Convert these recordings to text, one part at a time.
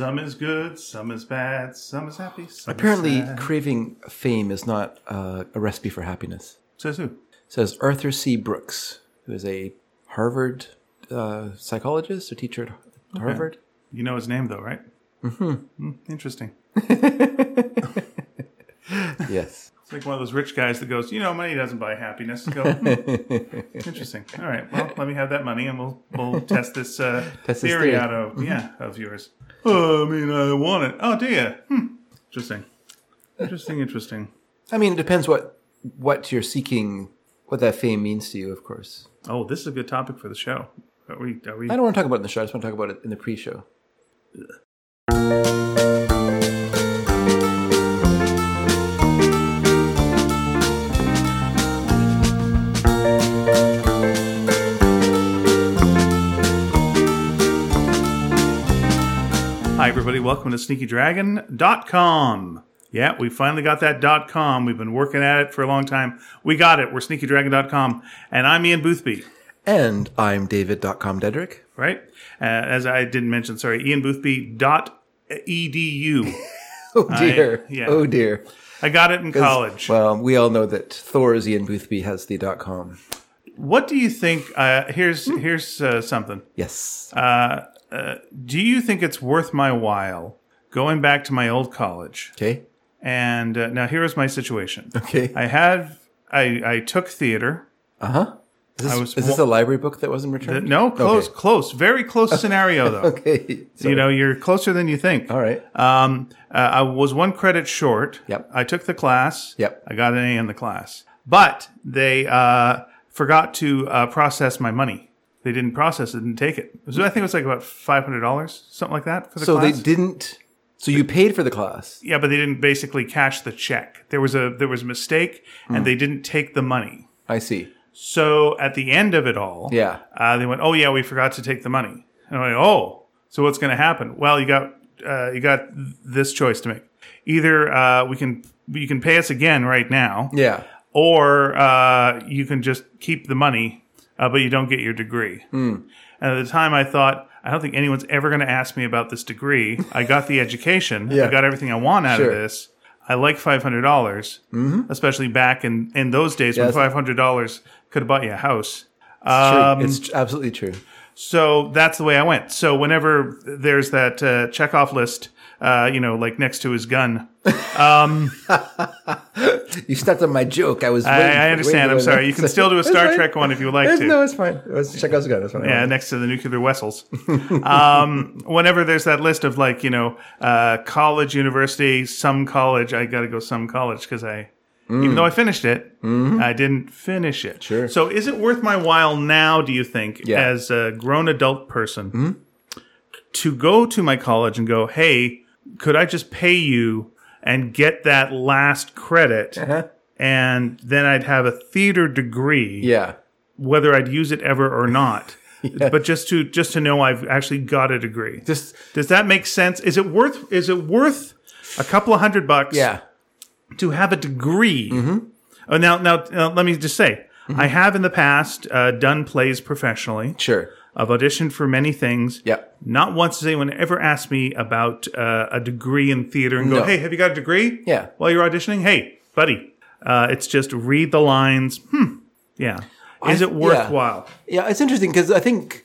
Some is good, some is bad, some is happy. Some Apparently, is craving fame is not uh, a recipe for happiness. says who? Says Arthur C. Brooks, who is a Harvard uh, psychologist or teacher at Harvard. You know his name though, right? Mm-hmm. interesting. Yes. It's like one of those rich guys that goes, you know, money doesn't buy happiness. Go, "Hmm, interesting. All right, well, let me have that money, and we'll we'll test this, uh, Test theory theory. out of yeah of yours. Oh, I mean, I want it. Oh, do you? Hmm. Interesting. Interesting. Interesting. I mean, it depends what what you're seeking, what that fame means to you, of course. Oh, this is a good topic for the show. Are we? Are we? I don't want to talk about it in the show. I just want to talk about it in the pre-show. Everybody. Welcome to SneakyDragon.com. Yeah, we finally got that .com. We've been working at it for a long time. We got it. We're SneakyDragon.com, and I'm Ian Boothby. And I'm David.com Dedrick. Right? Uh, as I didn't mention, sorry, IanBoothby.edu. Oh dear. yeah. Oh dear. I got it in college. Well, we all know that Thor's Ian Boothby has the .com. What do you think? Uh, here's here's uh, something. Yes. Do you think it's worth my while going back to my old college? Okay. And uh, now here is my situation. Okay. I had I I took theater. Uh huh. Is this, was is this a library book that wasn't returned? No, close, close, very close scenario though. Okay. You know, you're closer than you think. All right. Um, uh, I was one credit short. Yep. I took the class. Yep. I got an A in the class, but they uh, forgot to uh, process my money. They didn't process it, didn't take it. Was- I think it was like about five hundred dollars, something like that, for the So class. they didn't. So you paid for the class. yeah, but they didn't basically cash the check. There was a there was a mistake, Hmm. and they didn't take the money. I see. So at the end of it all, Yeah. uh, they went, "Oh yeah, we forgot to take the money." And I went, "Oh, so what's going to happen?" Well, you got uh, you got this choice to make. Either uh, we can you can pay us again right now, Yeah. or uh, you can just keep the money, uh, but you don't get your degree. And at the time, I thought, I don't think anyone's ever going to ask me about this degree. I got the education. Yeah. I got everything I want out Sure. of this. I like five hundred dollars, especially back in in those days when five hundred dollars could have bought you a house. True. it's absolutely true. So that's the way I went. So whenever there's that uh, checkoff list, uh, you know, like next to his gun, You stepped on my joke. I was. I, waiting for- I understand. I'm sorry. You can still do a Star. Trek one if you like It's- to. No, it's fine. Let's check out the gun. That's fine. Yeah, next to the nuclear vessels. um, whenever there's that list of like, you know, uh, college, university, some college, I got to go some college because I, even though I finished it, I didn't finish it. Sure. So is it worth my while now, do you think, Yeah. as a grown adult person, to go to my college and go, hey, could I just pay you and get that last credit? Uh-huh. And then I'd have a theater degree Yeah. whether I'd use it ever or not. But just to just to know I've actually got a degree. Just Does that make sense? Is it worth is it worth a couple of hundred bucks yeah. to have a degree? Oh, now now uh, let me just say I have in the past uh, done plays professionally. Sure. I've auditioned for many things. Yeah. Not once has anyone ever asked me about uh, a degree in theater and go, No. "Hey, have you got a degree?" Yeah. While you're auditioning, hey, buddy, uh, it's just read the lines. Hmm. Yeah. Is it yeah. worthwhile? Yeah, it's interesting because I think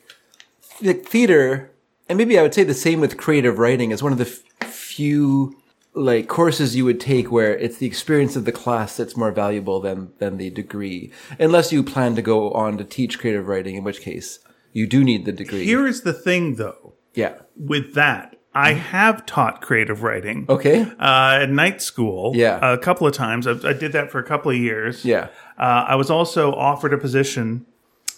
the theater, and maybe I would say the same with creative writing, is one of the f- few like courses you would take where it's the experience of the class that's more valuable than than the degree, unless you plan to go on to teach creative writing, in which case you do need the degree. Here is the thing, though, yeah. with that. I have taught creative writing Okay. uh, at night school Yeah. a couple of times. I, I did that for a couple of years. Yeah. Uh, I was also offered a position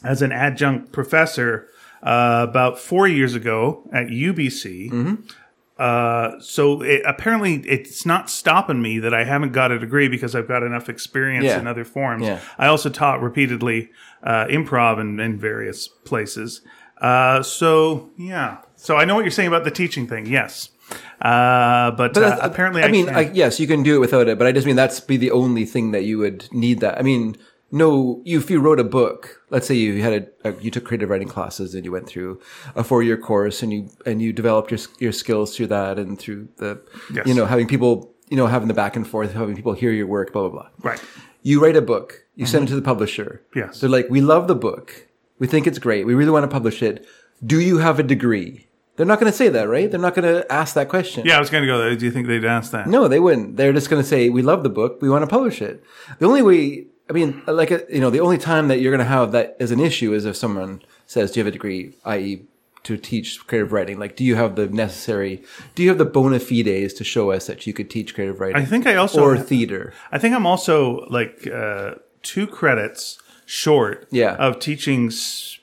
as an adjunct professor uh, about four years ago at UBC. Mm-hmm. Uh, so it, apparently, it's not stopping me that I haven't got a degree because I've got enough experience Yeah. in other forms. Yeah. I also taught repeatedly uh, improv in, in various places. Uh, so yeah, so I know what you're saying about the teaching thing. Yes, uh, but, uh, apparently, I, I mean. I, yes, you can do it without it, but I just mean that's be the only thing that you would need that. I mean, no, you, if you wrote a book, let's say you had a, a you took creative writing classes and you went through a four year course and you and you developed your your skills through that and through the Yes. you know having people you know having the back and forth having people hear your work blah blah blah. Right. You write a book, you send it mm-hmm. to the publisher. Yes. They're like, we love the book, we think it's great, we really want to publish it. Do you have a degree? They're not going to say that, right? They're not going to ask that question. Yeah, I was going to go there. Do you think they'd ask that? No, they wouldn't. They're just going to say, "We love the book. We want to publish it." The only way, I mean, like uh, you know, the only time that you're going to have that as an issue is if someone says, "Do you have a degree?" i.e., to teach creative writing. Like, do you have the necessary? Do you have the bona fides to show us that you could teach creative writing? I think I also or theater. I think I'm also like uh, two credits short Yeah. of teaching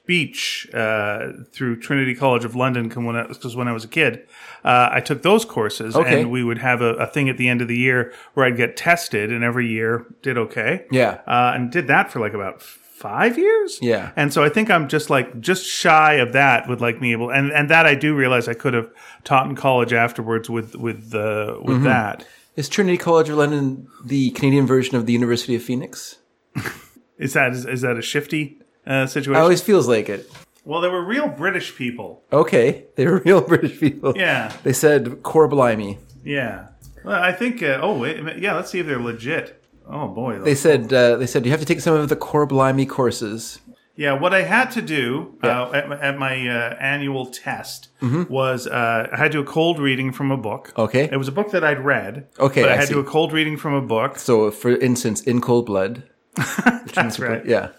speech uh, through Trinity College of London because when, I- when I was a kid. Uh, I took those courses Okay. and we would have a, a thing at the end of the year where I'd get tested and every year did okay. Yeah. Uh, and did that for like about five years. Yeah. And so I think I'm just like just shy of that with like me able and, and that I do realize I could have taught in college afterwards with with uh, with Mm-hmm. that. Is Trinity College of London the Canadian version of the University of Phoenix? Is that is, is that a shifty uh, situation? It always feels like it. well, they were real British people. Okay, they were real British people. Yeah, They said "core blimey." yeah. Well, I think. Uh, oh, wait, yeah. Let's see if they're legit. Oh boy. They said uh, they said you have to take some of the core blimey courses. Yeah, what I had to do uh, at, my- at my uh, annual test was uh, I had to do a cold reading from a book. Mm-hmm. Okay. It was a book that I'd read. Okay, But I I had to do a cold reading from a book. So, for instance, in cold blood. That's right. Yeah.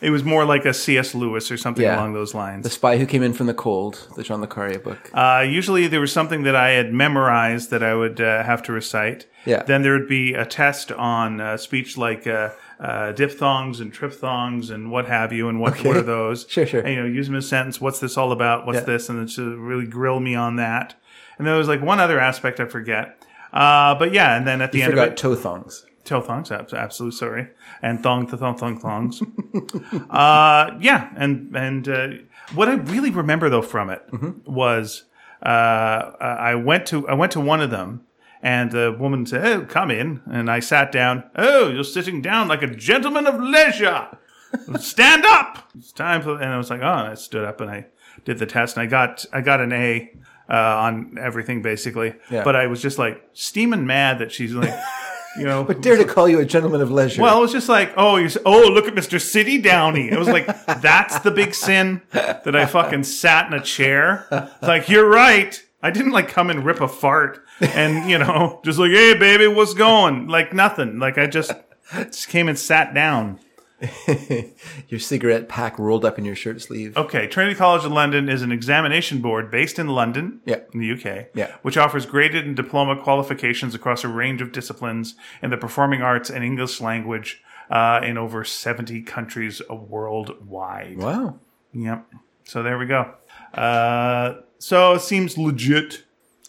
It was more like a C.S. Lewis or something Yeah. along those lines. The Spy Who Came In from the Cold, the John Le Carre book. Uh, usually there was something that I had memorized that I would uh, have to recite. Yeah. Then there would be a test on uh, speech like uh, uh, diphthongs and triphthongs and what have you, and what, what are those? Sure, sure. And, you know, use them in a sentence. What's this all about? What's Yeah. this? And then to really grill me on that. And there was like one other aspect I forget. Uh, but yeah, and then at the You end of it, toe thongs. Toe thongs, absolutely sorry, and thong to thong thong thongs. uh, yeah, and and uh, what I really remember though from it was uh, uh, I went to I went to one of them. And the woman said, "Oh, come in." And I sat down. Oh, you're sitting down like a gentleman of leisure. Stand up. It's time for. And I was like, "Oh," and I stood up and I did the test, and I got I got an A uh, on everything basically. Yeah. But I was just like steaming mad that she's like, you know, but Dare to call you a gentleman of leisure. well, it was just like, oh, you oh, look at Mr. City Downey. It was like, that's the big sin that I fucking sat in a chair. It's like, you're right. I didn't like come and rip a fart and, you know, just like, hey, baby, what's going? Like nothing. Like I just, just came and sat down. your cigarette pack rolled up in your shirt sleeve. Okay, Trinity College of London is an examination board based in London, Yeah. in the UK, Yeah. which offers graded and diploma qualifications across a range of disciplines in the performing arts and English language uh, in over 70 countries worldwide. Wow. Yep. So there we go. Uh, so it seems legit.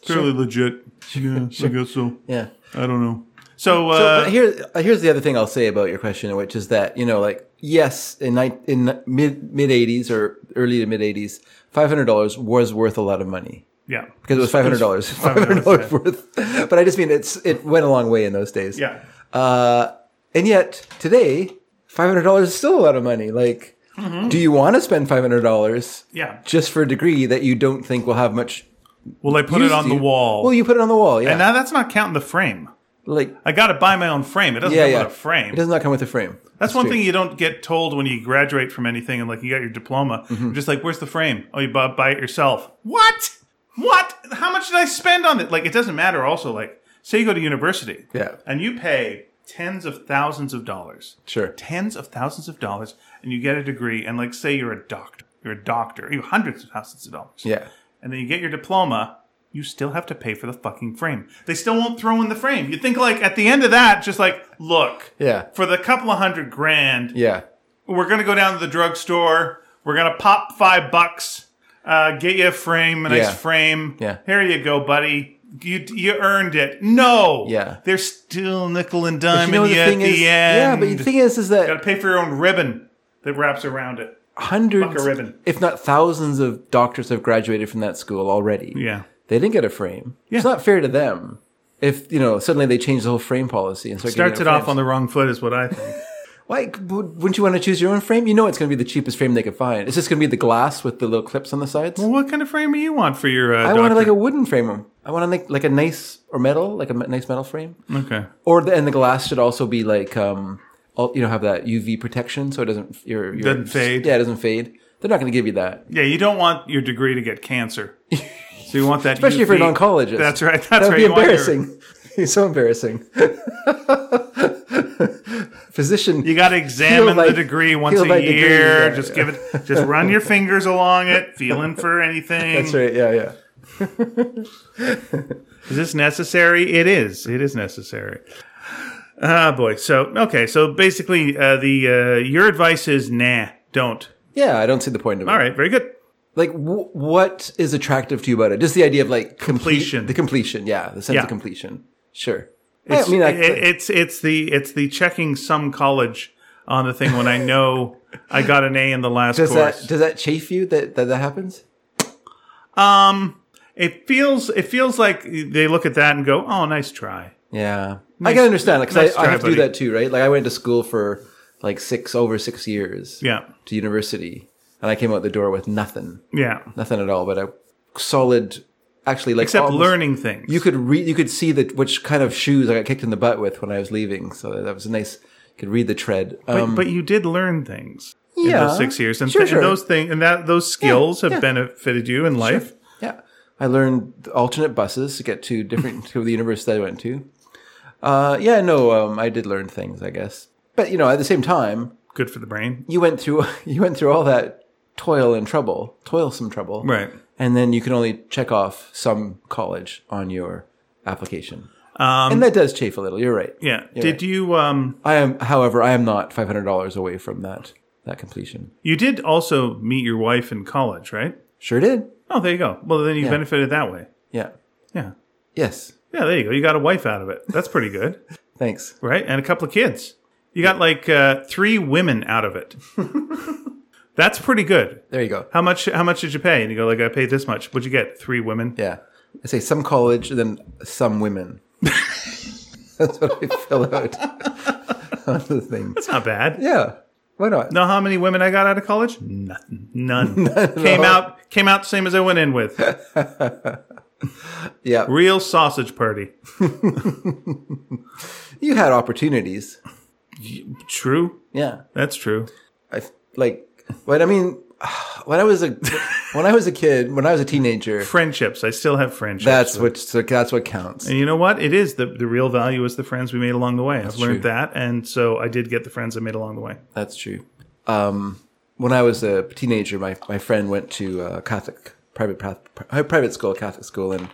Fairly legit. Yeah, I guess so. Yeah. I don't know. So, uh, So here, uh, here's the other thing I'll say about your question, which is that you know, like, yes, in ni- in mid mid '80s or early to mid '80s, five hundred dollars was worth a lot of money yeah. because it was five hundred dollars. Five hundred dollars worth. But I just mean it's it went a long way in those days. Yeah. Uh, and yet today, five hundred dollars is still a lot of money. Like, do you want to spend five hundred dollars Yeah. just for a degree that you don't think will have much? Well, I put it on the you? wall. Well, you put it on the wall. Yeah. and now that's not counting the frame. Like, I got to buy my own frame. It doesn't yeah, come yeah. with a frame. It does not come with a frame. That's one true. thing you don't get told when you graduate from anything and like you got your diploma. Mm-hmm. Just like, where's the frame? Oh, you buy, buy it yourself. What? What? How much did I spend on it? Like, it doesn't matter. Also, like, say you go to university, Yeah. and you pay tens of thousands of dollars, Sure. tens of thousands of dollars, and you get a degree, and like, say you're a doctor, you're a doctor, you have hundreds of thousands of dollars, Yeah. and then you get your diploma. You still have to pay for the fucking frame. They still won't throw in the frame. You think like at the end of that, just like, look, Yeah. for the couple of hundred grand, Yeah. we're gonna go down to the drugstore. We're gonna pop five bucks, uh, get you a frame, a nice Yeah. frame. Yeah. Here you go, buddy. You you earned it. No. Yeah. They're still nickel and But you diming know you, the at the is, end. yeah, but the thing is, is that gotta pay for your own ribbon that wraps around it. hundreds, Fuck a ribbon. if not thousands, of doctors have graduated from that school already. Yeah. They didn't get a frame. It's not fair to them. If you know, suddenly they change the whole frame policy and start Starts it off on the wrong foot, is what I think. Why wouldn't you want to choose your own frame? You know it's going to be the cheapest frame they could find. It's just going to be the glass with the little clips on the sides. Well, what kind of frame do you want for your? Uh, I want like a wooden frame. I want like like a nice or metal, like a nice metal frame. okay. Or the, and the glass should also be like um, all, you know, have that UV protection so it doesn't your, your Doesn't fade. Yeah, it doesn't fade. They're not going to give you that, Yeah, you don't want your degree to get cancer. So you want that, especially if you're an oncologist. That's right. That's that would right. be want your- embarrassing. So embarrassing. Physician, You got to examine the degree once a thy year. degree, yeah, just yeah. give it. Just run your fingers along it, feeling for anything. that's right. Yeah, yeah. Is this necessary? It is. It is necessary. Ah, boy. So okay. So basically, uh, the uh, your advice is nah, don't. Yeah, I don't see the point of it. All right. Very good. Like, w- what is attractive to you about it? Just the idea of like complete- Completion. the completion, yeah, the sense Yeah. of completion. Sure. It's, I mean, I, it- it's it's the it's the checking some college on the thing when I know I got an A in the last does course. that does that chafe you that that, that happens? um, it feels it feels like they look at that and go, "Oh, nice try." Yeah, I can understand because nice I, I have to do that too, right? Like I went to school for like six over six years. Yeah, to university, and I came out the door with nothing, yeah. nothing at all, but a solid, actually like Except almost- learning things. You could read, you could see that which kind of shoes I got kicked in the butt with when I was leaving. So that was a nice. You could read the tread. Um, but, but you did learn things in Yeah. those six years, and, Sure, th- sure. and those things and that those skills have yeah. benefited you in life. Yeah, I learned alternate buses to get to different to the university I went to. Uh, yeah, no, um, I did learn things, I guess. But you know, at the same time, Good for the brain, you went through you went through all that toil and trouble, toilsome trouble, right? and then you can only check off some college on your application, Um, and that does chafe a little. You're right. yeah. Did you um I am, however, I am not five hundred dollars away from that that completion. you did also meet your wife in college, right? Sure did. Oh, there you go. Well, then you benefited that way. Yeah. Yeah. Yes. Yeah, there you go. You got a wife out of it. That's pretty good, Thanks. right? And a couple of kids. You got like uh, three women out of it. That's pretty good. There you go. How much? How much did you pay? And you go like, I paid this much. What'd you get? Three women. Yeah. I say some college, then some women. That's what I fill out on the thing. It's not bad. Yeah. Why not? Know how many women I got out of college? Nothing. None. came out. Came out the same as I went in with. Yeah. Real sausage party. You had opportunities. True. Yeah. That's true. I like. But I mean, when I was a when I was a kid, when I was a teenager, Friendships. I still have friendships. that's what so that's what counts. And you know what? It is the the real value is the friends we made along the way. I've learned true. that, and so I did get the friends I made along the way. That's true. Um, when I was a teenager, my, my friend went to a Catholic private private school, Catholic school, and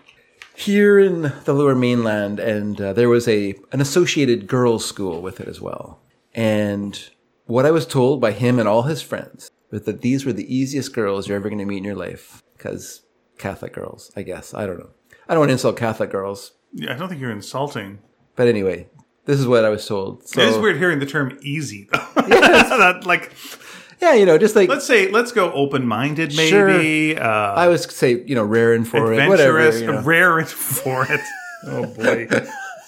here in the Lower Mainland, and uh, there was a an associated girls' school with it as well. And what I was told by him and all his friends was that these were the easiest girls you're ever going to meet in your life because Catholic girls, I guess. I don't know. I don't want to insult Catholic girls, Yeah, I don't think you're insulting. but anyway, this is what I was told. So it is weird hearing the term "easy." though. That, like, yeah, you know, just like let's say, let's go open-minded, Sure. maybe. Uh, I was say, you know, raring for it, whatever. adventurous, You know. rare for it. Oh boy.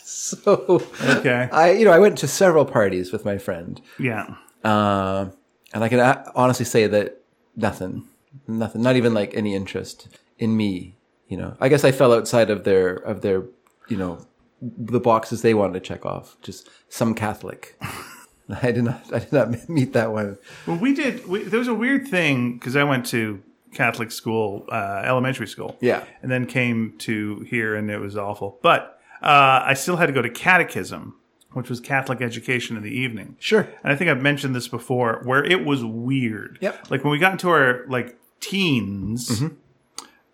So Okay. I, you know, I went to several parties with my friend, Yeah. Uh, and I can honestly say that nothing, nothing, not even like any interest in me. You know, I guess I fell outside of their of their, you know, the boxes they wanted to check off. Just some Catholic. I did not. I did not meet that one. Well, we did. We, there was a weird thing because I went to Catholic school, uh, elementary school. Yeah. And then came to here, and it was awful. But uh, I still had to go to catechism, which was Catholic education in the evening. Sure. And I think I've mentioned this before, where it was weird. Yep. Like when we got into our like teens, Mm-hmm.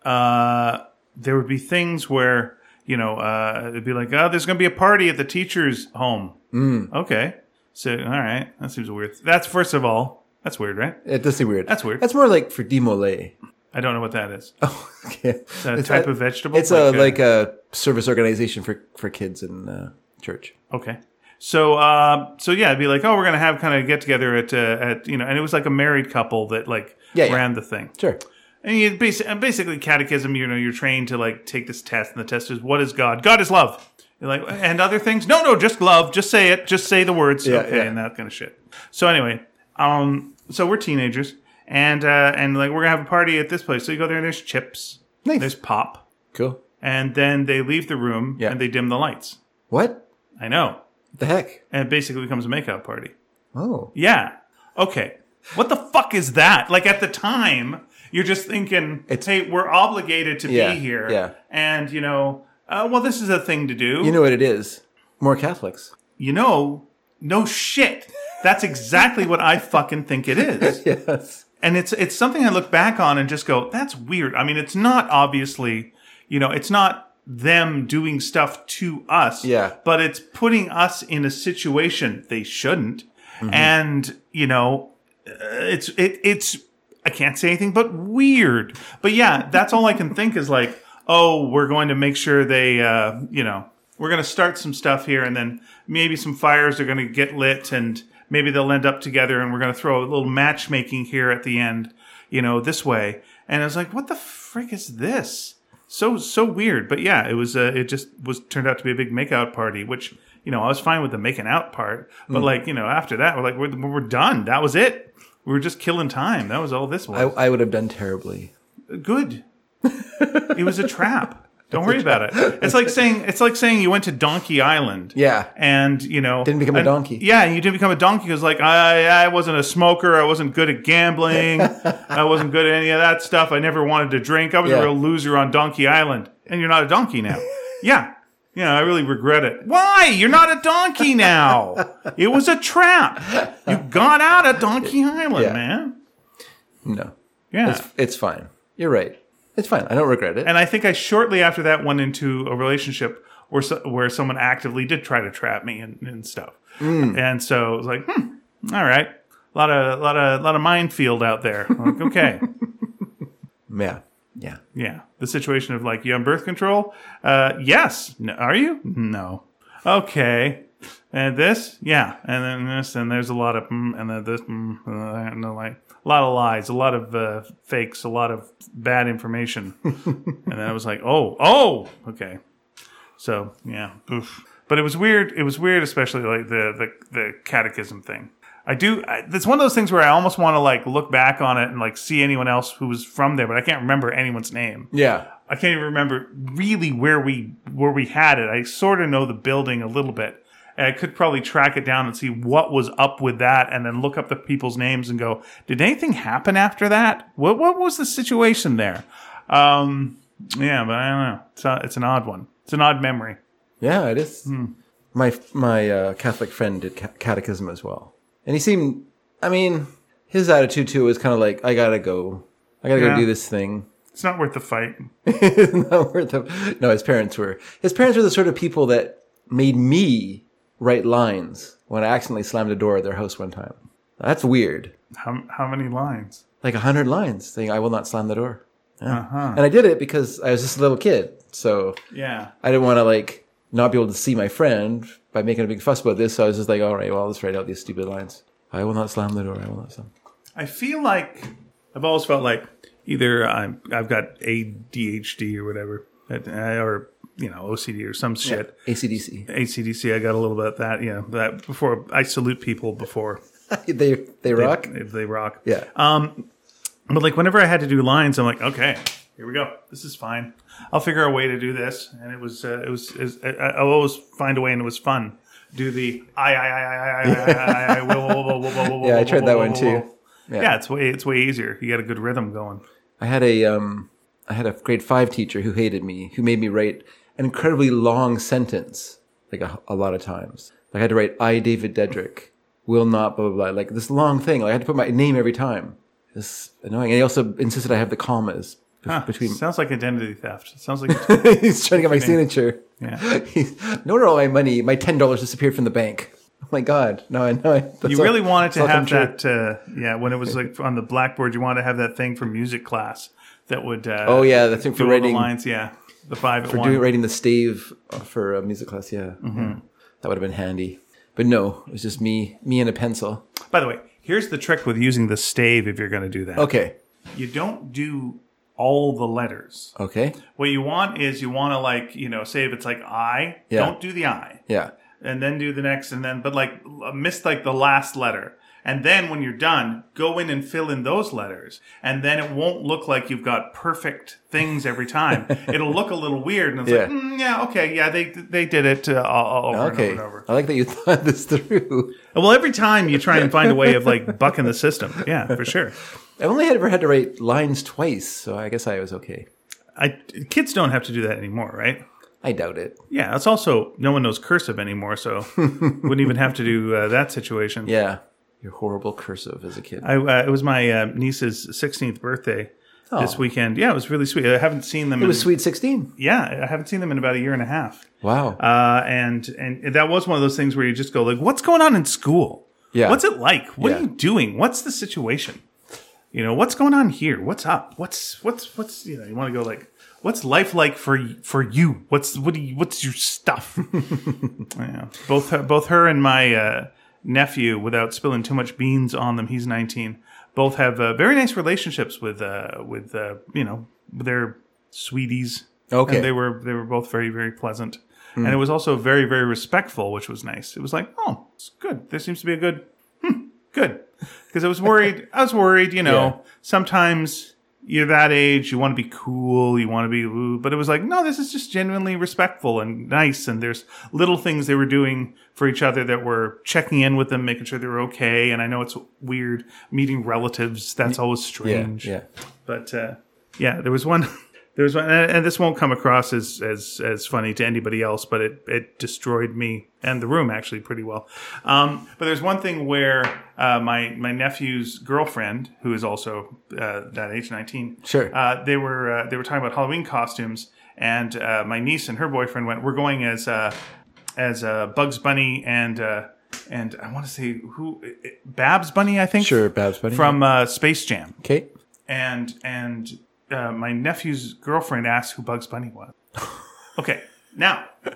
uh, there would be things where you know uh, it'd be like, oh, there's going to be a party at the teacher's home. Mm. Okay. So all right, that seems weird. That's first of all, that's weird, right? It does seem weird. That's weird. That's more like for DeMolay. I don't know what that is. Oh, okay. A type of vegetable? It's a a- like a service organization for for kids and. uh, church. Okay. So, uh, so yeah, it'd be like, oh, we're gonna have kind of get together at, uh, at you know, and it was like a married couple that like Yeah, yeah. ran the thing. Sure. And you basically, basically catechism, you know, you're trained to like take this test, and the test is what is God? God is love. You're like, and other things? No, no, just love. Just say it. Just say the words. Yeah, okay, yeah. and that kind of shit. So anyway, um, so we're teenagers, and uh, and like we're gonna have a party at this place. So you go there, and there's chips, Nice. there's pop, Cool. and then they leave the room Yeah. and they dim the lights. What I know, the heck? and it basically becomes a makeout party. Oh, Yeah. Okay. What the fuck is that? Like at the time, you're just thinking, It's- "Hey, we're obligated to Yeah, be here." yeah. And you know, uh, well, this is a thing to do. you know what it is? More Catholics. you know, no shit. That's exactly what I fucking think it is. Yes. And it's it's something I look back on and just go, that's weird. I mean, it's not obviously, you know, it's not them doing stuff to us. Yeah. But it's putting us in a situation they shouldn't. And, you know, uh, it's it it's I can't say anything but weird. But yeah, that's all I can think is like, oh, we're going to make sure they uh, you know, we're going to start some stuff here and then maybe some fires are going to get lit and maybe they'll end up together and we're going to throw a little matchmaking here at the end, you know, this way. And I was like, what the frick is this? So so weird. But yeah, it was uh, it just was turned out to be a big makeout party, which you know, I was fine with the making out part, but like, you know, after that, we're like, we're, we're done. That was it. We were just killing time. That was all this was. I, I would have done terribly. Good. it was a trap. Don't worry about it. It's like saying it's like saying you went to Donkey Island. Yeah. And you know Didn't become a donkey. Yeah, and you didn't become a donkey because like I I wasn't a smoker. I wasn't good at gambling. I wasn't good at any of that stuff. I never wanted to drink. I was Yeah. a real loser on Donkey Island. And you're not a donkey now. yeah. Yeah, I really regret it. Why? You're not a donkey now. It was a trap. You got out of Donkey Island, Yeah. man. No. Yeah. It's, it's fine. You're right. It's fine. I don't regret it. And I think I shortly after that went into a relationship where so, where someone actively did try to trap me and, and stuff. And so it was like, hmm, all right, a lot of a lot of a lot of minefield out there. Like, okay, yeah. Yeah. yeah, the situation of like you on birth control? Uh, yes. No, are you? No. Okay. And this, yeah, and then this, and there's a lot of, mm, and then this, mm, and then like a lot of lies, a lot of uh, fakes, a lot of bad information, and then I was like, oh, oh, okay. So yeah, oof. But it was weird. It was weird, especially like the the, the catechism thing. I do. I, it's one of those things where I almost want to like look back on it and like see anyone else who was from there, but I can't remember anyone's name. Yeah. I can't even remember really where we where we had it. I sort of know the building a little bit. And I could probably track it down and see what was up with that, and then look up the people's names and go, did anything happen after that? What what was the situation there? Um, yeah, but I don't know. It's a, it's an odd one. It's an odd memory. Yeah, it is. My my uh, Catholic friend did ca- catechism as well, and he seemed. I mean, his attitude too was kind of like, "I gotta go. I gotta Yeah. go do this thing." It's not worth the fight. It's not worth it. No, his parents were. His parents were the sort of people that made me write lines when I accidentally slammed a door at their house one time. That's weird. How how many lines? Like a hundred lines saying, "I will not slam the door." Yeah. Uh-huh. And I did it because I was just a little kid, so Yeah. I didn't want to like not be able to see my friend by making a big fuss about this. So I was just like, all right, well, I'll just write out these stupid lines. I will not slam the door. I will not slam. I feel like I've always felt like either I'm, I've got ADHD or whatever, uh, or you know OCD or some shit. ACDC. ACDC, I got a little bit of that. You know, that before I salute people before they they rock. if they rock. Yeah. Um, But like whenever I had to do lines, I'm like, okay, here we go. This is fine. I'll figure a way to do this. And it was, uh, it was, it was I, I'll always find a way, and it was fun. Do the I, I, I, I, I, I, I, I, Yeah, I tried that one too. Yeah, it's way, it's way easier. You got a good rhythm going. I had a um, I had a grade five teacher who hated me, who made me write an incredibly long sentence, like a, a lot of times. Like I had to write, "I, David Dedrick, will not blah blah blah," like this long thing. Like I had to put my name every time. It's annoying. And he also insisted I have the commas Huh, between. sounds like identity theft. It sounds like He's trying to get my signature. Yeah. He's, no wonder all my money, my ten dollars disappeared from the bank. Oh my god! No, I know. That's you all- really wanted to have that. Uh, yeah, when it was like on the blackboard, you wanted to have that thing for music class that would. Uh, Oh yeah, the thing for writing lines. Yeah, the five at for one. doing writing the stave uh, for uh, music class. Yeah, Mm-hmm. that would have been handy. But no, it was just me, me and a pencil. By the way, here's the trick with using the stave if you're going to do that. Okay. You don't do all the letters. Okay. What you want is you want to like, you know, say if it's like I, Yeah. don't do the I. Yeah. And then do the next and then but like l- miss like the last letter. And then when you're done, go in and fill in those letters. And then it won't look like you've got perfect things every time. It'll look a little weird and it's Yeah. like, mm, yeah, okay, yeah, they they did it uh, all, all over Okay. and over and over. I like that you thought this through. Well, every time you try and find a way of like bucking the system. Yeah, for sure. I've only ever had to write lines twice, so I guess I was okay. I kids don't have to do that anymore, right? I doubt it. Yeah, it's also no one knows cursive anymore, so wouldn't even have to do uh, that situation. Yeah. You're horrible cursive as a kid. I, uh, it was my uh, niece's 16th birthday this weekend. Yeah, it was really sweet. I haven't seen them. it was Sweet 16. Yeah, I haven't seen them in about a year and a half. Wow. Uh, and and that was one of those things where you just go like, "What's going on in school? Yeah. what's it like? What Yeah. are you doing? What's the situation? You know, what's going on here? What's up? What's what's what's you know? You want to go like." What's life like for for you? What's what do you, what's your stuff? yeah. Both her, both her and my uh, nephew, without spilling too much beans on them, he's 19. Both have uh, very nice relationships with uh, with uh, you know their sweeties. Okay. and they were they were both very very pleasant, and it was also very very respectful, which was nice. It was like, oh, it's good. There seems to be a good, hmm, good, because I was worried. I was worried. You know, Yeah. sometimes you're that age, you want to be cool, you want to be, but it was like, no, this is just genuinely respectful and nice. And there's little things they were doing for each other that were checking in with them, making sure they were okay. And I know it's weird meeting relatives. That's always yeah. strange. Yeah. But uh, yeah, there was one. There was one, and and this won't come across as as as funny to anybody else, but it it destroyed me and the room actually pretty well. Um, but there's one thing where uh, my my nephew's girlfriend, who is also uh, that age, nineteen, Sure. uh, they were uh, they were talking about Halloween costumes, and uh, my niece and her boyfriend went, "We're going as uh, as uh, Bugs Bunny and." Uh, and I want to say who Babs Bunny, I think. Sure, Babs Bunny. From uh, Space Jam Okay. and and uh, my nephew's girlfriend asked who Bugs Bunny was. okay, now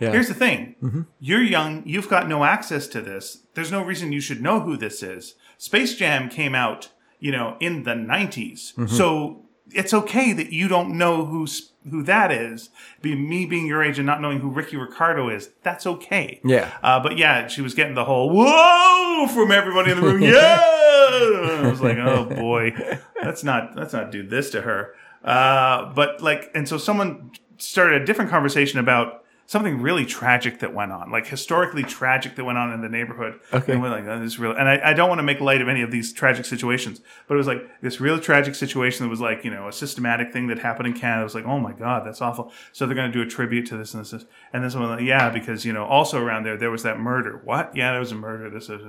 Yeah. here's the thing: you're young, you've got no access to this. There's no reason you should know who this is. Space Jam came out, you know, in the '90s, so it's okay that you don't know who's who that is. Be me being your age and not knowing who Ricky Ricardo is. That's okay. Yeah. Uh, but yeah, she was getting the whole whoa from everybody in the room. Yeah, I was like, oh boy, let's not let's not do this to her. Uh, but like, and so someone started a different conversation about something really tragic that went on, like historically tragic that went on in the neighborhood. Okay. and we're like, oh, this is real. And I, I don't want to make light of any of these tragic situations, but it was like this real tragic situation that was like you know a systematic thing that happened in Canada. It was like, oh my god, that's awful. So they're going to do a tribute to this and this, and then someone like, yeah, because you know also around there there was that murder. What? Yeah, there was a murder. This, this.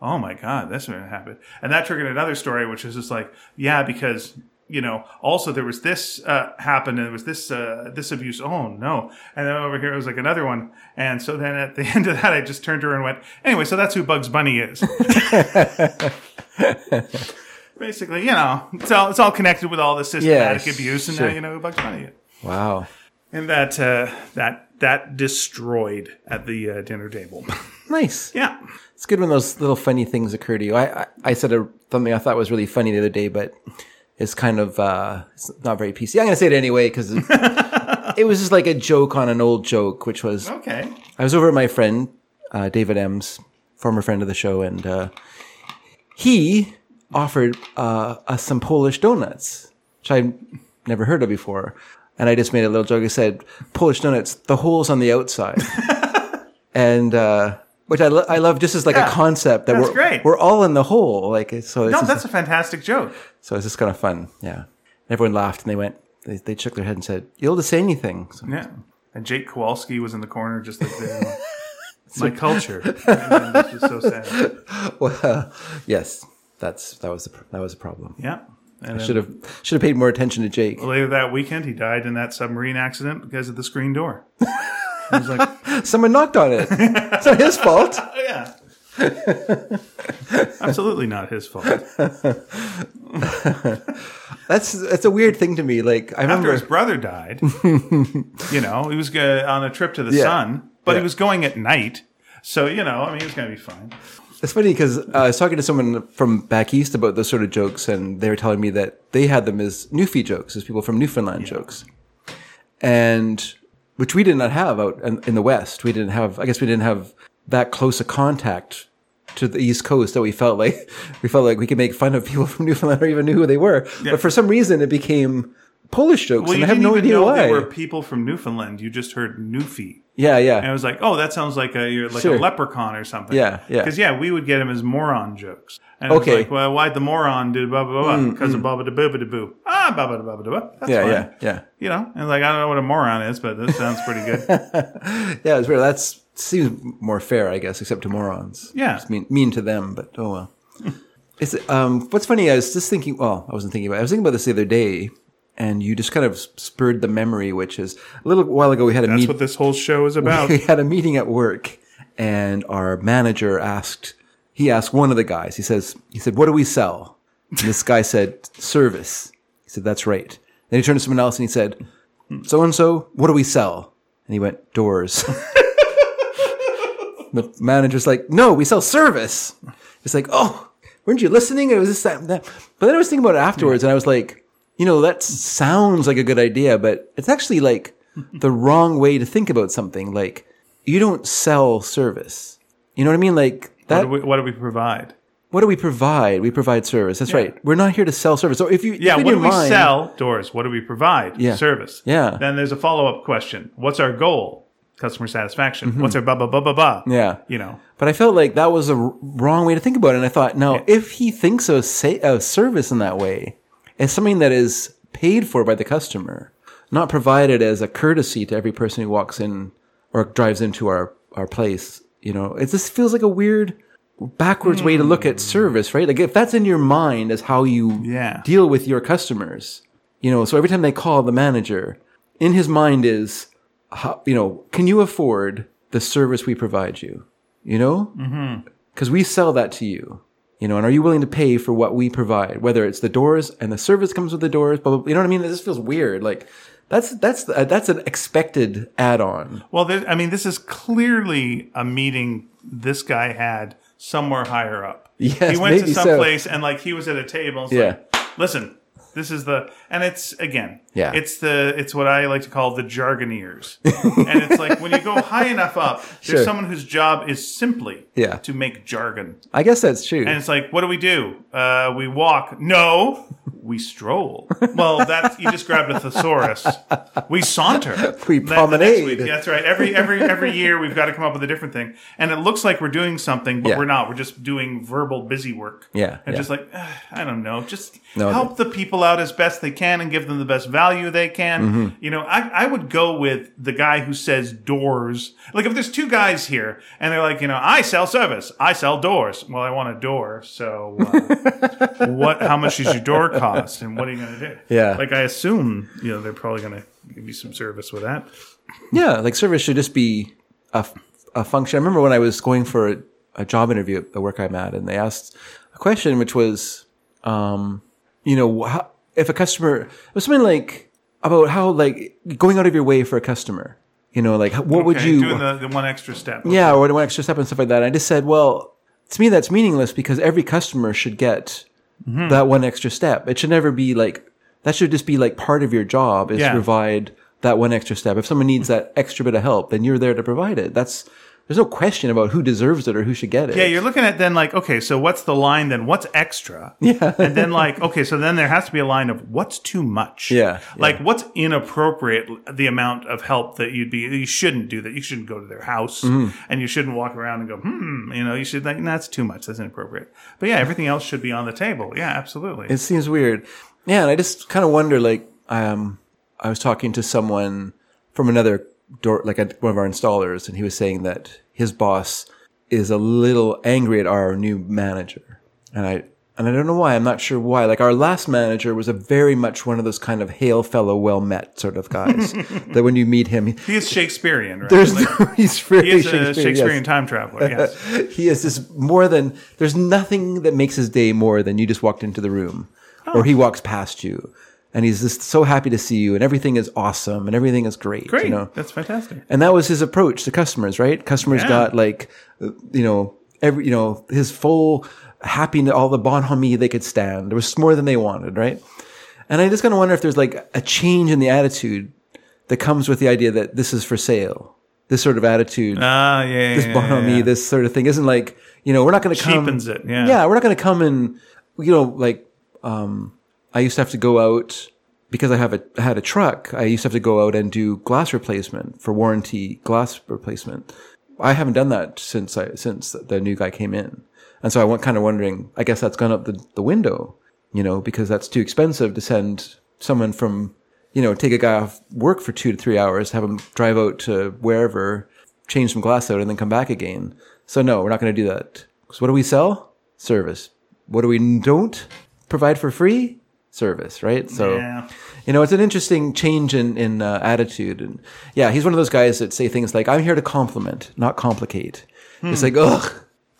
Oh my god, that's what happened. And that triggered another story, which was just like, yeah, because you know, also there was this uh, happened and there was this uh, this abuse. Oh no! And then over here it was like another one. And so then at the end of that, I just turned to her and went, anyway, so that's who Bugs Bunny is. Basically, you know, it's all it's all connected with all the systematic Yes, abuse, and sure. now you know who Bugs Bunny is. Wow. And that uh, that that destroyed at the uh, dinner table. Nice. yeah. It's good when those little funny things occur to you. I I, I said a, something I thought was really funny the other day, but it's kind of uh, it's not very PC. I'm going to say it anyway because it, it was just like a joke on an old joke, which was Okay. I was over at my friend uh, David M's, former friend of the show, and uh, he offered uh, us some Polish donuts, which I never heard of before. And I just made a little joke. I said, "Polish donuts, the holes on the outside," and uh, which I, lo- I love just as like Yeah, a concept that that's we're great. we're all in the hole. Like so, it's No, that's a fantastic joke. so it's just kind of fun. Yeah, everyone laughed and they went. They, they shook their head and said, "You'll to say anything." So, Yeah. And Jake Kowalski was in the corner just like the, my culture. And just so sad. well, yes, that's that was a, that was a problem. Yeah. And then Should have should have paid more attention to Jake. later that weekend, he died in that submarine accident because of the screen door. I was like, oh, Someone knocked on it. it's not his fault. yeah. Absolutely not his fault. That's that's a weird thing to me. Like I After remember. his brother died, you know, he was on a trip to the Yeah. sun, but Yeah. he was going at night. So, you know, I mean, he was going to be fine. It's funny because uh, I was talking to someone from back east about those sort of jokes, and they were telling me that they had them as Newfie jokes, as people from Newfoundland jokes, and which we did not have out in, in the West. We didn't have. I guess we didn't have that close a contact to the East Coast that we felt like we felt like we could make fun of people from Newfoundland or even knew who they were. But for some reason, it became Polish jokes, Well, and I have no idea why. they were people from Newfoundland. You just heard Newfie. yeah, yeah. And I was like, oh, that sounds like a you're like Sure. a leprechaun or something. Yeah, yeah. Because yeah, we would get them as moron jokes. And Okay. Mm, like, well, why'd the moron do blah blah blah? Because of baba da boo da boo. Ah, da baba da boo. That's yeah, fine. yeah, yeah. You know, and like I don't know what a moron is, but that sounds pretty good. Yeah, it's weird. That's seems more fair, I guess, except to morons. Yeah. It's mean mean to them, but oh well. it's um. What's funny? I was just thinking. Well, I wasn't thinking about. It. I was thinking about this the other day, and you just kind of spurred the memory, which is a little while ago we had a That's meet. what this whole show is about. we had a meeting at work, and our manager asked. He asked one of the guys. He says, "He said, what do we sell?" And this guy said, "Service." He said, "That's right." Then he turned to someone else and he said, "So and so, what do we sell?" And he went, "Doors." the manager's like, "No, we sell service." It's like, "Oh, weren't you listening?" It was this that, that. But then I was thinking about it afterwards, and I was like, "You know, that sounds like a good idea, but it's actually like the wrong way to think about something. Like, you don't sell service. You know what I mean? Like What do, we, what do we provide? what do we provide? We provide service. That's right. We're not here to sell service. So if you, Yeah, if what do we sell? Doors. What do we provide? Yeah. Service. Yeah. Then there's a follow up question. What's our goal? Customer satisfaction. What's our ba ba ba ba? Mm-hmm. Yeah. You know. But I felt like that was a wrong way to think about it. And I thought, no, if he thinks of say, of service in that way, as something that is paid for by the customer, not provided as a courtesy to every person who walks in or drives into our, our place, you know, it just feels like a weird backwards way to look at hmm. service, right? Like if that's in your mind as how you Yeah. deal with your customers, you know, so every time they call the manager, in his mind is, how, you know, can you afford the service we provide you? You know? Mm-hmm. Because we sell that to you. You know, and are you willing to pay for what we provide? Whether it's the doors and the service comes with the doors, blah, blah, blah. you know what I mean? This feels weird. Like that's that's uh, that's an expected add-on. Well, there, I mean, this is clearly a meeting this guy had somewhere higher up. Yes, he went to some so. place and like he was at a table. Yeah. like, listen, this is the and it's again. Yeah. It's the it's what I like to call the jargoneers, and it's like when you go high enough up, there's Sure. someone whose job is simply Yeah. to make jargon. I guess that's true. And it's like, what do we do? Uh, we walk. No, we stroll. Well, that's you just grabbed a thesaurus. We saunter. We That- promenade. week. That's right. Every every every year we've got to come up with a different thing, and it looks like we're doing something, but Yeah. we're not. We're just doing verbal busy work. Yeah, and yeah. just like "Ugh, I don't know, just No, help the people out as best they can and give them the best value they can. Mm-hmm. You know, I I would go with the guy who says doors. Like if there's two guys here and they're like, you know, I sell service, I sell doors. Well, I want a door, so uh, what? How much does your door cost, and what are you going to do? Yeah. like I assume you know they're probably going to give you some service with that. Yeah, like service should just be a, a function. I remember when I was going for a, a job interview at the work I'm at, and they asked a question which was, um, you know, how, if a customer, it was something like about how like going out of your way for a customer. You know, like what would you? doing the, the one extra step? yeah, or the one extra step and stuff like that. I just said, well, to me that's meaningless because every customer should get Mm-hmm. that one extra step. It should never be like that. Should just be like part of your job is Yeah. to provide that one extra step. If someone needs that extra bit of help, then you're there to provide it. That's there's no question about who deserves it or who should get it. Yeah, you're looking at then like, okay, so what's the line then? What's extra? Yeah. and then like, okay, so then there has to be a line of what's too much. Yeah, Like what's inappropriate, the amount of help that you'd be, you shouldn't do that. You shouldn't go to their house Mm-hmm. and you shouldn't walk around and go, hmm, you know, you should like, that's too much. That's inappropriate. But yeah, everything else should be on the table. Yeah, absolutely. It seems weird. Yeah, and I just kind of wonder, like, um, I was talking to someone from another door, like one of our installers, and he was saying that his boss is a little angry at our new manager, and I and I don't know why. I'm not sure why. Like our last manager was a very much one of those kind of hail fellow, well met sort of guys. that when you meet him, he is Shakespearean, right? there's Like, no, he's very he is a Shakespearean, Shakespearean yes. time traveler. Yes. he is just more than there's nothing that makes his day more than you just walked into the room or oh. he walks past you and he's just so happy to see you and everything is awesome and everything is great Great. you know That's fantastic. and that was his approach to customers right customers Yeah. got like you know every you know his full happiness, all the bonhomie they could stand. There was more than they wanted, right? And I just kind of wonder if there's like a change in the attitude that comes with the idea that this is for sale. This sort of attitude, Ah, yeah, yeah, this yeah, bonhomie, yeah. this sort of thing isn't like you know we're not going to come. cheapens it. Yeah, Yeah, we're not going to come and you know like um, I used to have to go out because I have a I had a truck. I used to have to go out and do glass replacement for warranty glass replacement. I haven't done that since I since the new guy came in, and so I went kind of wondering. I guess that's gone up the the window, you know, because that's too expensive to send someone from you know take a guy off work for two to three hours, have him drive out to wherever, change some glass out, and then come back again. So no, we're not going to do that. So what do we sell? Service. What do we don't provide for free? Service, right? So Yeah. you know, it's an interesting change in in uh, attitude, and yeah, he's one of those guys that say things like, "I'm here to compliment, not complicate." It's like, ugh,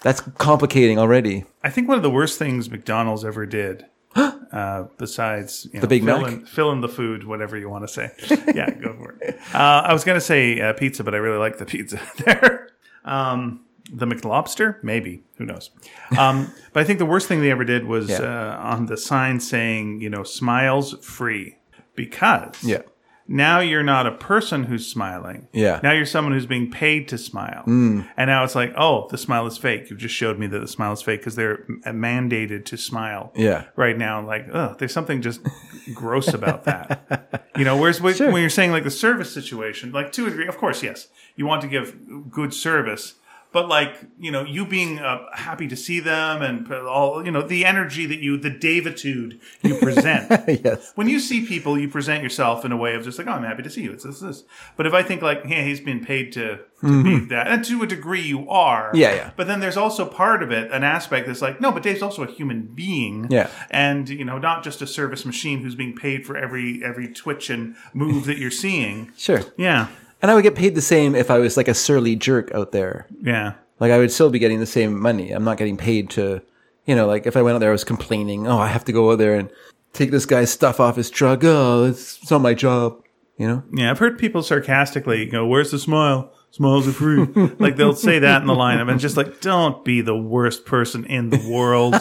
that's complicating already. I think one of the worst things McDonald's ever did, uh, besides you know, Big fill Mac? in, fill in the food, whatever you want to say. yeah, go for it. Uh, I was going to say uh, pizza, but I really like the pizza there. Um, the McLobster, maybe who knows? Um, but I think the worst thing they ever did was Yeah. uh, on the sign saying, you know, smiles free, because Yeah, now you're not a person who's smiling. Yeah. Mm. Now you're someone who's being paid to smile. And now it's like, oh, the smile is fake. You've just showed me that the smile is fake because they're m- mandated to smile. Yeah. Right now, like, oh, there's something just gross about that. You know, whereas when, when you're saying like the service situation, like to a degree, of course, yes, you want to give good service. But like you know, you being uh, happy to see them and all you know, the energy that you, the Davitude you present, yes, when you see people, you present yourself in a way of just like, oh, I'm happy to see you. It's this, this. But if I think like, yeah, he's been paid to, to be that, and to a degree you are. Mm-hmm. Yeah, yeah. But then there's also part of it, an aspect that's like, no, but Dave's also a human being. Yeah. And, you know, not just a service machine who's being paid for every every twitch and move that you're seeing. sure. Yeah. And I would get paid the same if I was like a surly jerk out there. Yeah. Like I would still be getting the same money. I'm not getting paid to, you know, like if I went out there, I was complaining. Oh, I have to go out there and take this guy's stuff off his truck. Oh, it's, it's not my job. You know? Yeah, I've heard people sarcastically go, "Where's the smile? Smiles are free." like they'll say that in the lineup, and just like, don't be the worst person in the world.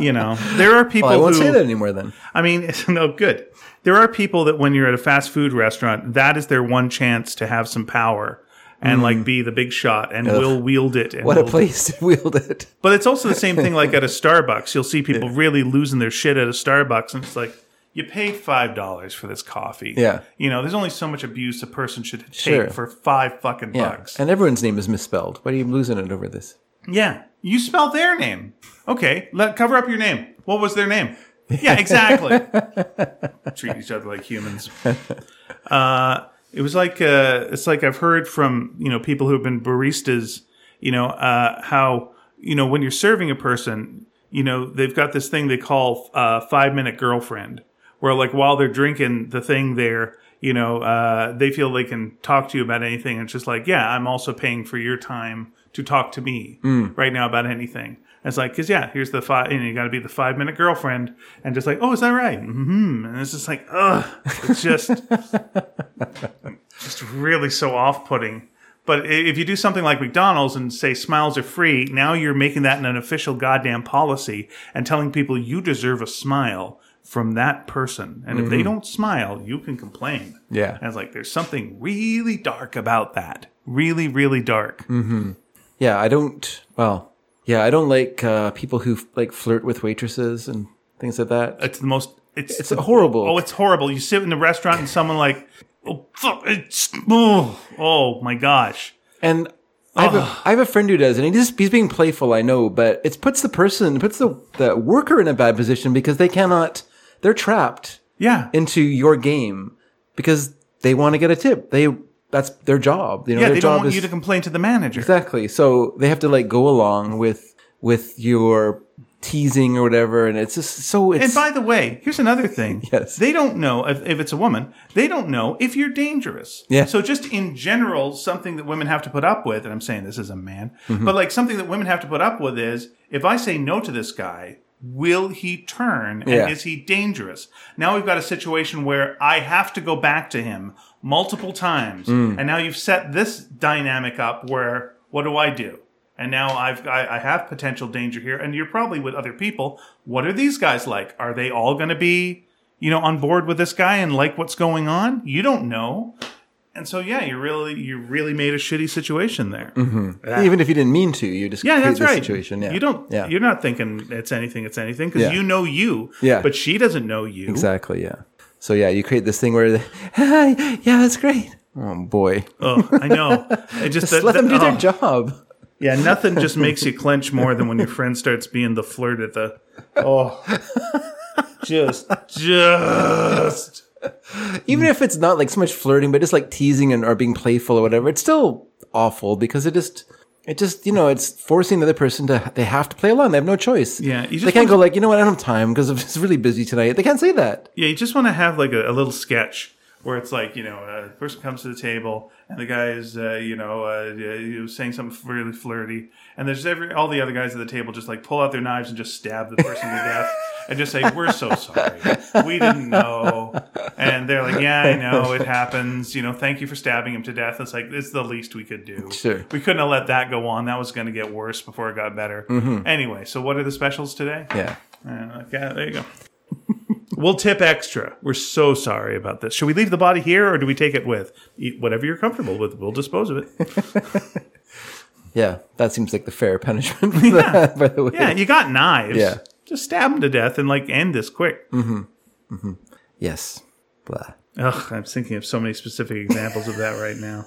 you know, there are people Well, I won't who say that anymore then. I mean, no good. There are people that when you're at a fast food restaurant, that is their one chance to have some power and like be the big shot and will wield it. Mm. What a place to wield it. But it's also the same thing like at a Starbucks. You'll see people really losing their shit at a Starbucks, and it's like you paid five dollars for this coffee. Yeah. you know, there's only so much abuse a person should take Sure. for five fucking Yeah. bucks. And everyone's name is misspelled. Why are you losing it over this? Yeah, you spell their name. Okay, let cover up your name. What was their name? Yeah, exactly. Treat each other like humans. Uh, it was like uh, it's like I've heard from you know people who have been baristas. You know uh, how you know when you're serving a person, you know they've got this thing they call uh, five minute girlfriend, where like while they're drinking the thing there. You know, uh, they feel they can talk to you about anything. It's just like, yeah, I'm also paying for your time to talk to me right now about anything. And it's like, because yeah, here's the five, you know, you got to be the five minute girlfriend, and just like, oh, is that right? Mm-hmm. And it's just like, ugh, it's just, just really so off putting. But if you do something like McDonald's and say smiles are free, now you're making that an official goddamn policy and telling people you deserve a smile from that person. And if they don't smile, you can complain. Yeah. And it's like, there's something really dark about that. Really, really dark. Yeah, I don't. Well, yeah, I don't like uh, people who like flirt with waitresses and things like that. It's the most. It's It's horrible. Oh, it's horrible. You sit in the restaurant and someone like, oh, fuck, it's, oh, oh my gosh. And I have, a, I have a friend who does, and he just he's being playful. I know, but it puts the person, puts the the worker in a bad position because they cannot. They're trapped Yeah. into your game because they want to get a tip. They that's their job. You know, yeah, their they don't want is you to complain to the manager. exactly. So they have to like go along with with your teasing or whatever, and it's just so it's And by the way, here's another thing. Yes. They don't know if, if it's a woman. They don't know if you're dangerous. Yeah. So just in general, something that women have to put up with, and I'm saying this as a man, Mm-hmm. but like something that women have to put up with is if I say no to this guy, will he turn and Yeah. is he dangerous? Now we've got a situation where I have to go back to him multiple times, Mm. and now you've set this dynamic up where what do I do? And now I've I, I have potential danger here, and you're probably with other people. What are these guys like? Are they all going to be, you know, on board with this guy and like what's going on? You don't know. And so yeah, you really you really made a shitty situation there. Mm-hmm. Even if you didn't mean to, you just Yeah, that's this right. situation. Yeah, You don't. Yeah, You're not thinking it's anything. It's anything because Yeah. you know you. Yeah. But she doesn't know you. exactly. Yeah. So yeah, you create this thing where, the, yeah, that's great. Oh boy, Oh, I know. It just, just let them do oh. their job. Yeah, nothing just makes you clench more than when your friend starts being the flirt at the. Oh, just, just. Even if it's not like so much flirting, but just like teasing and or being playful or whatever, it's still awful because it just. It just, you know, it's forcing the other person to, they have to play along. They have no choice. Yeah, you They can't go like, you know what, I don't have time because it's really busy tonight. They can't say that. Yeah, you just want to have like a, a little sketch where it's like you know a person comes to the table and the guy is uh, you know uh, saying something really flirty, and there's every all the other guys at the table just like pull out their knives and just stab the person to death. And just say, we're so sorry. We didn't know. And they're like, yeah, I know. It happens. You know, thank you for stabbing him to death. It's like, it's the least we could do. Sure. We couldn't have let that go on. That was going to get worse before it got better. Anyway, so what are the specials today? Yeah. Uh, okay, there you go. We'll tip extra. We're so sorry about this. Should we leave the body here or do we take it with? Eat whatever you're comfortable with. We'll dispose of it. Yeah. That seems like the fair punishment that, by the way. Yeah, you got knives. Yeah. Just stab them to death and like end this quick. Yes. Blah. Ugh, I'm thinking of so many specific examples of that right now.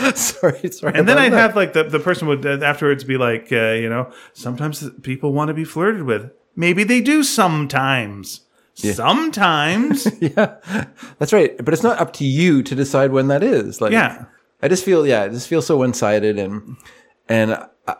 sorry. Sorry. And then I'd that. have like the, the person would uh, afterwards be like, uh, you know, sometimes people want to be flirted with. Maybe they do sometimes. Sometimes. yeah, that's right. But it's not up to you to decide when that is. Like, Yeah. I just feel, yeah, I just feel so one sided, and and uh,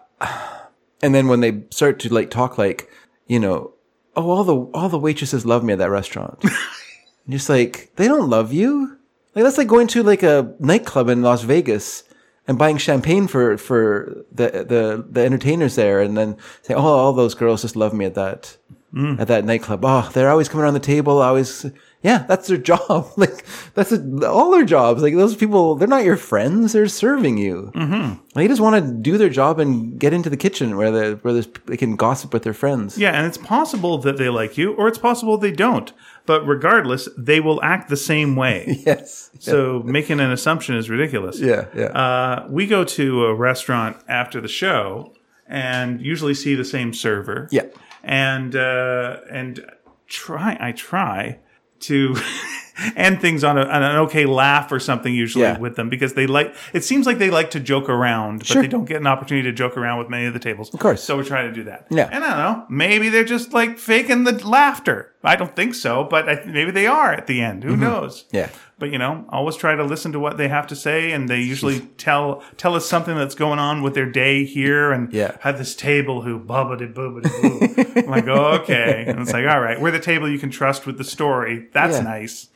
and then when they start to like talk, like you know, oh, all the all the waitresses love me at that restaurant. Just like they don't love you. Like that's like going to like a nightclub in Las Vegas and buying champagne for for the the the entertainers there, and then say, oh, all those girls just love me at that at that nightclub. Oh, they're always coming around the table. Always, yeah, that's their job. like that's a, all their jobs. Like those people, they're not your friends. They're serving you. Mm-hmm. They just want to do their job and get into the kitchen where they where they can gossip with their friends. Yeah, and it's possible that they like you, or it's possible they don't. But regardless, they will act the same way. Yes. So making an assumption is ridiculous. Yeah. Yeah. Uh, we go to a restaurant after the show and usually see the same server. Yeah. And uh, and try I try to end things on, a, on an okay laugh or something usually Yeah. with them because they like it seems like they like to joke around but Sure. they don't get an opportunity to joke around with many of the tables of course. so we're trying to do that Yeah. and i don't know maybe they're just like faking the laughter i don't think so but I, maybe they are at the end who Mm-hmm. knows Yeah. But you know always try to listen to what they have to say and they usually tell tell us something that's going on with their day here and Yeah. have this table who bubbity boobity boo i'm like oh, okay and it's like all right we're the table you can trust with the story that's Yeah. nice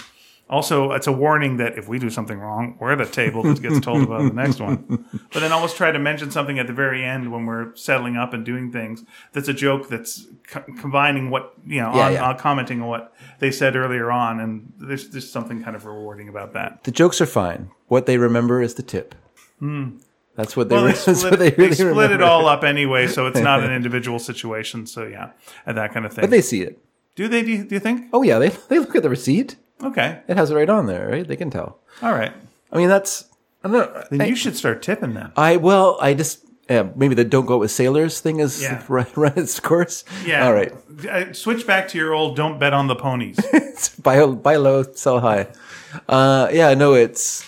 also, it's a warning that if we do something wrong, we're the table that gets told about the next one. But then always try to mention something at the very end when we're settling up and doing things that's a joke that's co- combining what, you know, Yeah, on, yeah. on commenting on what they said earlier on. And there's just something kind of rewarding about that. The jokes are fine. What they remember is the tip. That's what they. Hmm. Well, they split, what they they really split it all up anyway, so it's not an individual situation. So, yeah, and that kind of thing. But they see it. do they, do you, do you think? Oh yeah, they they look at the receipt. Okay. It has it right on there, right? They can tell. All right. I mean, that's. I don't know. Then I, you should start tipping them. I well, I just yeah, maybe the don't go out with sailors thing is Yeah. run, run its course. Yeah. All right. Uh, Switch back to your old don't bet on the ponies. buy buy low, sell high. Uh, yeah, no, it's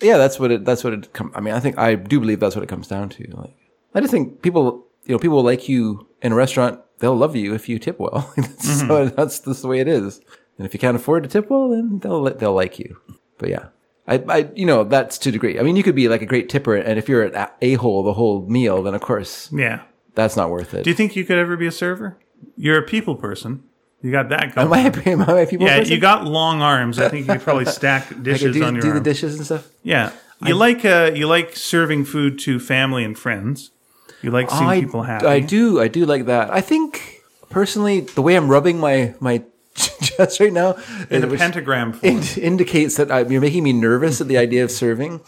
yeah, that's what it. That's what it. Com- I mean, I think I do believe that's what it comes down to. Like, I just think people, you know, people will like you in a restaurant. They'll love you if you tip well. that's, Mm-hmm. so, that's just the way it is. And if you can't afford to tip well, then they'll they'll like you. But yeah. I, I, you know, that's to a degree. I mean, you could be like a great tipper, and if you're an a hole the whole meal, then of course Yeah. that's not worth it. Do you think you could ever be a server? You're a people person. You got that going. am I, am I a people yeah, person? you got long arms. I think you could probably stack I dishes do, on your do the dishes and stuff. Yeah. You like uh, you like serving food to family and friends. You like seeing I, people happy. I do. I do like that. I think personally, the way I'm rubbing my my chest right now In uh, a pentagram form. ind- indicates that I, you're making me nervous at the idea of serving.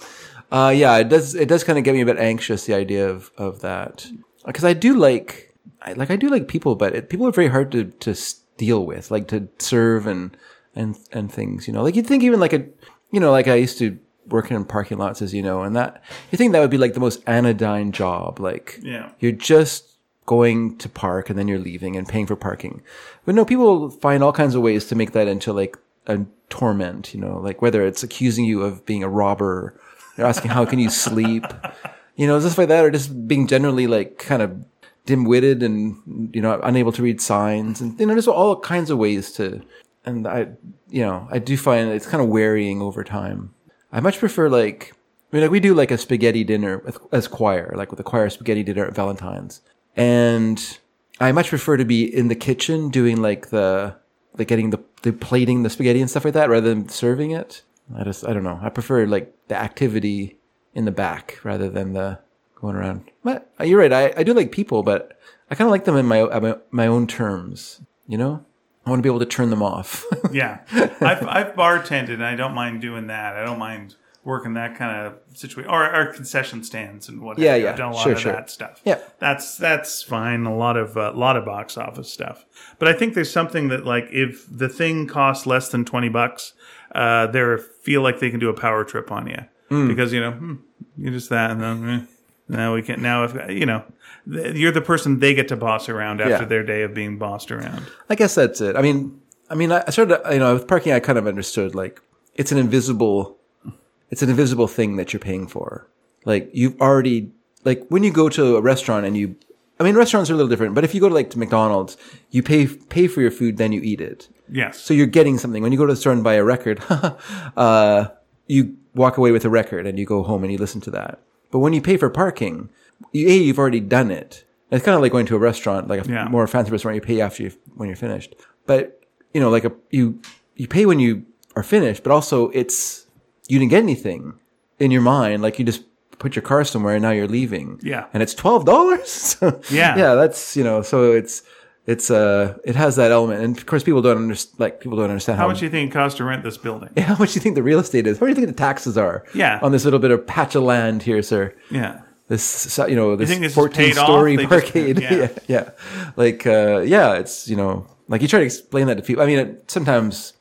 Uh, yeah, it does. It does kind of get me a bit anxious. The idea of of that because I do like, I, like I do like people, but it, people are very hard to to deal with, like to serve and and and things. You know, like you'd think even like a, you know, like I used to work in parking lots, as you know, and that you think that would be like the most anodyne job. Like, Yeah. you're just going to park and then you're leaving and paying for parking. But no, people find all kinds of ways to make that into like a torment, you know, like whether it's accusing you of being a robber, they're asking how can you sleep, you know, stuff like that, or just being generally like kind of dim-witted and you know unable to read signs and you know there's all kinds of ways to and i you know i do find it's kind of wearying over time. I much prefer like i mean like we do like a spaghetti dinner with, as choir like with a choir spaghetti dinner at valentine's and i much prefer to be in the kitchen doing like the like getting the, the plating the spaghetti and stuff like that rather than serving it i just i don't know i prefer like the activity in the back rather than the going around. But uh, you're right. I, I do like people, but I kind of like them in my, my my own terms. You know, I want to be able to turn them off. Yeah, I've I've bartended, and I don't mind doing that. I don't mind working that kind of situation, or, or concession stands and whatever. Yeah, yeah. I've done a lot Sure, of sure. that stuff. Yeah. that's that's fine. A lot of a lot of box office stuff, but I think there's something that like if the thing costs less than twenty bucks, uh, they feel like they can do a power trip on you Hmm. because you know hmm, you're just that, and then eh, now we can now if you know. You're the person they get to boss around after Yeah. their day of being bossed around. I guess that's it. I mean, I mean, I I started, you know, with parking, I kind of understood like it's an invisible, it's an invisible thing that you're paying for. Like you've already, like when you go to a restaurant and you, I mean, restaurants are a little different, but if you go to like to McDonald's, you pay pay for your food, then you eat it. Yes. So you're getting something. When you go to the store and buy a record, uh, you walk away with a record and you go home and you listen to that. But when you pay for parking, you, A, you've already done it. It's kind of like going to a restaurant, like a Yeah. more fancy restaurant, you pay after you, when you're finished. But, you know, like a, you, you pay when you are finished, but also it's, you didn't get anything in your mind. Like you just put your car somewhere and now you're leaving. Yeah. And it's $12. Yeah. Yeah. That's, you know, so it's, it's, uh, it has that element. And of course people don't understand, like people don't understand How much do you think it costs to rent this building? Yeah, how much do you think the real estate is? What do you think the taxes are? Yeah. On this little bit of patch of land here, sir. Yeah. This, you know, this think this 14 paid story parkade. yeah. yeah. yeah. Like, uh, yeah, it's, you know, like you try to explain that to people. I mean, it, sometimes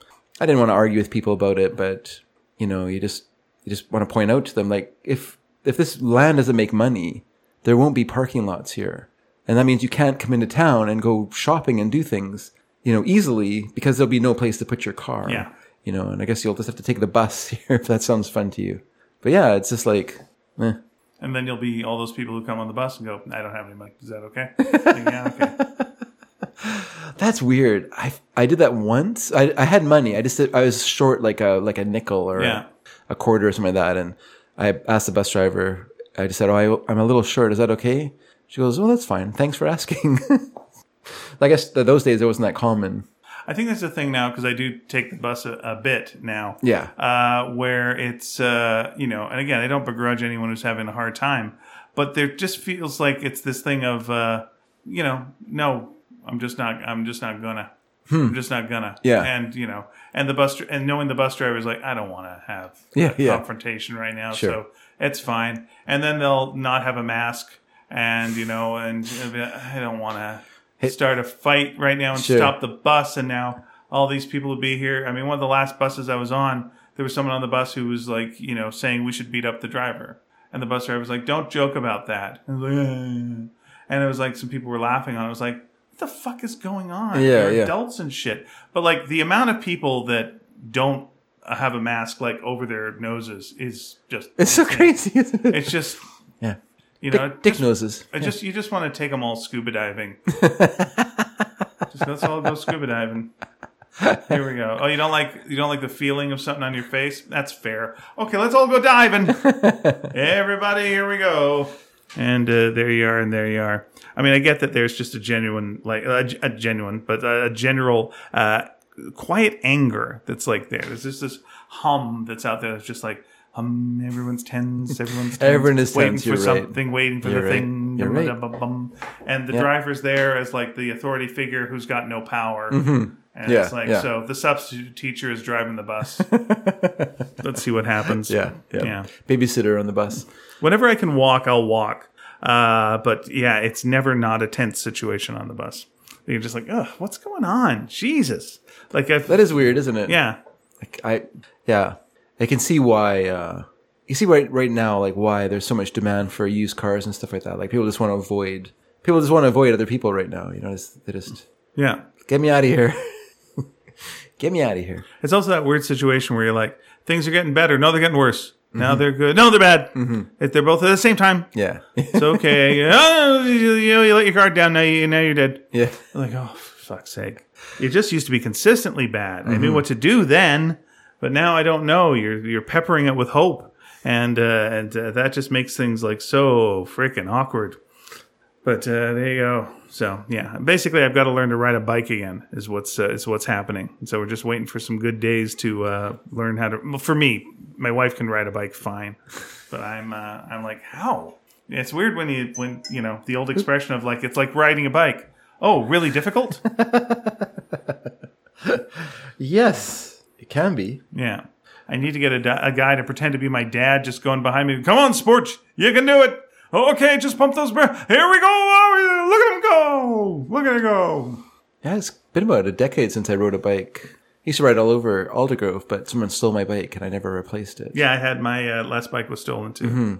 I didn't want to argue with people about it, but, you know, you just, you just want to point out to them, like, if, if this land doesn't make money, there won't be parking lots here. And that means you can't come into town and go shopping and do things, you know, easily because there'll be no place to put your car. Yeah. You know, and I guess you'll just have to take the bus here if that sounds fun to you. But yeah, it's just like, eh. And then you'll be all those people who come on the bus and go, I don't have any money. Is that okay? Yeah, okay. That's weird. I I did that once. I I had money. I just did, I was short like a like a nickel or Yeah. a, a quarter or something like that, and I asked the bus driver. I just said, "Oh, I, I'm a little short. Is that okay?" She goes, "Well, that's fine. Thanks for asking." I guess those days it wasn't that common. I think that's the thing now because I do take the bus a, a bit now. Yeah. Uh, where it's, uh, you know, and again, I don't begrudge anyone who's having a hard time, but there just feels like it's this thing of, uh, you know, no, I'm just not, I'm just not gonna. I'm just not gonna. Hmm. Yeah. And, you know, and the bus, and knowing the bus driver is like, I don't want to have Yeah, a yeah. confrontation right now. Sure. So it's fine. And then they'll not have a mask and, you know, and uh, I don't want to start a fight right now and Sure. stop the bus. And now all these people will be here. I mean, one of the last buses I was on, there was someone on the bus who was like, you know, saying we should beat up the driver. And the bus driver was like, don't joke about that. And, like, and it was like some people were laughing on it. Was like, what the fuck is going on? Yeah, They're yeah. adults and shit. But like the amount of people that don't have a mask like over their noses is just It's so crazy, isn't it? it's just Yeah. you know Dick, dick noses. I just you just want to take them all scuba diving. just let's all go scuba diving. Here we go. Oh, you don't like you don't like the feeling of something on your face? That's fair. Okay, let's all go diving. Everybody, here we go. And uh, there you are, and there you are. I mean, I get that there's just a genuine, like a, a genuine, but a general, uh, quiet anger that's like there. There's just this hum that's out there that's just like hum. Everyone's tense. Everyone's tense, Everyone is waiting tense, for you're right. something, waiting for You're the right. thing. You're right. Bum. And the Yeah. driver's there as like the authority figure who's got no power. Mm-hmm. And Yeah, it's like, yeah. so the substitute teacher is driving the bus. Let's see what happens. Yeah, yeah. Yeah. Babysitter on the bus. Whenever I can walk, I'll walk. Uh, but yeah, it's never not a tense situation on the bus. You're just like, ugh, what's going on? Jesus. Like, I've, That is weird, isn't it? yeah. Like, I yeah, I can see why. Uh, you see right right now, like why there's so much demand for used cars and stuff like that. Like people just want to avoid. People just want to avoid other people right now. You know, they just Yeah. get me out of here. get me out of here. It's also that weird situation where you're like, things are getting better. No, they're getting worse. Now mm-hmm. they're good. No, they're bad. Mm-hmm. If they're both at the same time, Yeah, it's okay. oh, you, you know, you let your guard down. Now you now you're dead. yeah, Like, oh, fuck's sake. It just used to be consistently bad. I knew mm-hmm. what to do then, but now I don't know. You're you're peppering it with hope, and uh, and uh, that just makes things like so freaking awkward. But uh, there you go. So yeah, basically, I've got to learn to ride a bike again. Is what's uh, is what's happening. And so we're just waiting for some good days to uh, learn how to. Well, for me, my wife can ride a bike fine, but I'm uh, I'm like how. It's weird when you when you know the old expression of like it's like riding a bike. Oh, really difficult? yes, it can be. yeah. I need to get a, a guy to pretend to be my dad, just going behind me. Come on, sports, you can do it. Okay, just pump those brakes. Here we go. Oh, look at him go. Look at him go. Yeah, it's been about a decade since I rode a bike. I used to ride all over Aldergrove, but someone stole my bike and I never replaced it. Yeah, I had my uh, last bike was stolen too. And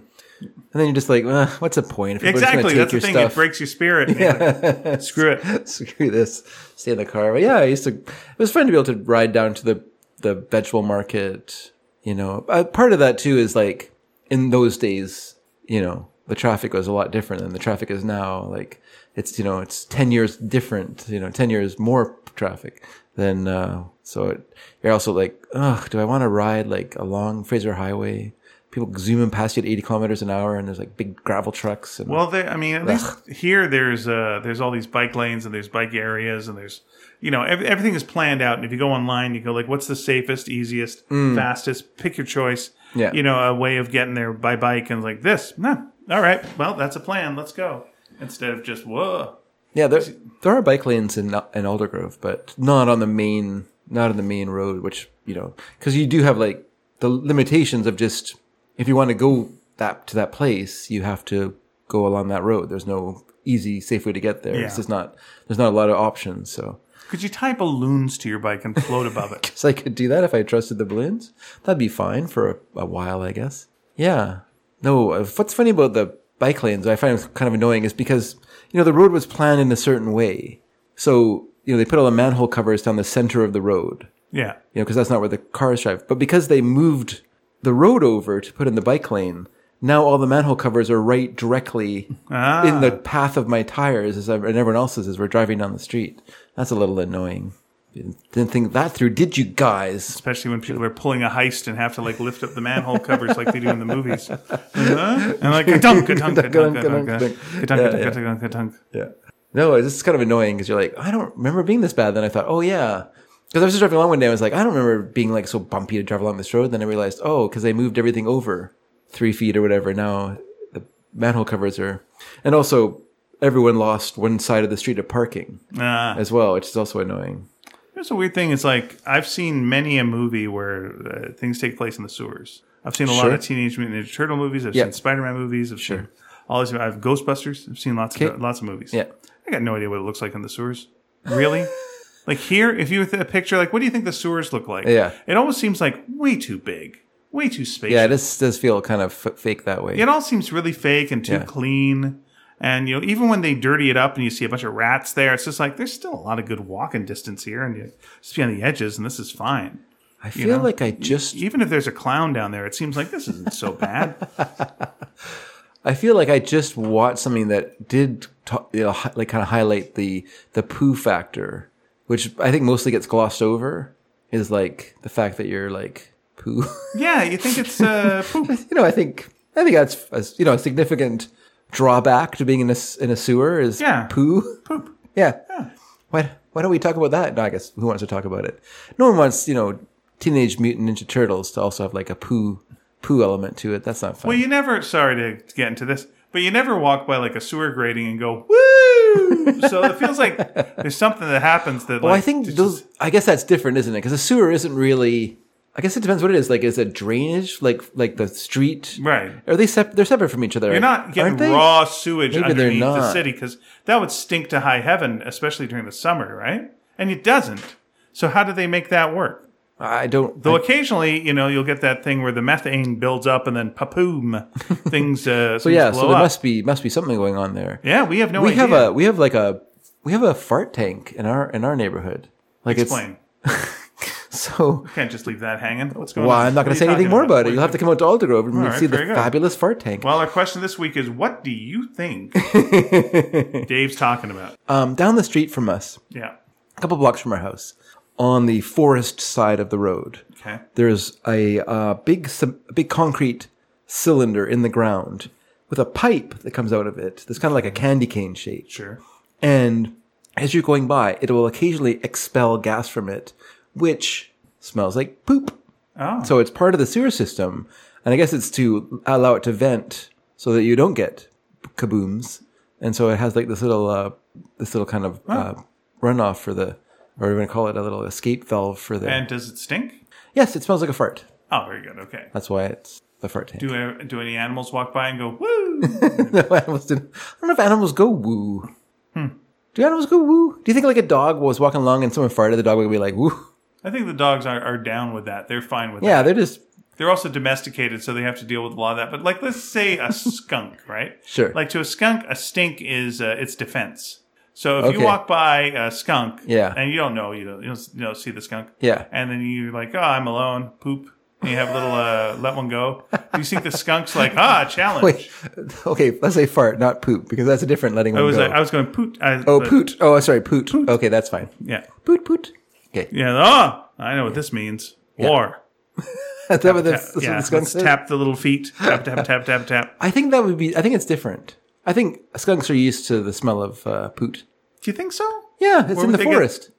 then you're just like, well, what's the point? If Exactly, take that's the thing. stuff- It breaks your spirit. you're like, Screw it. screw this, stay in the car. But yeah, I used to. It was fun to be able to ride down to the the vegetable market. You know, uh, part of that too is like in those days, you know, the traffic was a lot different than the traffic is now. Like it's you know it's ten years different. You know, ten years more traffic than uh, so. It, you're also like, ugh, do I want to ride like along Fraser Highway? People zooming past you at 80 kilometers an hour, and there's like big gravel trucks. And Well, there, I mean, at least here there's uh, there's all these bike lanes and there's bike areas and there's you know ev- everything is planned out. And if you go online, you go like, what's the safest, easiest, fastest? Pick your choice. Mm. Yeah. You know, a way of getting there by bike and like this. Nah, all right, well, that's a plan. Let's go. Instead of just whoa. Yeah, there there are bike lanes in in Aldergrove, but not on the main not on the main road. Which you know, because you do have like the limitations of just if you want to go that to that place, you have to go along that road. There's no easy, safe way to get there. Yeah. It's just not. There's not a lot of options. So, Could you tie balloons to your bike and float above it? so I could do that if I trusted the balloons. That'd be fine for a, a while, I guess. Yeah. No. uh, What's funny about the bike lanes, I find kind of annoying, is because you know the road was planned in a certain way. So you know they put all the manhole covers down the center of the road. Yeah. You know because that's not where the cars drive. But because they moved the road over to put in the bike lane, now all the manhole covers are right directly Ah. in the path of my tires as I, and everyone else's as we're driving down the street. That's a little annoying. Didn't, think that through, did you guys? Especially when people are pulling a heist and have to like lift up the manhole covers like they do in the movies. Uh-huh. And like ka-dunk, ka-dunk, ka-dunk, ka-dunk, ka-dunk, ka-dunk, ka-dunk, ka-dunk, ka-dunk. Yeah. No, it's just kind of annoying because you're like, I don't remember being this bad. Then I thought, oh yeah, because I was just driving along one day. I was like, I don't remember being like so bumpy to drive along this road. Then I realized, oh, because they moved everything over three feet or whatever. Now the manhole covers are, and also everyone lost one side of the street of parking Ah. as well, which is also annoying. There's a weird thing. It's like I've seen many a movie where uh, things take place in the sewers. I've seen a lot of Teenage Mutant Ninja Turtle movies. I've seen Spider-Man movies. I've seen all these. I've Ghostbusters. I've seen lots of Okay. lots of movies. Yeah. I got no idea what it looks like in the sewers. Really? like here, if you with a picture, like what do you think the sewers look like? Yeah. It almost seems like way too big, way too spacious. Yeah, this does feel kind of f- fake that way. It all seems really fake and too Yeah. clean. And you know, even when they dirty it up and you see a bunch of rats there, it's just like there's still a lot of good walking distance here, and you just be on the edges, and this is fine. I feel know? like I just, Even if there's a clown down there, it seems like this isn't so bad. I feel like I just watched something that did, you know, like kind of highlight the the poo factor, which I think mostly gets glossed over. Is like the fact that you're like poo. yeah, you think it's uh, poop? you know, I think I think that's a, you know a significant drawback to being in a in a sewer is Yeah. poo. Poop. Yeah. Why why don't we talk about that? No, I guess who wants to talk about it? No one wants you know Teenage Mutant Ninja Turtles to also have like a poo poo element to it. That's not fun. Well, you never. Sorry to get into this, but you never walk by like a sewer grating and go, "Woo!" Woo. so it feels like there's something that happens that. Well, like, I think those. just- I guess that's different, isn't it? Because a sewer isn't really. I guess it depends what it is. Like, is it drainage? Like, like the street? right. Are they sep- They're separate from each other? You're not getting raw sewage Maybe underneath the city because that would stink to high heaven, especially during the summer, right? And it doesn't. So how do they make that work? I don't. Though occasionally, you know, you'll get that thing where the methane builds up and then papoom, things. Uh, so yeah, so there up. must be must be something going on there. Yeah, we have no idea. we idea. have a we have like a we have a fart tank in our in our neighborhood. Like Explain. it's so. Can't just leave that hanging. What's going Well, on? Well, I'm not going to say anything more about it. You'll have to come out to Aldergrove and right, see the good. fabulous fart tank. Well, our question this week is what do you think Dave's talking about? Um, down the street from us, Yeah. a couple blocks from our house, on the forest side of the road, Okay. there's a uh, big a big concrete cylinder in the ground with a pipe that comes out of it. That's kind of like a candy cane shape. Sure. And as you're going by, it will occasionally expel gas from it, which smells like poop. Oh. So it's part of the sewer system, and I guess it's to allow it to vent so that you don't get kabooms. And so it has like this little, uh, this little kind of uh, runoff for the, or we're going to call it a little escape valve for the. and does it stink? yes, it smells like a fart. Oh, very good. Okay. That's why it's the fart tank. Do do any animals walk by and go woo? no, animals didn't. I don't know if animals go woo. Hmm. Do animals go woo? Do you think like a dog was walking along and someone farted, the dog would be like woo? I think the dogs are, are down with that. They're fine with Yeah, that. they're just They're also domesticated, so they have to deal with a lot of that. But like, let's say a skunk, right? Sure. Like to a skunk, a stink is uh, its defense. So if Okay. you walk by a skunk, Yeah. and you don't know, you don't, you don't, you don't see the skunk, yeah. and then you're like, oh, I'm alone, poop, and you have a little uh, let one go. Do you think the skunk's like, ah, challenge? Wait, okay, let's say fart, not poop, because that's a different letting one I was go. like, I was going poot. I, oh, but- poot. Oh, sorry, poot. Okay, that's fine. Yeah, Poot, poot. Okay, yeah. Oh, I know what this means. War. is that what the, that's what yeah, the skunk let's says? tap the little feet. Tap, tap, tap, tap, tap. I think that would be. I think it's different. I think skunks are used to the smell of uh, poot. Do you think so? Yeah, it's Where in would the they get- forest.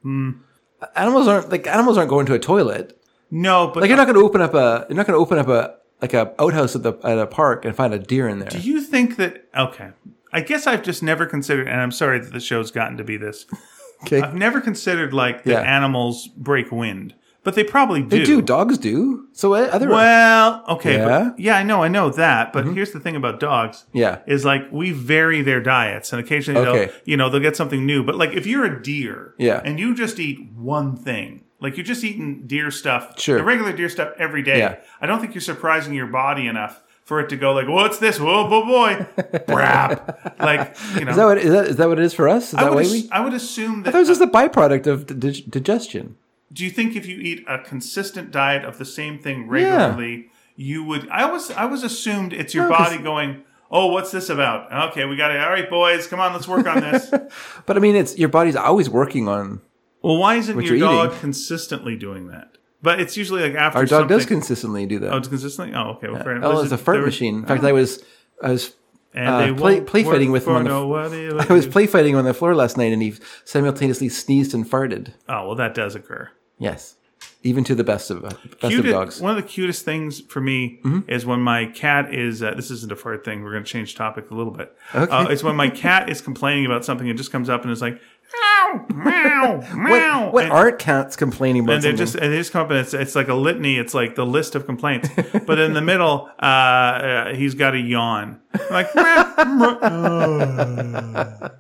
Animals aren't like animals aren't going to a toilet. No, but Like you're not going to open up a you're not going to open up a like a outhouse at the at a park and find a deer in there. Do you think that okay? I guess I've just never considered, and I'm sorry that the show's gotten to be this. Okay, I've never considered like that Yeah. animals break wind, but they probably do. they do. Dogs do. So uh, other Well, okay, Yeah? Mm-hmm. yeah, I know, I know that. But here's the thing about dogs. Yeah. is like we vary their diets, and occasionally Okay. they'll, you know, they'll get something new. But like if you're a deer, Yeah. and you just eat one thing, like you're just eating deer stuff, Sure. the regular deer stuff every day. Yeah. I don't think you're surprising your body enough for it to go like, "What's this? Whoa, boy, boy, brap!" like you know. Is that what is that is that what it is for us? Is I that would, why ass- we? I would assume that. That was just a byproduct of dig- digestion. Do you think if you eat a consistent diet of the same thing regularly, you would? I was I was assumed it's your No, body going. Oh, what's this about? Okay, we got it. All right, boys, come on, let's work on this. But I mean, it's your body's always working on. well, why isn't your dog eating. consistently doing that? But it's usually like after Our dog something. does consistently do that. oh, it's consistently. Oh, okay. Well, fair enough. Oh, Was it's a fart machine. In fact, I was I was And uh, they play- play fighting with him on the- nobody I was play fighting on the floor last night, and he simultaneously sneezed and farted. Oh well, that does occur. Yes, even to the best of best of dogs. Mm-hmm. One of the cutest things for me is when my cat is. Uh, this isn't a fart thing. We're going to change topic a little bit. Okay. Uh, it's when my cat is complaining about something and just comes up and is like, meow, meow, meow. What, what and, aren't cats complaining about? and they just and they just come up and it's, it's like a litany. It's like the list of complaints. but in the middle, uh, uh, he's got a yawn. Like, meow, meow.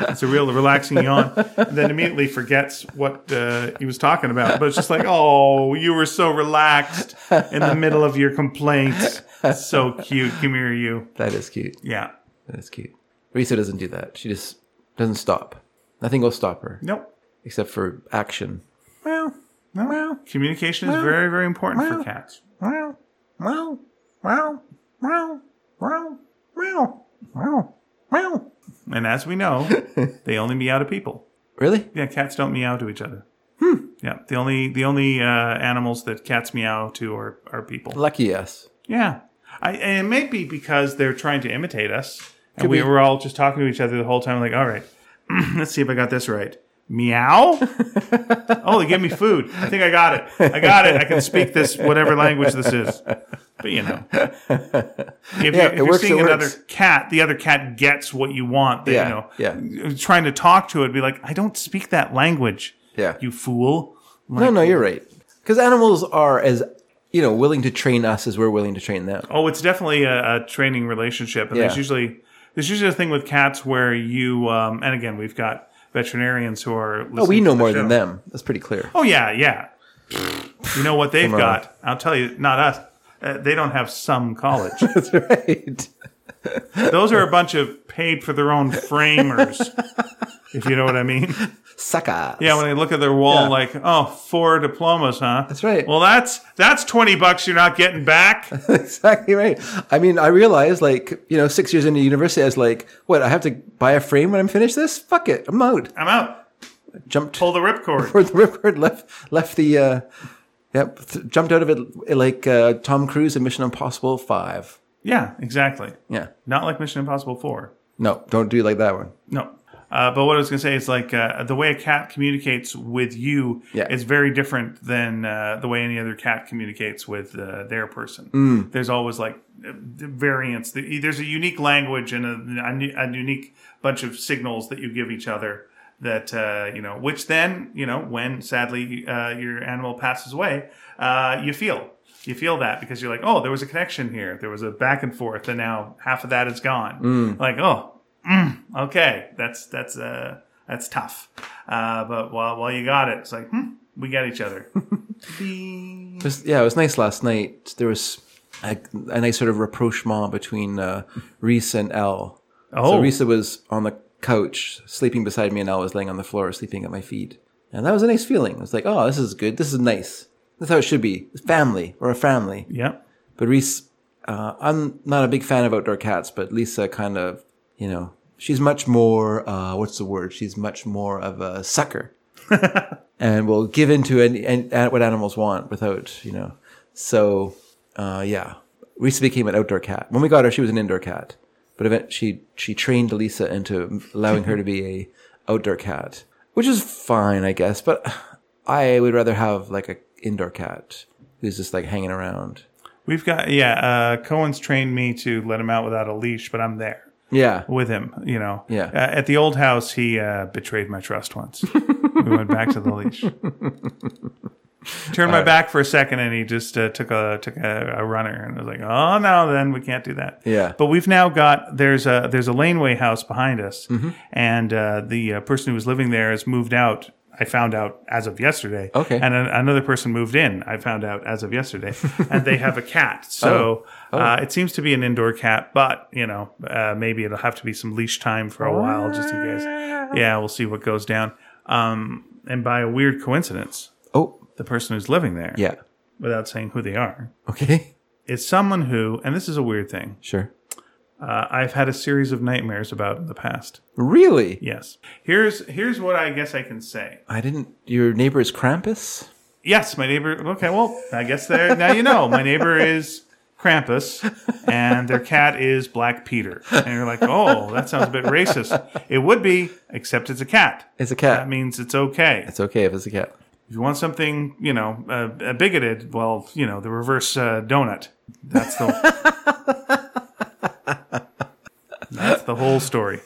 it's a real relaxing yawn. And then immediately forgets what uh, he was talking about. But it's just like, oh, you were so relaxed in the middle of your complaints. So cute. Come here, you. that is cute. Yeah. That is cute. Risa doesn't do that. She just doesn't stop. Nothing will stop her Nope. except for action. Well, no. Communication is very, very important for cats. Well meow, meow, meow, meow, meow, meow, meow. And as we know, they only meow to people. Really? Yeah, cats don't meow to each other. Hmm. Yeah, the only the only uh, animals that cats meow to are, are people. Lucky us. Yeah, I, and it may be because they're trying to imitate us, and Could we be. were all just talking to each other the whole time. Like, all right, let's see if I got this right. Meow? oh, they gave me food. I think I got it. I got it. I can speak this, whatever language this is. But you know, if, Yeah, it you're seeing another works. cat, the other cat gets what you want. They, Yeah, you know, yeah. trying to talk to it, be like, I don't speak that language. Yeah. You fool. No, no, you're right. Because animals are as you know willing to train us as we're willing to train them. Oh, it's definitely a, a training relationship, and there's usually there's usually a thing with cats where you um, and again we've got veterinarians who are. Oh, we know more than them. That's pretty clear. Oh yeah, yeah. You know what they've got? I'll tell you, not us. Uh, they don't have some college. That's right. Those are a bunch of paid for their own framers, if you know what I mean. Suckers. Yeah, when they look at their wall, Yeah. like, oh, four diplomas, huh? That's right. Well, that's that's twenty bucks you're not getting back. exactly right. I mean, I realized, like, you know, six years into university, I was like, what, I have to buy a frame when I'm finished this? Fuck it. I'm out. I'm out. Jumped Pull the ripcord. for the ripcord, left, left the, uh, yep, th- jumped out of it like, uh, Tom Cruise in Mission Impossible 5. Yeah, exactly. Yeah. Not like Mission Impossible Four. No, don't do like that one. No. Uh, but what I was going to say is like uh, the way a cat communicates with you Yeah. is very different than uh, the way any other cat communicates with uh, their person. Mm. There's always like variants. There's a unique language and a, a, unique bunch of signals that you give each other. That uh, you know, which then you know, when sadly uh, your animal passes away, uh, you feel you feel that because you're like, oh, there was a connection here. There was a back and forth, and now half of that is gone. Mm. Like, oh, mm, okay, that's that's uh that's tough. Uh, but while while you got it, it's like, hmm, we got each other. It was, yeah, it was nice last night. There was a, a nice sort of rapprochement between uh, Reese and Elle. Oh. So Reese was on the couch sleeping beside me, and Elle was laying on the floor sleeping at my feet. And that was a nice feeling. It was like, oh, this is good. This is nice. That's how it should be. Family. We're a family. Yeah. But Reese, uh, I'm not a big fan of outdoor cats, but Lisa kind of, you know, she's much more, uh, what's the word? She's much more of a sucker. and will give in to any, any, what animals want without, you know. So, uh, yeah. Reese became an outdoor cat. When we got her, she was an indoor cat. But event, she, she trained Lisa into allowing her to be a outdoor cat, which is fine, I guess. But I would rather have like a indoor cat who's just like hanging around. We've got yeah. Uh, Cohen's trained me to let him out without a leash, but I'm there Yeah. with him. You know. Yeah. Uh, at the old house, he uh, betrayed my trust once. we went back to the leash. Turned my back for a second, and he just uh, took a took a, a runner, and I was like, "Oh no, then we can't do that." Yeah. But we've now got there's a there's a laneway house behind us, Mm-hmm. and uh, the uh, person who was living there has moved out. I found out as of yesterday. Okay. And an, another person moved in. I found out as of yesterday, and they have a cat. So Oh. Uh, it seems to be an indoor cat, but you know, uh, maybe it'll have to be some leash time for a while, just in case. Yeah, we'll see what goes down. Um, and by a weird coincidence, Oh, the person who's living there, yeah. without saying who they are, Okay. is someone who, and this is a weird thing, Sure. Uh, I've had a series of nightmares about in the past. Really? Yes. Here's here's what I guess I can say. I didn't. Your neighbor is Krampus? Yes, my neighbor. Okay, well, I guess there now you know. My neighbor is Krampus, and their cat is Black Peter. And you're like, oh, that sounds a bit racist. It would be, except it's a cat. It's a cat. That means it's okay. It's okay if it's a cat. If you want something, you know, uh, bigoted, well, you know, the reverse uh, donut. That's the. the whole story.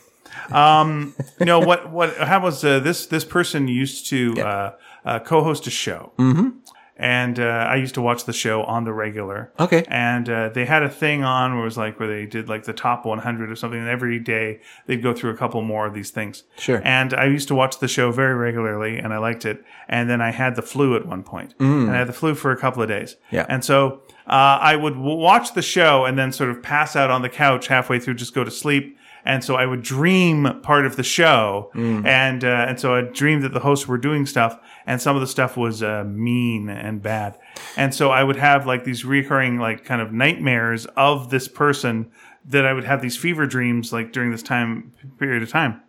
Um, you know what? What? How was uh, this? This person used to uh, uh, co-host a show, mm-hmm. and uh, I used to watch the show on the regular. Okay. And uh, they had a thing on where it was like where they did like the top 100 or something, and every day they'd go through a couple more of these things. Sure. And I used to watch the show very regularly, and I liked it. And then I had the flu at one point, and I had the flu for a couple of days. Yeah. And so uh, I would w- watch the show and then sort of pass out on the couch halfway through, just go to sleep. And so I would dream part of the show, and uh, and so I dreamed that the hosts were doing stuff, and some of the stuff was uh, mean and bad, and so I would have like these recurring like kind of nightmares of this person that I would have these fever dreams like during this time period of time,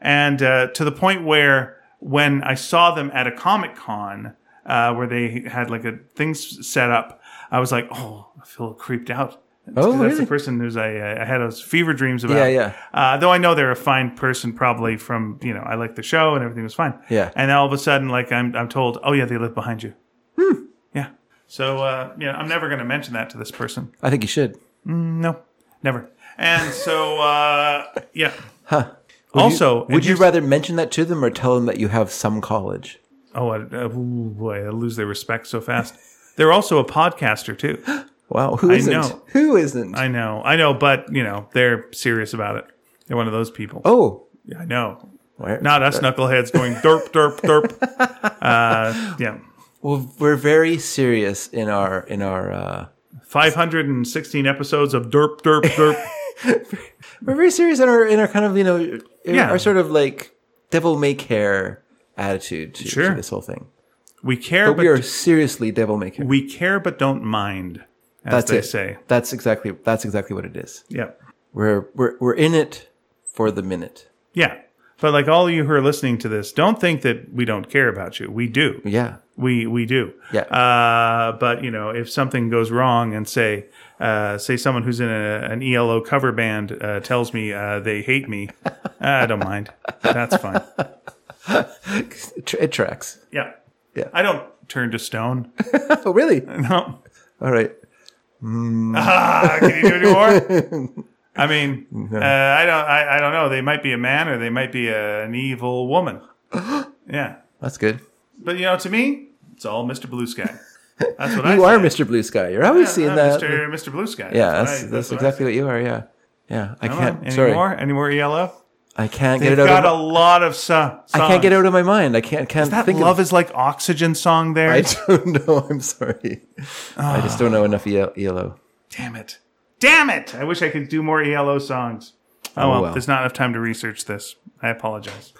and uh, to the point where when I saw them at a comic con uh, where they had like a things set up, I was like, oh, I feel creeped out. Oh, that's the person who's I, I had those fever dreams about. Yeah, yeah. Uh, though I know they're a fine person, probably from you know I like the show and everything was fine. Yeah. And all of a sudden, like I'm I'm told, oh yeah, they live behind you. Hmm. Yeah. So uh, yeah, I'm never going to mention that to this person. I think you should. No, never. And so uh, yeah. Huh. also, and Would you rather mention that to them or tell them that you have some college? Oh, I, uh, ooh, boy, I lose their respect so fast. They're also a podcaster too. Wow, who isn't? know. Who isn't? I know, I know, but you know, they're serious about it. They're one of those people. oh, Yeah, I know. where? Not us knuckleheads going derp, derp, derp. Uh, yeah. Well, we're very serious in our in our. uh 516 episodes of derp, derp, derp. We're very serious in our in our kind of you know Yeah. our sort of like devil may care attitude to, to this whole thing. We care, But but we are seriously devil may care. we care, but don't mind, That's they it. say. That's exactly that's exactly what it is. Yeah. We're we're we're in it for the minute. Yeah. But like all of you who are listening to this, don't think that we don't care about you. We do. Yeah. We we do. Yeah. Uh, but you know, if something goes wrong, and say uh, say someone who's in a, an ELO cover band uh, tells me uh, they hate me, I don't mind. That's fine. It tracks. Yeah. Yeah. I don't turn to stone. Oh, really? No. All right. Ah, can you do any more? I mean, uh, I don't. I, I don't know. They might be a man, or they might be a, an evil woman. Yeah. That's good. But you know, to me, it's all Mr. Blue Sky. That's what I. You are say. Mr. Blue Sky. You're always seeing I'm that. Mr. Mr. Blue Sky. Yeah, what that's I- that's, what exactly say. what you are. Yeah. Yeah. I Come can't. on. Any sorry. more? Any more ELO? I can't They've get it out. got a Of, lot of so- songs. I can't get it out of my mind. I can't. Can't is That think love of. is like oxygen song there. I don't know. I'm sorry. I just don't know enough ELO. Damn it. Damn it. I wish I could do more ELO songs. Oh, well, well. there's not enough time to research this. I apologize.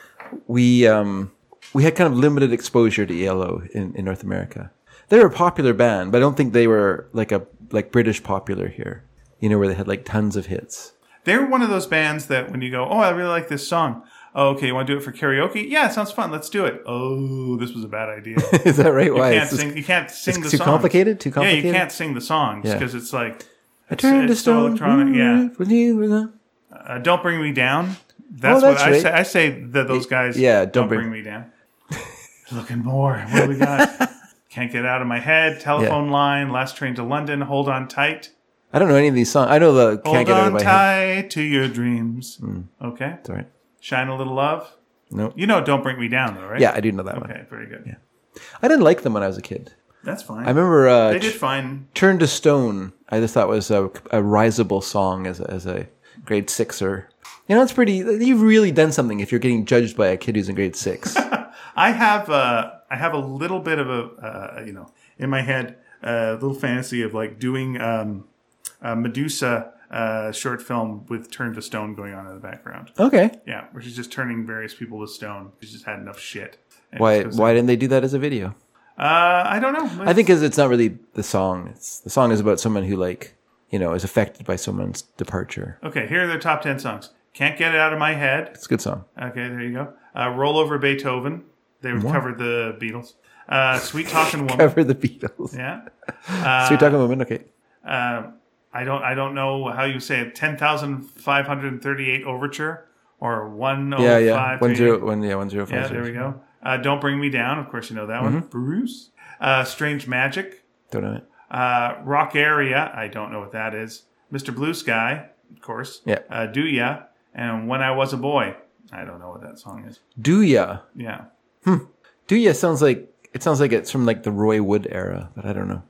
we um we had kind of limited exposure to ELO in, in North America. They were a popular band, but I don't think they were like a like British popular here. You know, where they had like tons of hits. They're one of those bands that when you go, oh, I really like this song. Oh, okay, you want to do it for karaoke? Yeah, it sounds fun. Let's do it. Oh, this was a bad idea. Is that right? Why? can't sing. You can't sing the song. it's the too songs. complicated? Too Yeah, you can't sing the songs Yeah. because it's like I turned to it's so stone. electronic, yeah. When you were gone. uh, "Don't Bring Me Down." That's, Oh, that's what I right. say. I say that those guys. yeah, don't, Don't bring, Bring- me down. Looking more. What do we got? Can't get out of my head. Telephone line. Last train to London. Hold on tight. I don't know any of these songs. I know the can't Hold get out on of my head. tight to your dreams. Okay. It's all right. Shine a little love. No. You know, don't bring me down, though, right? Yeah, I do know that one. Okay, very good. Yeah. I didn't like them when I was a kid. That's fine. I remember uh, they did fine. Turn to Stone. I just thought was a, a risable song as a, as a grade sixer. You know, it's pretty. You've really done something if you're getting judged by a kid who's in grade six. I have uh, I have a little bit of a uh, you know in my head a little fantasy of like doing um, a Medusa uh, short film with Turn to Stone going on in the background. okay. Yeah, where she's just turning various people to stone. She's just had enough shit. And Why why didn't they do that as a video? Uh, I don't know. I think because it's not really the song. It's the song is about someone who like you know is affected by someone's departure. Okay, here are their top ten songs. Can't get it out of my head. It's a good song. Okay, there you go. Uh, Roll over Beethoven. They covered the Beatles. Uh, Sweet Talking Woman. Cover the Beatles. Yeah. Sweet talking woman. Okay. Uh, I don't. I don't know how you say it. Ten thousand five hundred thirty-eight overture or one oh Yeah, yeah. One zero one. Yeah, one zero five. Yeah, there we go. Uh, don't bring me down. Of course, you know that one. Mm-hmm. Bruce. Uh, Strange Magic. Don't know it. Uh, Rockaria. I don't know what that is. Mr. Blue Sky. Of course. Yeah. Uh, Do ya? And When I Was a Boy. I don't know what that song is. Do ya? Yeah. Do ya sounds like it sounds like it's from like the Roy Wood era, but I don't know.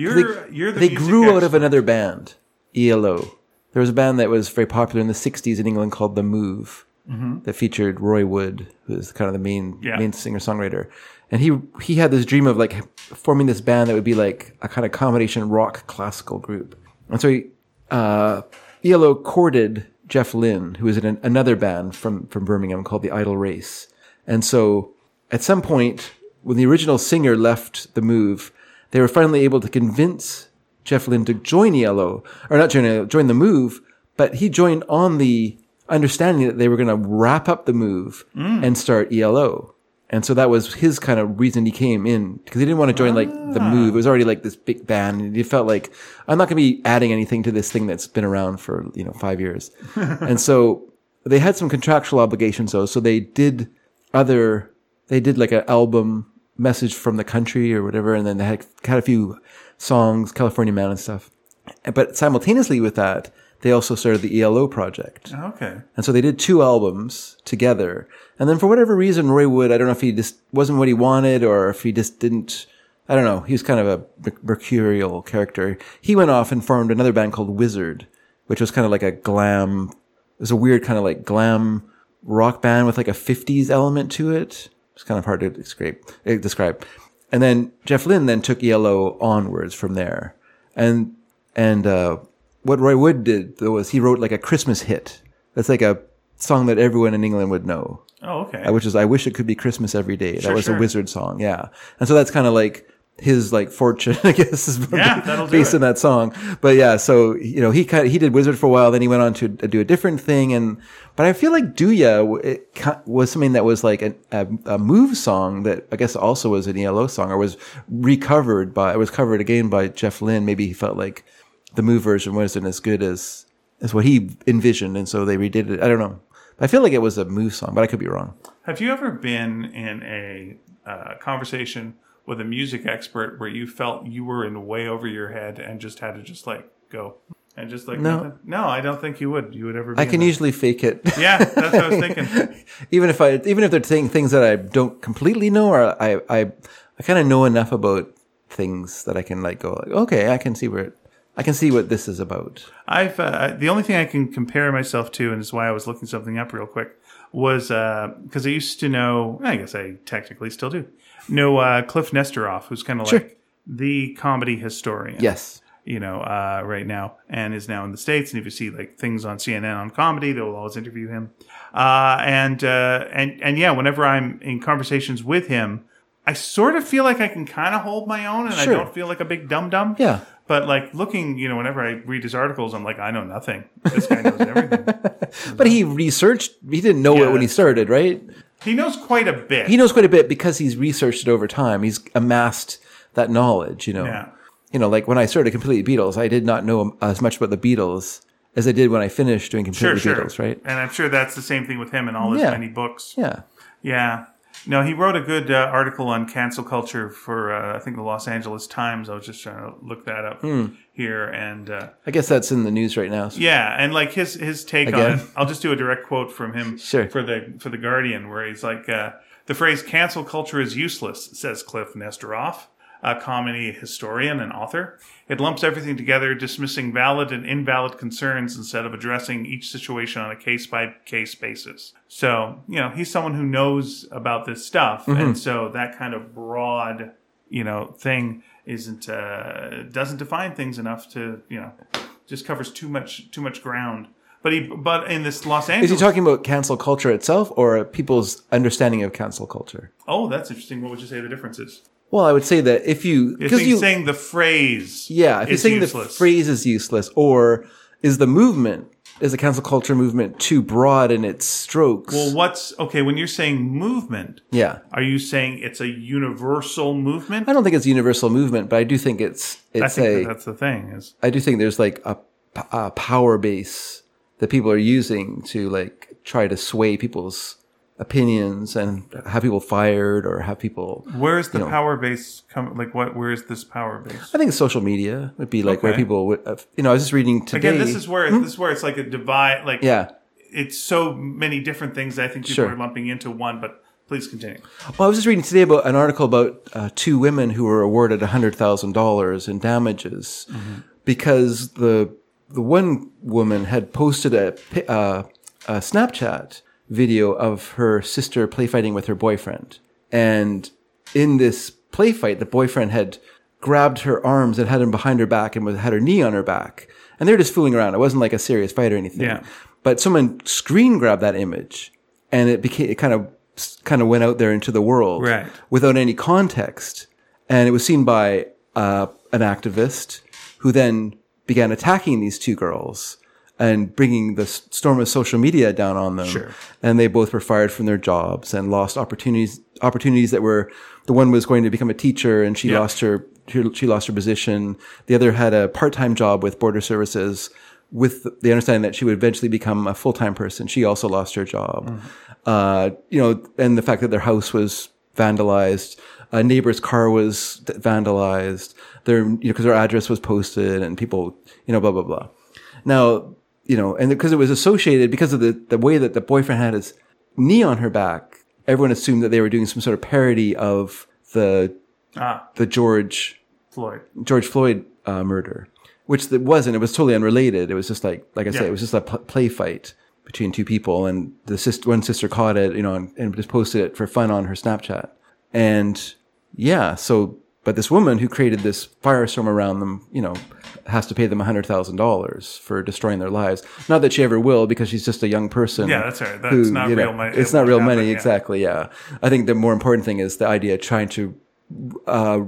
You're you're the they grew out of another band, ELO. There was a band that was very popular in the '60s in England called The Move, that featured Roy Wood, who is kind of the main Mm-hmm. Yeah. main singer songwriter. And he he had this dream of like forming this band that would be like a kind of combination rock classical group. And so he, uh, ELO courted Jeff Lynne, who was in an, another band from from Birmingham called the Idle Race. And so at some point, when the original singer left the move, they were finally able to convince Jeff Lynne to join ELO, or not join ELO, join the move, but he joined on the understanding that they were going to wrap up the move mm. and start ELO. And so that was his kind of reason he came in because he didn't want to join like the ah. move. It was already like this big band. And he felt like I'm not going to be adding anything to this thing that's been around for, you know, five years. and so they had some contractual obligations though. So they did other, they did like an album message from the country or whatever. And then they had, had a few songs, California Man and stuff. But simultaneously with that, they also started the ELO project. Okay. And so they did two albums together. And then for whatever reason, Roy Wood, I don't know if he just wasn't what he wanted or if he just didn't, I don't know. He was kind of a mercurial character. He went off and formed another band called Wizzard, which was kind of like a glam, it was a weird kind of like glam rock band with like a 50s element to it. It's kind of hard to describe. eh, describe. And then Jeff Lynne then took ELO onwards from there. And, and, uh, what Roy Wood did though was he wrote like a Christmas hit. That's like a song that everyone in England would know, Oh, okay. uh, which is "I wish it could be Christmas every day." that Sure, was sure. a Wizzard song, yeah. And so that's kind of like his like fortune, I guess, is Yeah, based in that song. But yeah, so you know he kind of, he did Wizzard for a while, then he went on to do a different thing, and but I feel like Do ya it was something that was like a, a, a move song that I guess also was an ELO song or was recovered by it was covered again by Jeff Lynne. Maybe he felt like the move version wasn't as good as as what he envisioned, and so they redid it. I don't know. I feel like it was a move song, but I could be wrong. Have you ever been in a uh, conversation with a music expert where you felt you were in way over your head and just had to just like go and just like No. nothing? no, I don't think you would. You would ever. Be I can usually fake it. Yeah, that's what I was thinking. even if I, even if they're saying things that I don't completely know, or I, I, I kind of know enough about things that I can like go like, okay, I can see where, it, I can see what this is about. I've uh, the only thing I can compare myself to, and is why I was looking something up real quick, was because I used to know. I guess I technically still do know uh, Kliph Nesteroff, who's kind of Sure. like the comedy historian. Yes. you know, uh, right now, and is now in the states. And if you see like things on CNN on comedy, they'll always interview him. Uh, and uh, and and yeah, whenever I'm in conversations with him, I sort of feel like I can kind of hold my own, and Sure. I don't feel like a big dum dum. Yeah. But like looking, you know, whenever I read his articles, I'm like, I know nothing. This guy knows everything. But he researched, he didn't know Yeah, it when he started, right? He knows quite a bit. He knows quite a bit because he's researched it over time. He's amassed that knowledge, you know. Yeah. You know, like when I started Completely Beatles, I did not know as much about the Beatles as I did when I finished doing sure, Completely sure. Beatles, right? And I'm sure that's the same thing with him and all his Yeah. many books. Yeah. Yeah. No, he wrote a good uh, article on cancel culture for uh, I think the Los Angeles Times. I was just trying to look that up Hmm. here, and uh, I guess that's in the news right now. so- yeah, and like his his take Again? on it. I'll just do a direct quote from him Sure. for the for the Guardian, where he's like, uh, "The phrase cancel culture is useless," says Kliph Nesteroff, a comedy historian and author. It lumps everything together, dismissing valid and invalid concerns instead of addressing each situation on a case by case basis. So, you know, he's someone who knows about this stuff. Mm-hmm. And so that kind of broad, you know, thing isn't, uh, doesn't define things enough to, you know, just covers too much, too much ground. But he, but in this Los Angeles, Is he talking about cancel culture itself or people's understanding of cancel culture? oh, that's interesting. What would you say the difference is? Well, I would say that if you, because you, saying the phrase, yeah, if you're saying the phrase is useless or is the movement, is the cancel culture movement too broad in its strokes? Well, what's okay when you're saying movement? yeah. Are you saying it's a universal movement? I don't think it's a universal movement, but I do think it's, I it's think a, that that's the thing. Is I do think there's like a power base that people are using to like try to sway people's opinions and have people fired or have people. where is the power base come? Like, what? Where is this power base? I think social media would be like where people would, have, you know, I was just reading today. Again, this is where this is where it's like a divide. Like, yeah. it's so many different things. I think people Sure. are lumping into one. But please continue. Well, I was just reading today about an article about uh, two women who were awarded hundred thousand dollars in damages because the the one woman had posted a, uh, a Snapchat video of her sister play fighting with her boyfriend, and in this play fight, the boyfriend had grabbed her arms and had him behind her back and had her knee on her back, and they were just fooling around. It wasn't like a serious fight or anything. Yeah. But someone screen grabbed that image, and it became it kind of kind of went out there into the world Right. without any context, and it was seen by uh, an activist who then began attacking these two girls and bringing the storm of social media down on them. Sure. And they both were fired from their jobs and lost opportunities opportunities that were the one was going to become a teacher and she Yeah. lost her she lost her position. The other had a part-time job with border services with the understanding that she would eventually become a full-time person. She also lost her job. Uh, you know, and the fact that their house was vandalized, a neighbor's car was vandalized, their, you know, because their address was posted and people, you know, blah, blah, blah. Now, you know, and because it was associated, because of the, the way that the boyfriend had his knee on her back, everyone assumed that they were doing some sort of parody of the, Ah, the George, Floyd. George Floyd uh, murder, which it wasn't. It was totally unrelated. It was just like, like I said, it was just a play fight between two people, and the sister, one sister caught it, you know, and, and just posted it for fun on her Snapchat. And yeah, so but this woman who created this firestorm around them, you know, has to pay them hundred thousand dollars for destroying their lives. Not that she ever will, because she's just a young person. Yeah, that's right. That's not you know, real money. It's It not real happen, money, yeah. exactly. Yeah, I think the more important thing is the idea of trying to uh,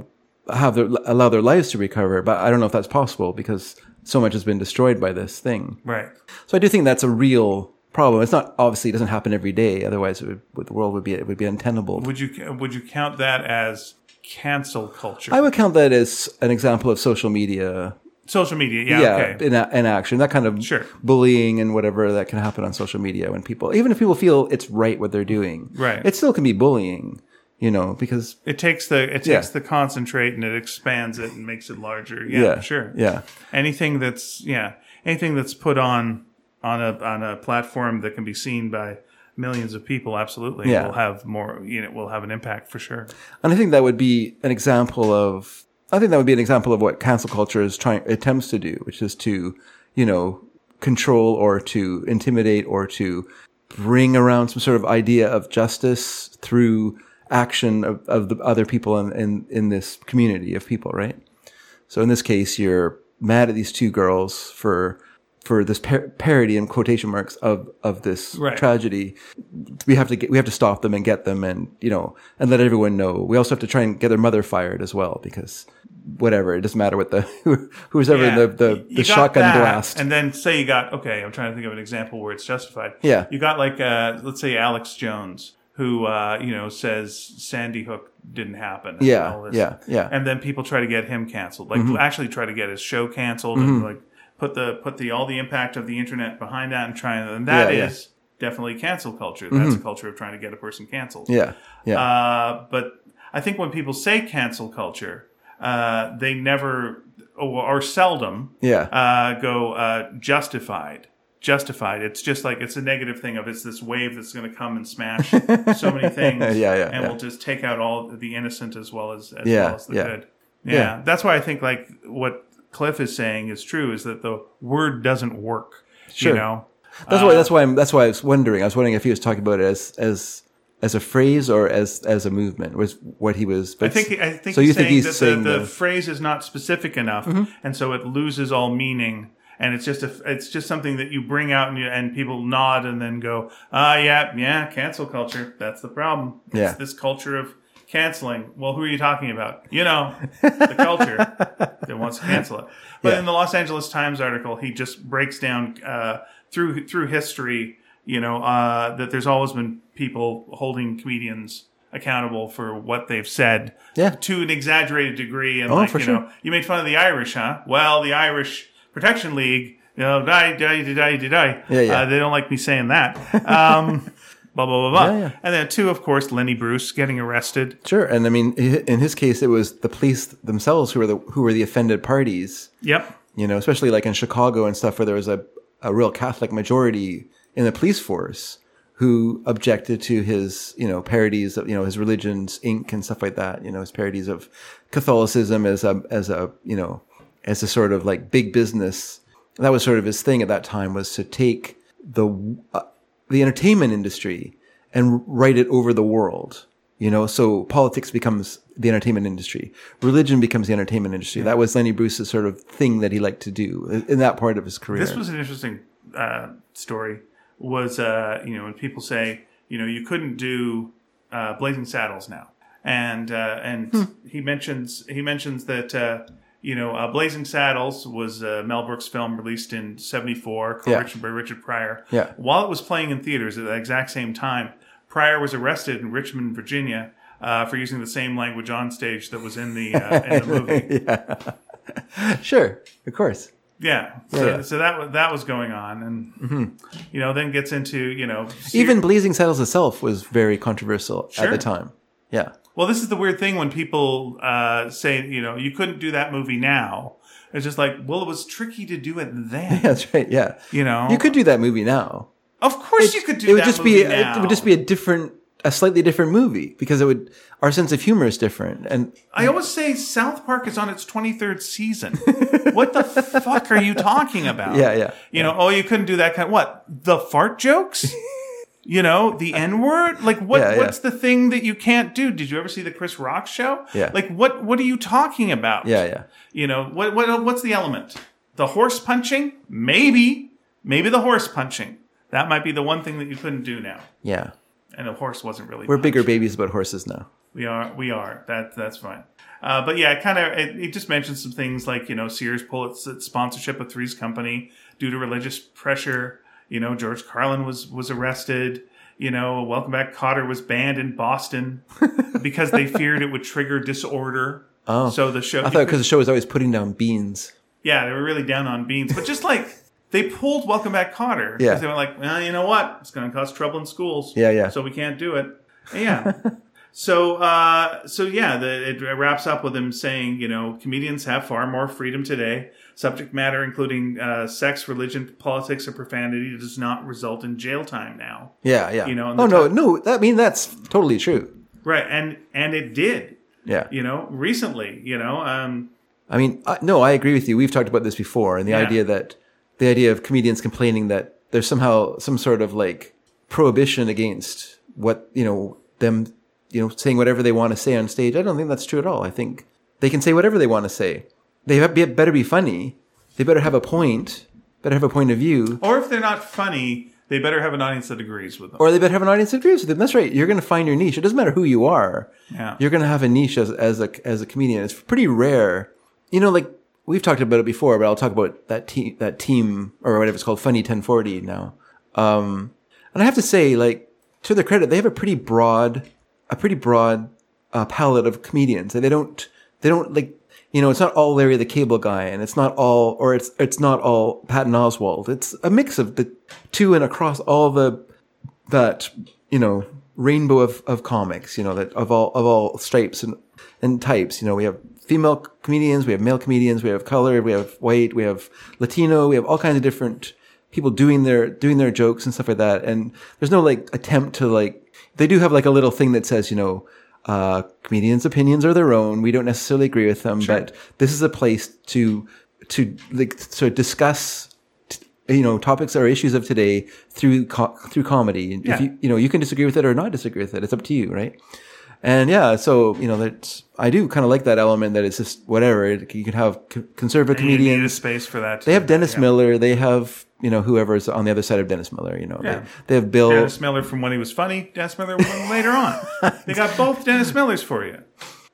have their, allow their lives to recover. But I don't know if that's possible because so much has been destroyed by this thing. Right. So I do think that's a real problem. It's not obviously it doesn't happen every day. Otherwise, it would, the world would be it would be untenable. Would you would you count that as cancel culture? I would count that as an example of social media. Social media. Yeah. Yeah, okay. in, a, in action, that kind of Sure. bullying and whatever that can happen on social media when people, even if people feel it's right what they're doing, Right. it still can be bullying. You know, because It takes the it takes Yeah. the concentrate and it expands it and makes it larger. Yeah, yeah, sure. yeah, Anything that's yeah, anything that's put on on a on a platform that can be seen by millions of people, absolutely, Yeah. will have more. You know, will have an impact for sure. And I think that would be an example of, I think that would be an example of what cancel culture is trying, attempts to do, which is to, you know, control or to intimidate or to bring around some sort of idea of justice through action of, of the other people in, in, in this community of people, right? So in this case, you're mad at these two girls for, for this par- parody in quotation marks of, of this Right. tragedy we have to get we have to stop them and get them and you know and let everyone know. We also have to try and get their mother fired as well because whatever it doesn't matter what the who, who's ever in the the, the shotgun that, blast. and then say you got okay. I'm trying to think of an example where it's justified. Yeah. you got like uh, let's say Alex Jones, who uh, you know says Sandy Hook didn't happen. Yeah, all this. yeah, yeah. Mm-hmm. And then people try to get him canceled, like actually try to get his show canceled, and like put the put the all the impact of the internet behind that and try and that is Yeah, yeah. definitely cancel culture. That's a culture of trying to get a person canceled. yeah, yeah, Uh, but I think when people say cancel culture, uh, they never or, or seldom yeah, uh, go uh, justified. Justified. It's just like it's a negative thing of it's this wave that's going to come and smash so many things. Yeah, yeah, and yeah. will just take out all the innocent as well as as Yeah, well as the yeah. good. Yeah. Yeah. that's why I think like what Kliph is saying is true. Is that the word doesn't work. Sure. You know. that's why that's why I'm that's why I was wondering. I was wondering if he was talking about it as as as a phrase or as as a movement was what he was. But I think I think so. You he's think saying he's that saying the, the the, phrase is not specific enough, and so it loses all meaning. And it's just a, it's just something that you bring out and, you, and people nod and then go, ah, yeah, yeah, cancel culture. That's the problem. It's Yeah. this culture of canceling. Well, who are you talking about? You know, the culture that wants to cancel it. But Yeah. in the Los Angeles Times article, he just breaks down uh, through through history. You know uh, that there's always been people holding comedians accountable for what they've said Yeah. to an exaggerated degree. And Oh, like for you sure. know, you made fun of the Irish, huh? Well, the Irish Protection League, you know, die, die, die, die, die. Yeah, yeah. Uh, they don't like me saying that. Um, blah blah blah blah. Yeah, yeah. And then two, of course, Lenny Bruce getting arrested. sure. And I mean, in his case, it was the police themselves who were the who were the offended parties. Yep. you know, especially like in Chicago and stuff where there was a, a real Catholic majority in the police force who objected to his, you know, parodies of, you know, his religion's ink and stuff like that, you know, his parodies of Catholicism as a, as a, you know, as a sort of like big business. That was sort of his thing at that time was to take the, uh, the entertainment industry and write it over the world. You know, so politics becomes the entertainment industry. Religion becomes the entertainment industry. That was Lenny Bruce's sort of thing that he liked to do in- in that part of his career. This was an interesting uh, story. Was uh, you know when people say you know you couldn't do uh, Blazing Saddles now, and uh, and Hmm. he mentions he mentions that uh, you know, uh, Blazing Saddles was uh, Mel Brooks' film released in '74, co-written by Richard Pryor. Yeah. While it was playing in theaters at the exact same time, Pryor was arrested in Richmond, Virginia, uh, for using the same language on stage that was in the uh, in the movie. Sure, of course. Yeah. So, Yeah. so that was that was going on, and you know, then gets into you know Even Blazing Saddles itself was very controversial at the time. Yeah. Well, this is the weird thing when people uh, say, you know, you couldn't do that movie now. It's just like, well, it was tricky to do it then. That's right. Yeah. You know, You could do that movie now. of course, you could do it would just be now. it would just be a different a slightly different movie because it would our sense of humor is different and I always say South Park is on its 23rd season. what the fuck are you talking about? Yeah, yeah, You know, oh, you couldn't do that kind. Of, what the fart jokes? you know, the N word. Like, what? Yeah, yeah. What's the thing that you can't do? Did you ever see the Chris Rock show? Yeah. Like, what? What are you talking about? yeah yeah You know, what? What? What's the element? The horse punching? Maybe. Maybe the horse punching. That might be the one thing that you couldn't do now. yeah And the horse wasn't really. we're punched. bigger babies about horses now We are. We are. That that's fine. Uh, but yeah, it kind of it, it just mentions some things like you know Sears pull its, its sponsorship of Three's Company due to religious pressure. You know George Carlin was was arrested. You know Welcome Back Kotter was banned in Boston because they feared it would trigger disorder. Oh, so the show. i thought because the show was always putting down beans yeah, they were really down on beans, but just like. They pulled Welcome Back Kotter Yeah. because they were like, well, you know what? It's going to cause trouble in schools. Yeah, yeah. So we can't do it. Yeah. so, uh, so yeah, the, it wraps up with him saying, you know, comedians have far more freedom today. Subject matter, including uh, sex, religion, politics, or profanity, does not result in jail time now. yeah yeah You know, oh no ti- no that, i mean that's totally true Right, and and it did. yeah You know, recently. You know, um, I mean, I, no, I agree with you. We've talked about this before, and the Yeah. idea that the idea of comedians complaining that there's somehow some sort of like prohibition against what you know them, you know, saying whatever they want to say on stage. I don't think that's true at all. I think they can say whatever they want to say. They better be funny. They better have a point. Better have a point of view, or if they're not funny, they better have an audience that agrees with them. or they better have an audience that agrees with them. That's right. You're going to find your niche. It doesn't matter who you are. Yeah. You're going to have a niche as, as a as a comedian. It's pretty rare. You know, like we've talked about it before, but I'll talk about that team that team or whatever it's called, Funny 1040 now. Um, and I have to say, like to their credit, they have a pretty broad, a pretty broad uh, palette of comedians, and they don't they don't like you know it's not all Larry the Cable Guy, and it's not all or it's it's not all Patton Oswalt. It's a mix of the two and across all the that you know rainbow of, of comics you know that of all of all stripes and and types you know we have female comedians we have male comedians we have colored we have white we have latino we have all kinds of different people doing their doing their jokes and stuff like that and there's no like attempt to like they do have like a little thing that says you know uh comedians opinions are their own we don't necessarily agree with them but this is a place to to like sort of discuss you know topics or issues of today through co- through comedy. And Yeah. If you you know you can disagree with it or not disagree with it. It's up to you, right? And yeah, so you know that's I do kind of like that element that it's just whatever It- you can have conservative You need a comedians. space for that. Too. They have Dennis Miller. They have you know whoever's on the other side of Dennis Miller. You know Yeah. they, they have Bill. Dennis Miller from when he was funny. Dennis Miller later on. They got both Dennis Millers for you.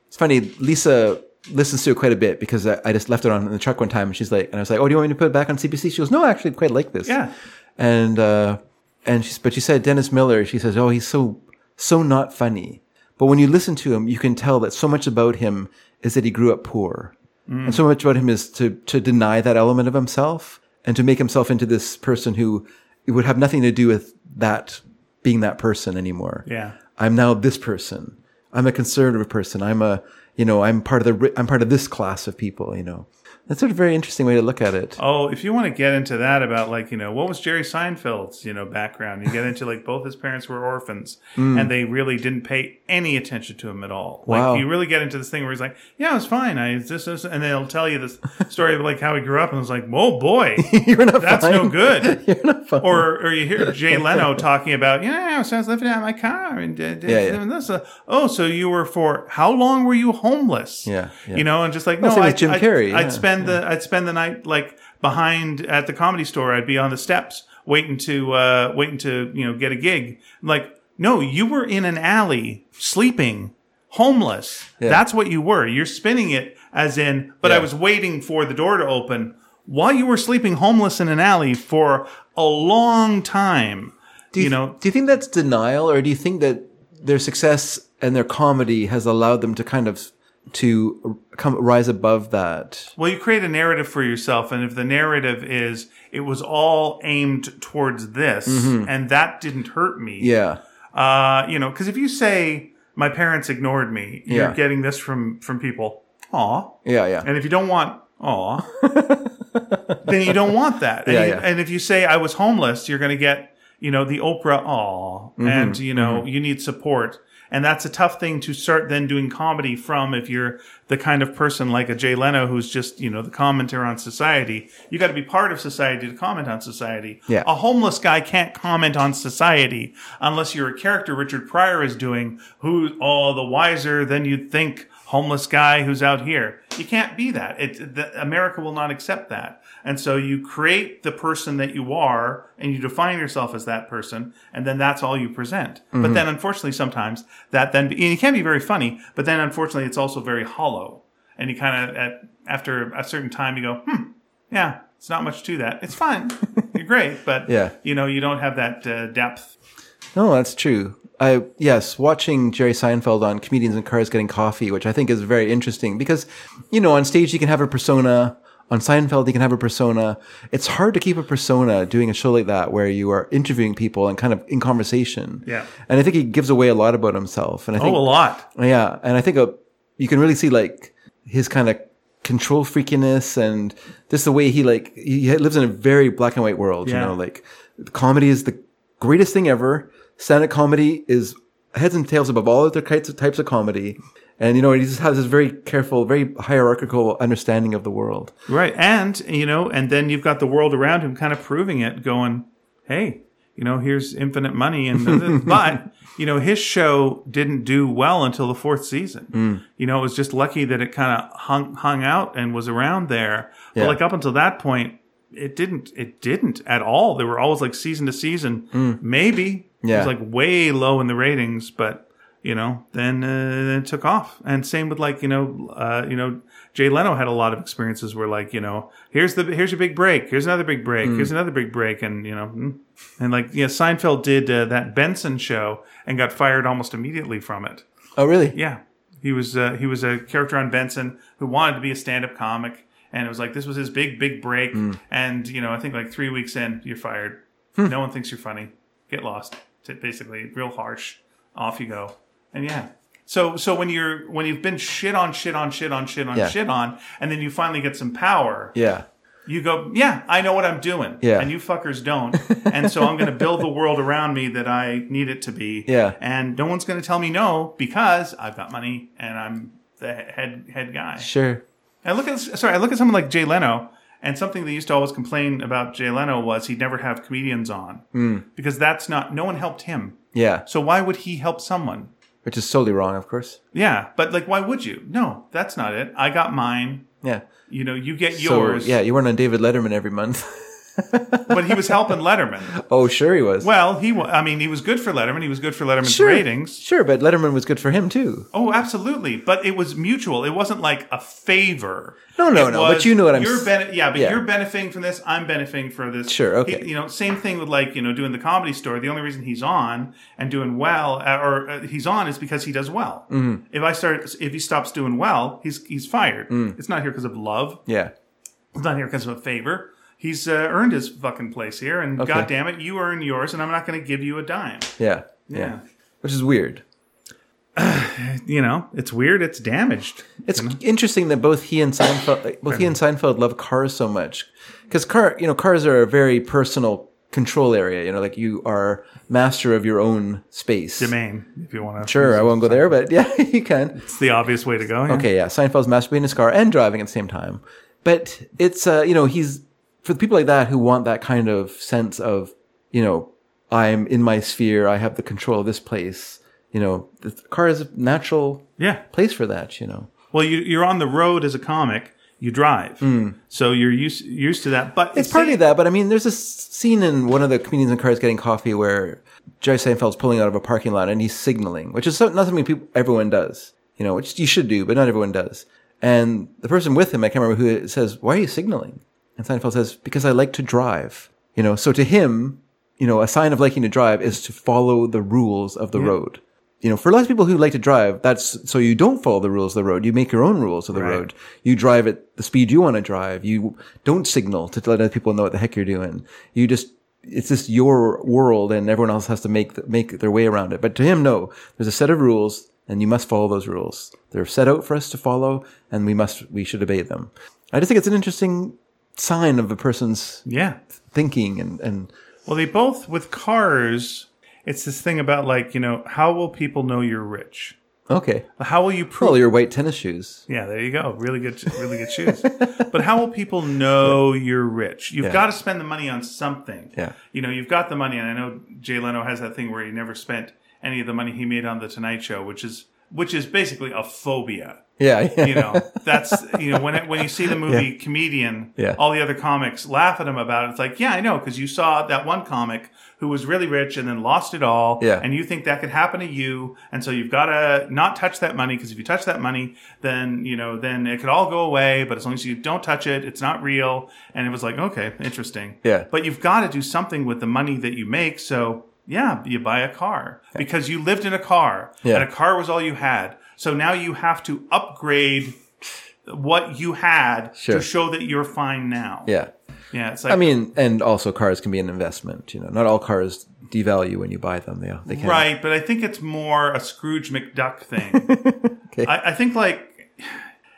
It's funny. Lisa listens to it quite a bit because I, I just left it on in the truck one time, and she's like, and I was like, "Oh, do you want me to put it back on CBC?" She goes, "No, I actually quite like this." Yeah. And uh, and she's but she said Dennis Miller. She says, "Oh, he's so so not funny." But when you listen to him, you can tell that so much about him is that he grew up poor, mm. and so much about him is to to deny that element of himself and to make himself into this person who would have nothing to do with that being that person anymore. Yeah. I'm now this person. I'm a conservative person. I'm a, you know, I'm part of the, I'm part of this class of people, you know. That's a very interesting way to look at it. Oh, if you want to get into that about like, you know, what was Jerry Seinfeld's, you know, background? You get into like both his parents were orphans and they really didn't pay any attention to him at all. Like Wow. you really get into this thing where he's like, Yeah, it was fine. I this, this and they'll tell you this story of like how he grew up and it's like, Whoa boy, You're not that's fine. no good. You're not fine. Or, or you hear Jay Leno talking about, yeah, so I was living out of my car and did Yeah, yeah. doing this. Uh, oh, so you were for how long were you homeless? Yeah, yeah. you know, and just like Well, no, I'd, Jim I'd- Carrey, I'd spend the I'd spend the night like behind at the comedy store. I'd be on the steps waiting to uh, waiting to you know get a gig. Like, no, you were in an alley sleeping, homeless. Yeah. That's what you were. You're spinning it as in, but I was waiting for the door to open while you were sleeping homeless in an alley for a long time. Do you, you know, do you think that's denial, or do you think that their success and their comedy has allowed them to kind of to come rise above that? Well, you create a narrative for yourself, and if the narrative is it was all aimed towards this, and that didn't hurt me, Mm-hmm. Yeah, uh, you know, because if you say my parents ignored me, you're Yeah. getting this from from people. Aw, yeah, yeah. and if you don't want aw, then you don't want that. And, Yeah, you- yeah. and if you say I was homeless, you're going to get you know the Oprah aw, Mm-hmm. and you know you need support. And that's a tough thing to start then doing comedy from if you're the kind of person like a Jay Leno who's just, you know, the commenter on society. You got to be part of society to comment on society. Yeah. A homeless guy can't comment on society unless you're a character Richard Pryor is doing who, oh, the wiser than you'd think homeless guy who's out here. You can't be that. It, the, America will not accept that. And so you create the person that you are and you define yourself as that person. And then that's all you present. But then unfortunately, sometimes that then, and it can be very funny, but then unfortunately, it's also very hollow. And you kind of, after a certain time, you go, hmm, yeah, it's not much to that. It's fine. You're great. But, Yeah. you know, you don't have that uh, depth. No, that's true. I yes, watching Jerry Seinfeld on Comedians in Cars Getting Coffee, which I think is very interesting because, you know, on stage you can have a persona. On Seinfeld, you can have a persona. It's hard to keep a persona doing a show like that where you are interviewing people and kind of in conversation. Yeah. And I think he gives away a lot about himself. And I Oh, think a lot. Yeah, and I think uh you can really see like his kind of control freakiness and just the way he like he lives in a very black and white world. Yeah. You know, like comedy is the greatest thing ever. Stand-up comedy is heads and tails above all other types of comedy. And you know, he just has this very careful, very hierarchical understanding of the world. Right. And, you know, and then you've got the world around him kind of proving it, going, hey, you know, here's infinite money. And, but, you know, his show didn't do well until the fourth season. Hmm. You know, it was just lucky that it kind of hung, hung out and was around there. But like up until that point, it didn't, it didn't at all. They were always like season to season. Hmm. Maybe it was like way low in the ratings, but you know, then uh, then it took off. And same with like you know, uh, you know, Jay Leno had a lot of experiences where like you know, here's the here's your big break, here's another big break, here's another big break, and you know, mm. and like yeah, Seinfeld did uh, that Benson show and got fired almost immediately from it. Oh, really? Yeah, he was uh, he was a character on Benson who wanted to be a stand up comic, and it was like this was his big big break. And you know, I think like three weeks in, you're fired. No one thinks you're funny. Get lost. Basically, real harsh. Off you go. And yeah. So so when you're when you've been shit on shit on shit on shit on Yeah. shit on, and then you finally get some power, Yeah. you go, yeah, I know what I'm doing. Yeah. And you fuckers don't. and so I'm going to build the world around me that I need it to be. Yeah. And no one's going to tell me no because I've got money and I'm the head head guy. Sure. I look at sorry, I look at someone like Jay Leno, and something they used to always complain about Jay Leno was he'd never have comedians on Hmm. because that's not no one helped him. Yeah. So why would he help someone? Which is solely wrong, of course. Yeah, but like, why would you? No, that's not it. I got mine. Yeah. You know, you get So, yours. yeah, you weren't on David Letterman every month. but he was helping Letterman. oh, sure he was. Well, he I mean, he was good for Letterman. He was good for Letterman's sure. ratings. Sure, but Letterman was good for him too. Oh, absolutely. But it was mutual. It wasn't like a favor. No, no, It no, but you know what I'm You're bene- yeah, but yeah. you're benefiting from this. I'm benefiting from this. Sure, okay. He- you know, same thing with like you know doing the comedy store. The only reason he's on and doing well, uh, or uh, he's on, is because he does well. Mm-hmm. If I start, if he stops doing well, he's he's fired. Mm. It's not here because of love. Yeah. It's not here because of a favor. He's uh, earned his fucking place here, and Okay. god damn it, you earn yours, and I'm not going to give you a dime. Yeah. Yeah. Yeah. Which is weird. You know, it's weird. It's damaged. It's interesting that both he and Seinfeld, both he and Seinfeld love cars so much, because car, you know, cars are a very personal control area. You know, like you are master of your own space. Domain, if you want to. Sure, I won't go there, but yeah, you can. It's the obvious way to go. yeah. Okay, yeah, Seinfeld's masturbating in his car and driving at the same time, but it's uh, you know, he's for the people like that who want that kind of sense of, you know, I'm in my sphere, I have the control of this place. You know, the car is a natural Yeah. place for that. You know. Well, you, you're on the road as a comic. You drive, hmm. so you're used used to that. But. It's partly that, but I mean, there's a scene in one of the comedians in cars getting coffee where Jerry Seinfeld's pulling out of a parking lot and he's signaling, which is so- not something people, everyone does, you know, which you should do, but not everyone does. And the person with him, I can't remember who it says, "Why are you signaling?" And Seinfeld says, "Because I like to drive." You know, so to him, you know, a sign of liking to drive is to follow the rules of the road. You know, for a lot of people who like to drive, that's so you don't follow the rules of the road. You make your own rules of the Right. road. You drive at the speed you want to drive. You don't signal to let other people know what the heck you're doing. You just, it's just your world and everyone else has to make, make their way around it. But to him, no, there's a set of rules and you must follow those rules. They're set out for us to follow and we must, we should obey them. I just think it's an interesting sign of a person's Yeah. thinking and, and Well, they both with cars. It's this thing about like you know how will people know you're rich? okay. How will you prove? Well, your white tennis shoes. Yeah, there you go. Really good, really good shoes. but how will people know you're rich? You've Yeah. got to spend the money on something. Yeah. You know, you've got the money, and I know Jay Leno has that thing where he never spent any of the money he made on the Tonight Show, which is which is basically a phobia. Yeah. yeah. You know, that's you know when it, when you see the movie Comedian, Yeah. all the other comics laugh at him about it. It's like, yeah, I know, because you saw that one comic who was really rich and then lost it all, Yeah. and you think that could happen to you, and so you've got to not touch that money because if you touch that money, then you know, then it could all go away. But as long as you don't touch it, it's not real. And it was like, okay, interesting. Yeah. But you've got to do something with the money that you make. So yeah, you buy a car because you lived in a car Yeah. and a car was all you had. So now you have to upgrade what you had Sure. to show that you're fine now. Yeah. Yeah, it's like I mean, and also cars can be an investment. You know, not all cars devalue when you buy them. They they can. right, but I think it's more a Scrooge McDuck thing. Okay. I, I think like,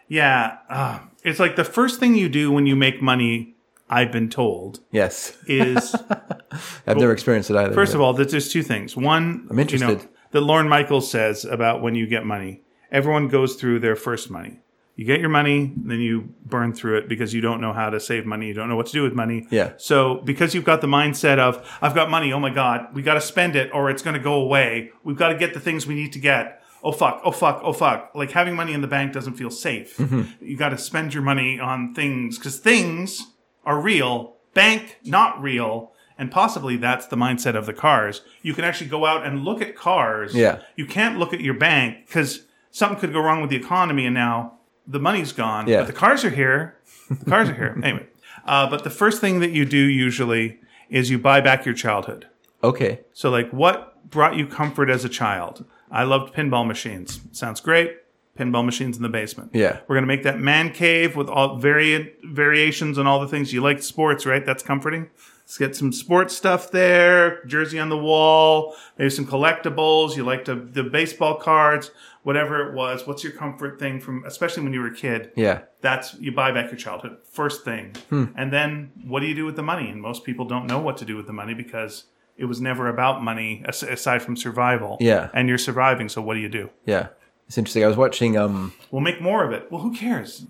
yeah, uh, it's like the first thing you do when you make money. I've been told Yes. is I've never experienced it either. First of all, that there's two things. One, I'm interested. You know, that Lorne Michaels says about when you get money. Everyone goes through their first money. You get your money, then you burn through it because you don't know how to save money. You don't know what to do with money. Yeah. So because you've got the mindset of I've got money, oh my god, we got to spend it or it's going to go away. We've got to get the things we need to get. Oh fuck, oh fuck, oh fuck. Like having money in the bank doesn't feel safe. Mm-hmm. You got to spend your money on things cuz things are real, bank not real. And possibly that's the mindset of the cars. You can actually go out and look at cars. Yeah. You can't look at your bank because something could go wrong with the economy and now the money's gone. Yeah. But the cars are here. The cars are here. Anyway. Uh, but the first thing that you do usually is you buy back your childhood. Okay. So, like, what brought you comfort as a child? I loved pinball machines. Sounds great. Pinball machines in the basement. Yeah. We're gonna make that man cave with all variant variations and all the things you like. Sports, right? That's comforting. Let's get some sports stuff there. Jersey on the wall. Maybe some collectibles. You like the the baseball cards, whatever it was. What's your comfort thing from, especially when you were a kid? Yeah. That's you buy back your childhood first thing, hmm. and then what do you do with the money? And most people don't know what to do with the money because it was never about money aside from survival. Yeah. and you're surviving. So what do you do? Yeah. It's interesting. I was watching. Um, We'll make more of it. Well, who cares?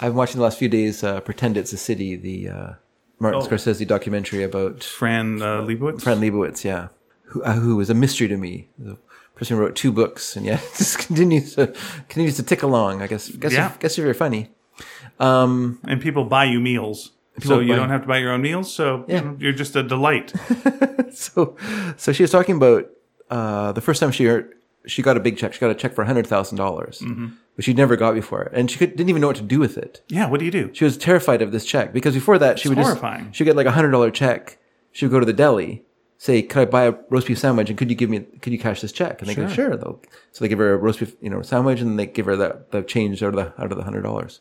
I've been watching the last few days. Uh, Pretend it's a city. The uh, Martin Oh. Scorsese documentary about Fran uh, Lebowitz. Fran Lebowitz. Yeah. Who, uh, who was a mystery to me. The person who wrote two books, and yeah, just continues to continues to tick along. I guess. Guess. Yeah. You're, guess you're very funny. Um, and people buy you meals. So you don't have to buy your own meals. So you Yeah. know, you're just a delight. so so she was talking about uh, the first time she heard, she got a big check. She got a check for hundred thousand dollars, Mm-hmm. which she'd never got before, and she could, didn't even know what to do with it. yeah. What do you do? She was terrified of this check because before that she would horrifying. just she get like a hundred dollar check. She would go to the deli, say, "Could I buy a roast beef sandwich? And could you give me could you cash this check?" And they go, Sure. "Sure." They'll, so they give her a roast beef you know sandwich, and they give her the the change out of the out of the hundred dollars.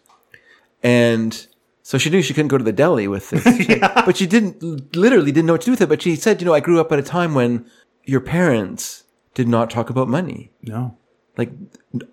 And so she knew she couldn't go to the deli with this, check, but she didn't literally didn't know what to do with it. But she said, "You know, I grew up at a time when your parents did not talk about money." No. Like,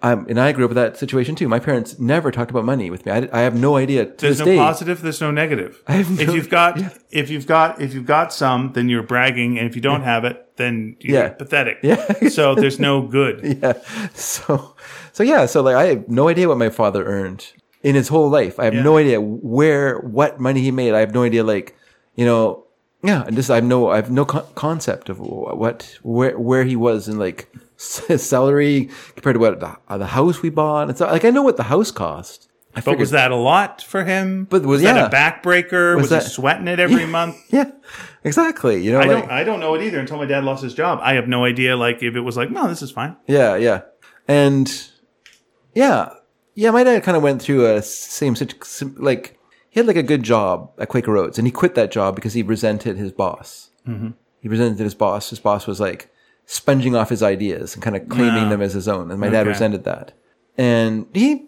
um, and I grew up with that situation too. My parents never talked about money with me. I, I have no idea to There's this no day. positive. There's no negative. Have if you've got if you've got if you've got some, then you're bragging, and if you don't have it, then you're Yeah. pathetic. Yeah. so there's no good. yeah. So, so yeah. So like, I have no idea what my father earned in his whole life. I have Yeah. no idea where, what money he made. I have no idea, like, you know, yeah. And just, I have no, I have no con- concept of what, where, where he was in like salary compared to what the, uh, the house we bought. It's like, I know what the house cost. I But was that a lot for him? But was- that yeah. a backbreaker? Was, that- he sweating it every month? yeah, exactly. You know, I like, don't. I don't know it either until my dad lost his job. I have no idea. Like if it was like, no, this is fine. Yeah, yeah. And yeah, Yeah, my dad kind of went through a same like he had like a good job at Quaker Oats, and he quit that job because he resented his boss. Mm-hmm. He resented his boss. His boss was like sponging off his ideas and kind of claiming Wow. them as his own, and my dad resented that. And he,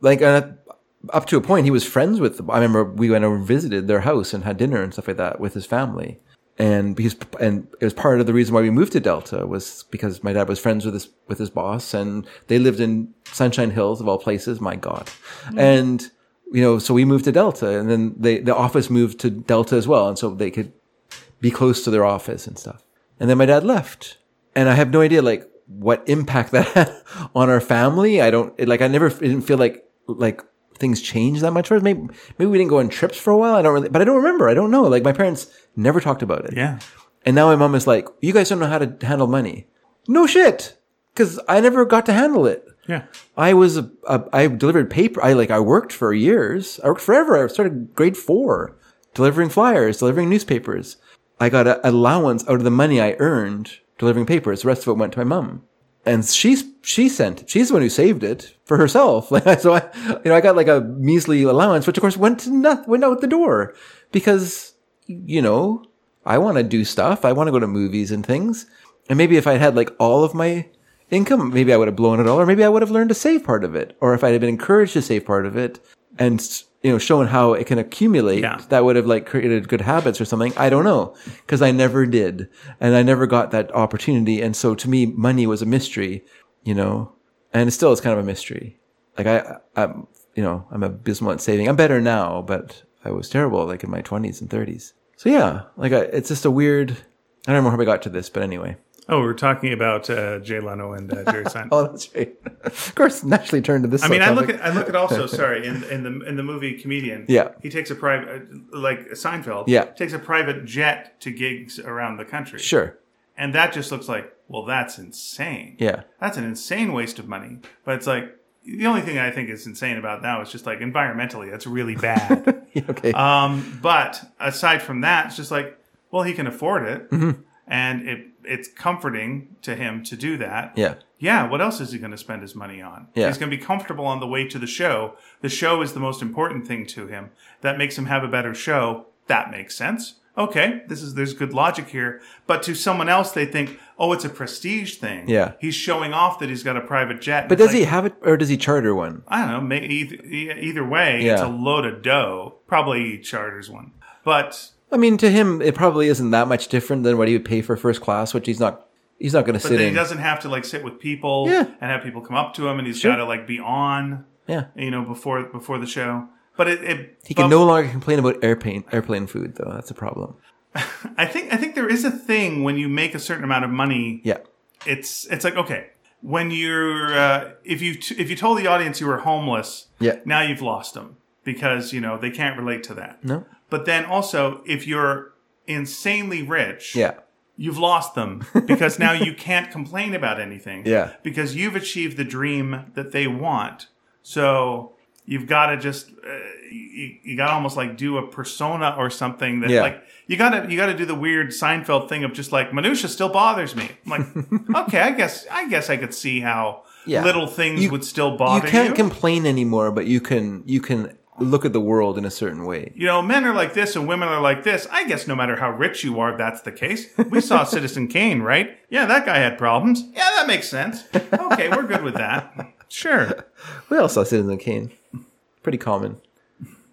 like, uh, up to a point, he was friends with. I remember we went over and visited their house and had dinner and stuff like that with his family. And because and it was part of the reason why we moved to Delta was because my dad was friends with his with his boss, and they lived in Sunshine Hills of all places. My God, and you know, so we moved to Delta, and then they the office moved to Delta as well, and so they could be close to their office and stuff. And then my dad left, and I have no idea like what impact that had on our family. I don't it, like. I never it didn't feel like like things changed that much for us. Maybe maybe we didn't go on trips for a while. I don't really, but I don't remember. I don't know. Like my parents never talked about it. Yeah. And now my mom is like, "You guys don't know how to handle money." No shit, because I never got to handle it. Yeah. I was a, a, I delivered paper. I like I worked for years. I worked forever. I started grade four, delivering flyers, delivering newspapers. I got an allowance out of the money I earned delivering papers. The rest of it went to my mom, and she's she sent. She's the one who saved it for herself. Like so, I you know I got like a measly allowance, which of course went to nothing, went out the door because you know I want to do stuff. I want to go to movies and things. And maybe if I had like all of my income, maybe I would have blown it all, or maybe I would have learned to save part of it, or if I had been encouraged to save part of it and you know shown how it can accumulate, Yeah. that would have like created good habits or something. I don't know because I never did, and I never got that opportunity. And so to me, money was a mystery, you know, and it still is kind of a mystery. Like I, I'm, you know, I'm abysmal at saving. I'm better now, but I was terrible like in my 20s and 30s. So yeah, like I, it's just a weird. I don't remember how we got to this, but anyway. Oh, we are talking about uh, Jay Leno and uh, Jerry Seinfeld. Oh, that's right. of course, naturally turned to this. I mean, I look at I look at also sorry in in the in the movie Comedian. Yeah. he takes a private like Seinfeld. Yeah. takes a private jet to gigs around the country. sure. and that just looks like well, that's insane. Yeah. that's an insane waste of money. But it's like the only thing I think is insane about now is just like environmentally, that's really bad. Okay. um, but aside from that, it's just like well, he can afford it, Mm-hmm. and it it's comforting to him to do that. yeah. Yeah, what else is he going to spend his money on? Yeah. He's going to be comfortable on the way to the show. The show is the most important thing to him. That makes him have a better show. That makes sense. Okay, this is there's good logic here. But to someone else, they think, oh, it's a prestige thing. Yeah. he's showing off that he's got a private jet. But It's does he have it, or does he charter one? I don't know. Either, either way, it's Yeah. a load of dough. Probably he charters one. But I mean, to him, it probably isn't that much different than what he would pay for first class, which he's not. He's not going to but sit then he doesn't have to like sit with people Yeah. and have people come up to him, and he's Sure. got to like be on. yeah. you know, before before the show. But it, it He can no longer complain about airplane airplane food, though. That's a problem. I think I think there is a thing when you make a certain amount of money. Yeah. It's it's like okay, when you're uh, if you t- if you told the audience you were homeless, Yeah. now you've lost them because you know they can't relate to that. No. But then also if you're insanely rich, Yeah. you've lost them because now you can't complain about anything. Yeah. Because you've achieved the dream that they want. So you've got to just uh, you, you got to almost like do a persona or something that Yeah. like you got to you got to do the weird Seinfeld thing of just like minutia still bothers me. I'm like, okay, I guess I guess I could see how Yeah. little things You- would still bother You bother you. can't complain anymore, but you can you can look at the world in a certain way. you know, men are like this and women are like this. I guess no matter how rich you are, that's the case. We saw Citizen Kane, right? Yeah, that guy had problems. Yeah, that makes sense. Okay, we're good with that. Sure. We all saw Citizen Kane. Pretty common.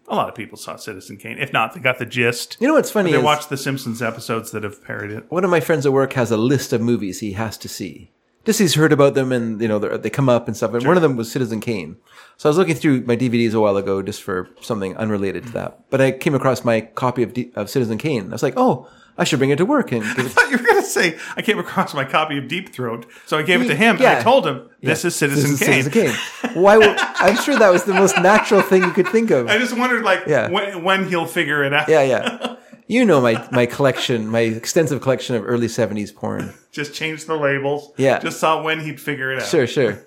A lot of people saw Citizen Kane. If not, they got the gist. You know what's funny They is watched the Simpsons episodes that have parodied it. one of my friends at work has a list of movies he has to see. Just he's heard about them and you know they come up and stuff. And one of them was Citizen Kane. So I was looking through my DVDs a while ago just for something unrelated to that. But I came across my copy of, D- of Citizen Kane. I was like, oh, I should bring it to work and I thought you were going to say, I came across my copy of Deep Throat, so I gave it to him, and Yeah. I told him, this Yeah, is Citizen this is Kane. Citizen Kane. Why? Would, I'm sure that was the most natural thing you could think of. I just wondered, like, Yeah. when, when he'll figure it out. Yeah, yeah. You know my my collection, my extensive collection of early '70s porn. Just changed the labels. Yeah. Just saw when he'd figure it out. Sure, sure.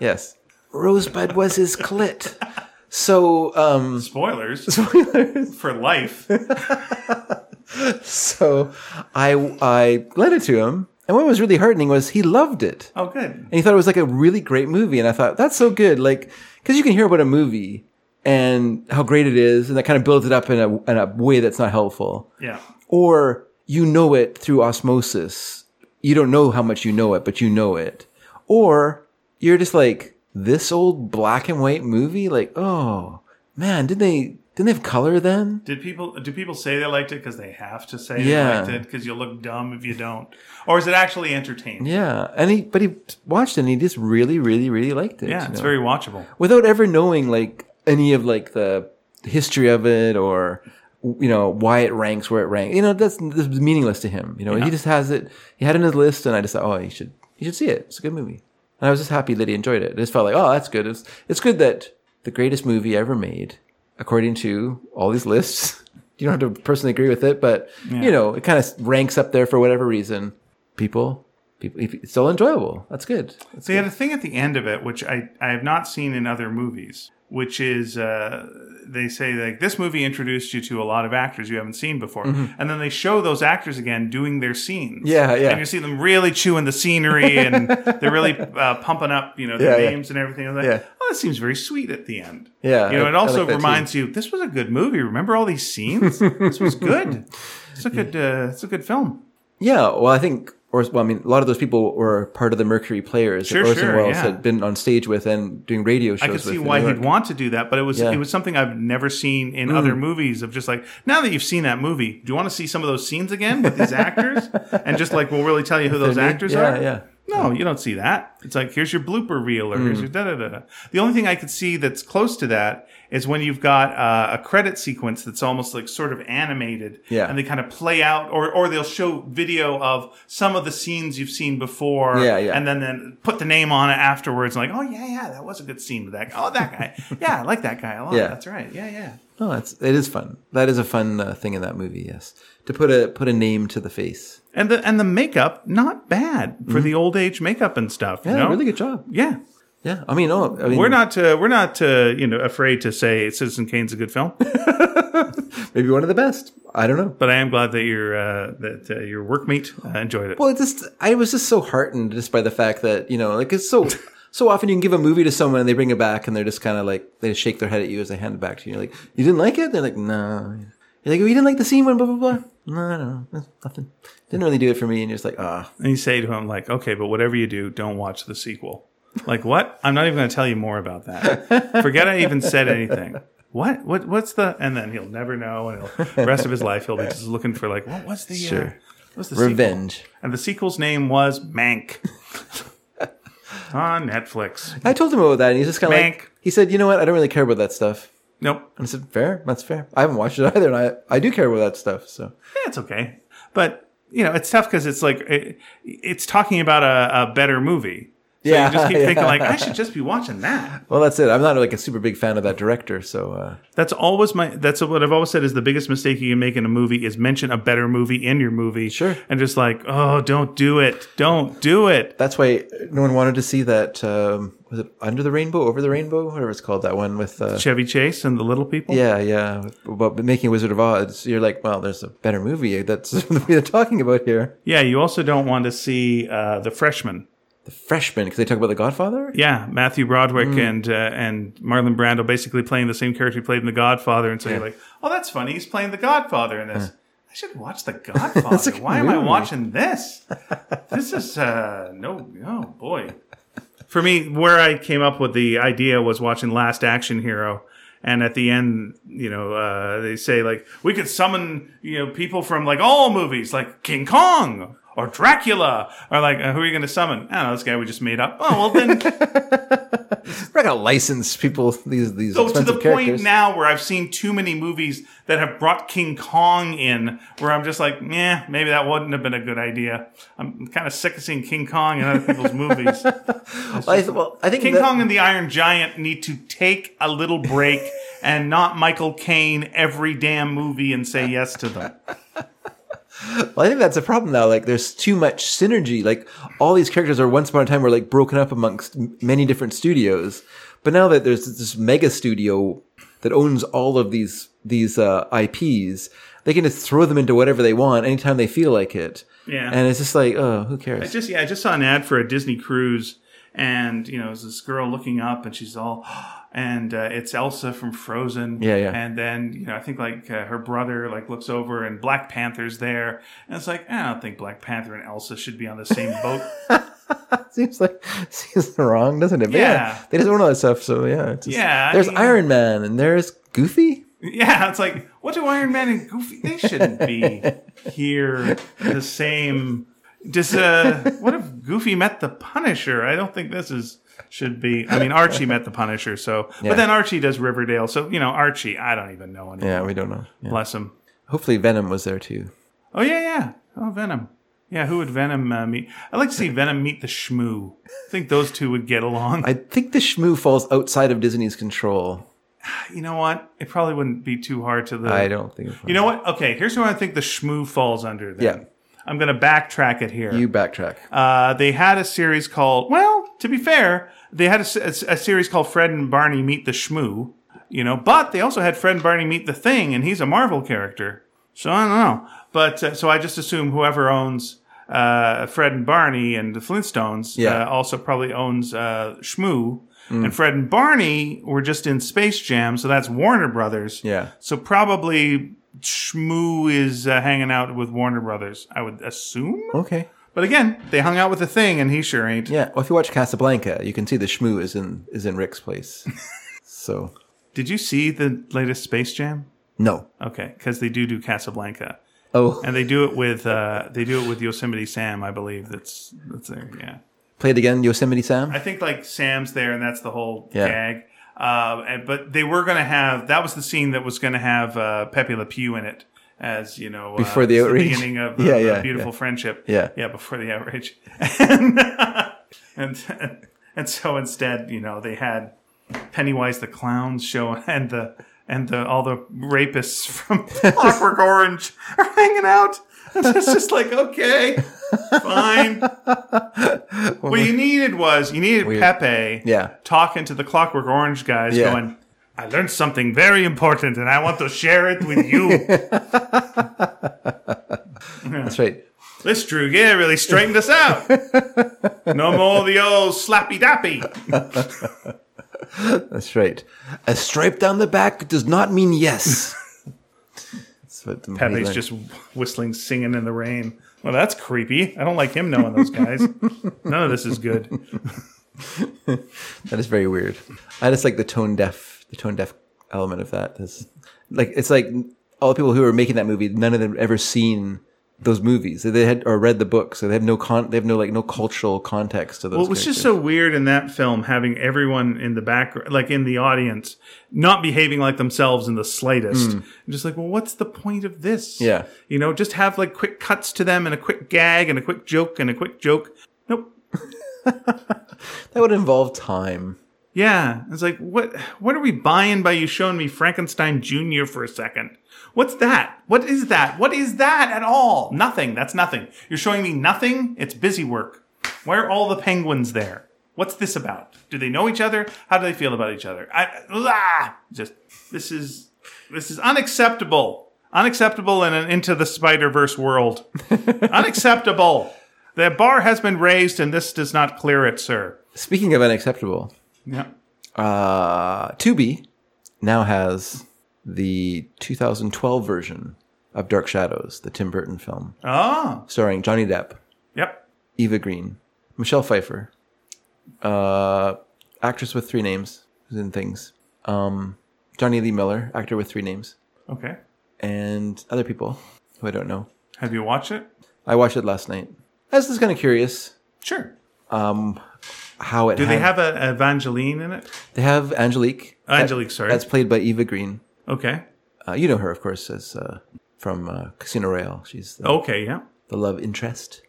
Yes. Rosebud was his clit. So, um, Spoilers for life. so I I lent it to him, And what was really heartening was he loved it. Oh, good. And he thought it was like a really great movie. And I thought, that's so good. Like, cause you can hear about a movie and how great it is. And that kind of builds it up in a, in a way that's not helpful. Yeah. Or you know it through osmosis. You don't know how much you know it, but you know it. Or you're just like, this old black and white movie? Like, oh man, did they, didn't they have color then? Did people do people say they liked it because they have to say Yeah. they liked it because you look dumb if you don't, or is it actually entertaining? Yeah. And he, but he watched it and he just really, really, really liked it. Yeah, it's know? very watchable. without ever knowing like any of like the history of it or you know why it ranks where it ranks. You know that's, that's meaningless to him. You know Yeah. he just has it. He had it in his list, and I just thought, oh, you should you should see it. It's a good movie. And I was just happy that he enjoyed it. It just felt like, oh, that's good. It's it's good that the greatest movie ever made, according to all these lists. You don't have to personally agree with it, but you know it kind of ranks up there for whatever reason. People, people, it's still enjoyable. That's good. That's They had a thing at the end of it, which I, I have not seen in other movies, which is uh, they say like this movie introduced you to a lot of actors you haven't seen before, and then they show those actors again doing their scenes. Mm-hmm. Yeah, yeah. And you see them really chewing the scenery, and they're really uh, pumping up, you know, their Yeah, yeah. names and everything. Like, Yeah. oh, that seems very sweet at the end. Yeah, you know, I- it also like that too. reminds you this was a good movie. Remember all these scenes? this was good. It's a good. Uh, it's a good film. Yeah, well, I think, or well, I mean, a lot of those people were part of the Mercury Players Sure, that Orson sure, Welles yeah. had been on stage with and doing radio shows. I could see why he'd want to do that, but it was Yeah. Mm. it was something I've never seen in other movies. Of just like now that you've seen that movie, do you want to see some of those scenes again with these actors? and just like we'll really tell you who those actors yeah, are. yeah. No, you don't see that. It's like here's your blooper reel, or here's your da da da. da. The only thing I could see that's close to that is when you've got uh, a credit sequence that's almost like sort of animated, Yeah. and they kind of play out, or or they'll show video of some of the scenes you've seen before, Yeah, yeah. and then then put the name on it afterwards, like oh yeah yeah that was a good scene with that guy. oh that guy yeah I like that guy a lot Yeah. that's right yeah yeah No, it's it is fun. That is a fun uh, thing in that movie. Yes, to put a put a name to the face. And the and the makeup not bad for the old age makeup and stuff Mm-hmm. Yeah, you know? really good job. yeah Yeah, I mean, oh, I mean, we're not uh, we're not uh, you know afraid to say Citizen Kane's a good film, maybe one of the best. I don't know. but I am glad that your uh, that uh, your workmate uh, enjoyed it. Well, it's just I was just so heartened just by the fact that you know, like it's so so often you can give a movie to someone and they bring it back and they're just kind of like they shake their head at you as they hand it back to you. You're like, you didn't like it? They're like, no. You're like, oh, you didn't like the scene when blah blah blah. No, no, no, nothing. Didn't really do it for me. And you're just like, ah, And you say to him like, okay, but whatever you do, don't watch the sequel. Like what? I'm not even going to tell you more about that. Forget I even said anything. What? What? What's the? And then he'll never know, and the rest of his life he'll be just looking for like, what was the? Uh, Sure. what's the sequel? revenge. And the sequel's name was Mank on Netflix. I told him about that, and he's just kind of like, he said, you know what? I don't really care about that stuff. Nope. And I said, fair, that's fair. I haven't watched it either, and I I do care about that stuff. So Yeah, it's okay. But you know, it's tough because it's like it, it's talking about a, a better movie. So Yeah, you just keep thinking yeah. like I should just be watching that. well, that's it. I'm not like a super big fan of that director, so uh, That's always my. That's what I've always said is the biggest mistake you can make in a movie is mention a better movie in your movie. Sure. And just like, oh, don't do it, don't do it. that's why no one wanted to see that. Um, was it Under the Rainbow, Over the Rainbow, whatever it's called? That one with. Uh, Chevy Chase and the Little People. yeah, yeah, about making Wizard of Oz. You're like, well, there's a better movie that's the movie they're talking about here. Yeah. You also don't want to see uh, the Freshman. The Freshman, because they talk about The Godfather. Yeah, Matthew Broderick Hmm. and uh, and Marlon Brando basically playing the same character he played in The Godfather, and so you're like, oh, that's funny. He's playing The Godfather in this. I should watch The Godfather. Why am I watching this? This is uh, no, oh boy. For me, where I came up with the idea was watching Last Action Hero. And at the end, you know, uh, they say like we could summon, you know, people from like all movies, like King Kong or Dracula, or like uh, who are you going to summon? I don't know, this guy we just made up. Oh well, then We're not gonna license people these these So to expensive the characters. point now where I've seen too many movies that have brought King Kong in, where I'm just like, yeah, maybe that wouldn't have been a good idea. I'm kind of sick of seeing King Kong in other people's movies. I, well, I think King that- Kong and the Iron Giant need to take a little break and not Michael Caine every damn movie and say yes to them. Well, I think that's a problem now. Like, there's too much synergy. Like, all these characters are once upon a time were like broken up amongst m- many different studios. But now that there's this mega studio that owns all of these these uh, IPs, they can just throw them into whatever they want anytime they feel like it. Yeah. and it's just like, oh, who I cares? just yeah, I just saw an ad for a Disney cruise, and you know, there's this girl looking up, and she's all, and uh, it's Elsa from Frozen. Yeah, yeah. And then you know, I think like uh, her brother like looks over, and Black Panther's there, and it's like I don't think Black Panther and Elsa should be on the same boat. seems like seems wrong, doesn't it? But yeah. Yeah. they just own all that stuff. So yeah, just- Yeah, I There's mean- Iron Man and there's Goofy. yeah, it's like what do Iron Man and Goofy? They shouldn't be here the same. Does uh, what if Goofy met the Punisher? I don't think this is should be. I mean, Archie met the Punisher, so Yeah. but then Archie does Riverdale, so you know Archie. I don't even know anymore. Yeah, we don't know. Yeah. Bless him. Hopefully Venom was there too. Oh yeah, yeah. Oh Venom. Yeah, who would Venom uh, meet? I'd like to see Venom meet the Shmoo. I think those two would get along. I think the Shmoo falls outside of Disney's control. you know what? It probably wouldn't be too hard to the. I don't think. You know what? Okay, here's who I think the Shmoo falls under. Then. Yeah. I'm going to backtrack it here. You backtrack. Uh, they had a series called, well, to be fair, they had a series called Fred and Barney Meet the Shmoo, you know, but they also had Fred and Barney Meet the Thing, and he's a Marvel character. So I don't know. But uh, so I just assume whoever owns uh, Fred and Barney and the Flintstones Yeah. uh, also probably owns uh, Shmoo. And Fred and Barney were just in Space Jam, so that's Warner Brothers. Yeah. So probably Shmoo is uh, hanging out with Warner Brothers, I would assume. Okay. But again, they hung out with the thing, and he sure ain't. Yeah. Well, if you watch Casablanca, you can see the Shmoo is in is in Rick's place. so Did you see the latest Space Jam? no. Okay, because they do do Casablanca, Oh, and they do it with uh, they do it with Yosemite Sam, I believe. That's that's there. Yeah, play it again, Yosemite Sam. I think like Sam's there, and that's the whole Yeah. gag. Uh, and, but they were going to have that was the scene that was going to have uh, Pepe Le Pew in it as you know uh, Before the it's outrage? beginning of Yeah, uh, yeah, beautiful yeah. friendship. Yeah. yeah, before the outrage, and, and and so instead, you know, they had Pennywise the clown show and the and the all the rapists from Clockwork Orange are hanging out. It's just like okay, fine. what you needed was you needed Pepe, Yeah. talking to the Clockwork Orange guys, Yeah. going. I learned something very important, and I want to share it with you. That's right. this Drew yeah really straightened us out. No more the old slappy dappy. That's right. A stripe down the back does not mean yes. That's what Pepe's just whistling, singing in the rain. Well, that's creepy. I don't like him knowing those guys. None of this is good. That is very weird. I just like the tone deaf, the tone deaf element of that is like it's like all the people who are making that movie, none of them ever seen those movies. They had or read the book, so they have no con. They have no like no cultural context to those. Well, it was just so weird in that film having everyone in the background, like in the audience, not behaving like themselves in the slightest. Hmm. I'm just like, well, what's the point of this? Yeah. You know, just have like quick cuts to them and a quick gag and a quick joke and a quick joke. Nope. that would involve time. Yeah, it's like what what are we buying by you showing me Frankenstein Jr. for a second? What's that? What is that? What is that at all? Nothing. That's nothing. You're showing me nothing? It's busy work. Why are all the penguins there? What's this about? Do they know each other? How do they feel about each other? I ah, just this is this is unacceptable. Unacceptable in an into the Spider Verse world. unacceptable. The bar has been raised, and this does not clear it, sir. Speaking of unacceptable, Yeah. uh, Tubi now has the 2012 version of Dark Shadows, the Tim Burton film, Oh, starring Johnny Depp, yep. Eva Green, Michelle Pfeiffer, uh, actress with three names who's in things, um, Jonny Lee Miller, actor with three names, Okay. and other people who I don't know. Have you watched it? I watched it last night. I was just kind of curious Sure. How it. Do they have a Evangeline in it? They have Angelique. Angelique, That- sorry. That's played by Eva Green. Okay. Uh, you know her, of course, as uh, from uh, Casino Royale. She's the, Okay. Yeah. the love interest.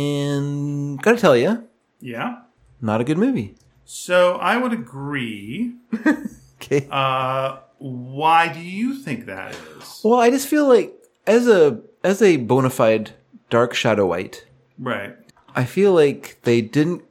And gotta tell you, Yeah. not a good movie. So I would agree. Okay. Uh, why do you think that is? well, I just feel like as a as a bona fide dark shadow white, Right. I feel like they didn't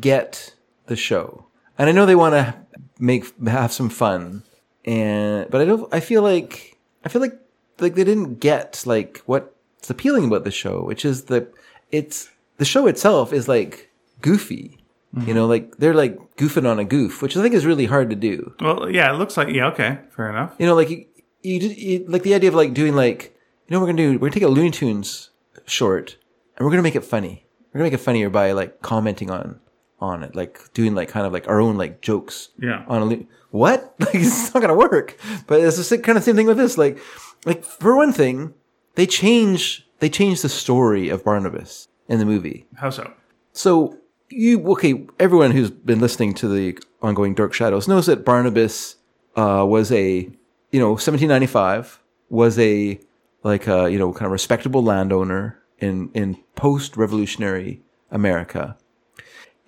get the show, and I know they want to make have some fun, and but I don't. I feel like I feel like like they didn't get like what's appealing about the show, which is the it's the show itself is like goofy. You know, like they're like goofing on a goof, which I think is really hard to do. Well, yeah, it looks like yeah. Okay, fair enough. You know, like you, you, you like the idea of like doing like you know what we're gonna do. We're gonna take a Looney Tunes short and we're gonna make it funny. We're gonna make it funnier by like commenting on on it, like doing like kind of like our own like jokes. Yeah. On a Looney- what? Like it's not gonna work. But it's the kind of same thing with this. Like, like for one thing, they change they change the story of Barnabas in the movie. How so? So you okay? Everyone who's been listening to the ongoing Dark Shadows knows that Barnabas uh, was a you know 1795 was a like a you know kind of respectable landowner in in post revolutionary America,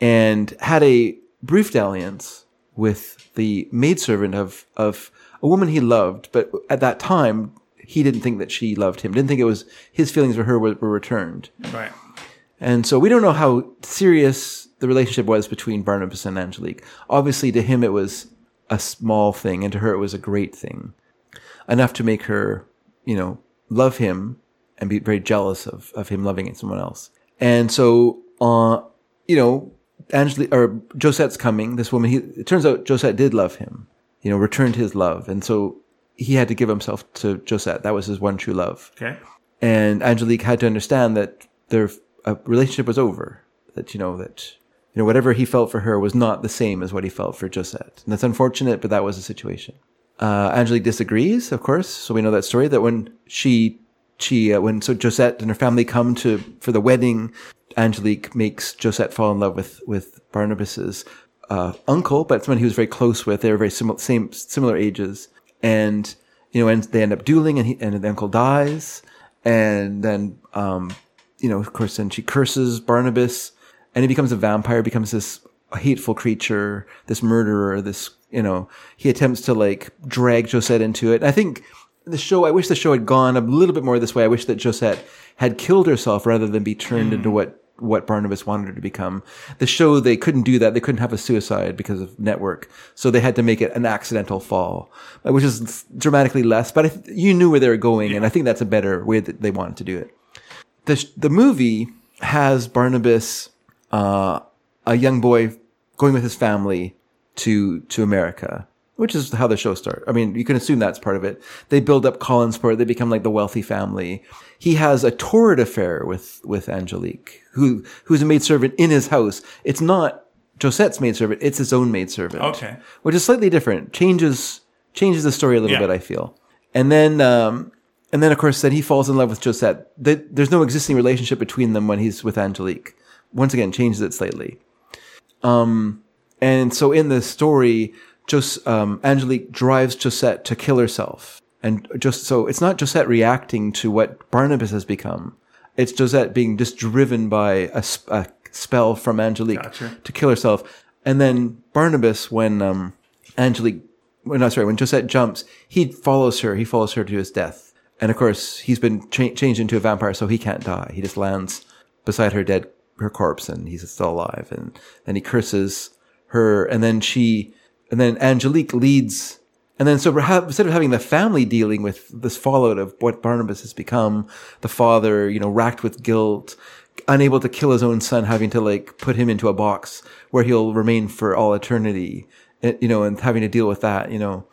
and had a brief dalliance with the maidservant of of a woman he loved, but at that time he didn't think that she loved him. Didn't think it was his feelings for her were, were returned. Right. And so we don't know how serious the relationship was between Barnabas and Angelique. Obviously, to him, it was a small thing, and to her, it was a great thing. Enough to make her, you know, love him and be very jealous of, of him loving someone else. And so, uh, you know, Angelique, or Josette's coming, this woman, he, it turns out Josette did love him, you know, returned his love. And so he had to give himself to Josette. That was his one true love Okay. and Angelique had to understand that their uh, relationship was over. That you know that you know whatever he felt for her was not the same as what he felt for Josette, and that's unfortunate, but that was the situation. Uh, Angelique disagrees, of course, so we know that story. That when she she uh, when so Josette and her family come to for the wedding, Angelique makes Josette fall in love with with Barnabas's uh, uncle, but someone he was very close with. They were very similar, same similar ages, and you know, and they end up dueling, and he and the uncle dies, and then um, you know, of course, then she curses Barnabas, and he becomes a vampire, becomes this hateful creature, this murderer, this you know, he attempts to like drag Josette into it. I think the show. I wish the show had gone a little bit more this way. I wish that Josette had killed herself rather than be turned into what what Barnabas wanted her to become. The show they couldn't do that. They couldn't have a suicide because of network, so they had to make it an accidental fall, which is dramatically less. But I th- you knew where they were going, and I think that's a better way that they wanted to do it. The sh- the movie has Barnabas, uh, a young boy, going with his family to to America, which is how the show starts. I mean, you can assume that's part of it. They build up Collinsport. They become like the wealthy family. He has a torrid affair with with Angelique, who who's a maidservant in his house. It's not Josette's maidservant; it's his own maidservant. Okay. which is slightly different. changes changes the story a little Yeah. bit. I feel, and then. um and then, of course, then he falls in love with Josette. Th- There's no existing relationship between them when he's with Angelique. Once again, changes it slightly. And so in the story, Jos- um, Angelique drives Josette to kill herself. And just so it's not Josette reacting to what Barnabas has become. It's Josette being just driven by a, sp- a spell from Angelique Gotcha. to kill herself. And then Barnabas, when um, Angelique, well, no, sorry, when Josette jumps, he follows her. He follows her to his death. And of course, he's been cha- changed into a vampire, so he can't die. He just lands beside her dead, her corpse, and he's still alive. And then he curses her, and then she, and then Angelique leads, and then so perhaps instead of having the family dealing with this fallout of what Barnabas has become, the father, you know, racked with guilt, unable to kill his own son, having to like put him into a box where he'll remain for all eternity, eh, you know, and having to deal with that, you know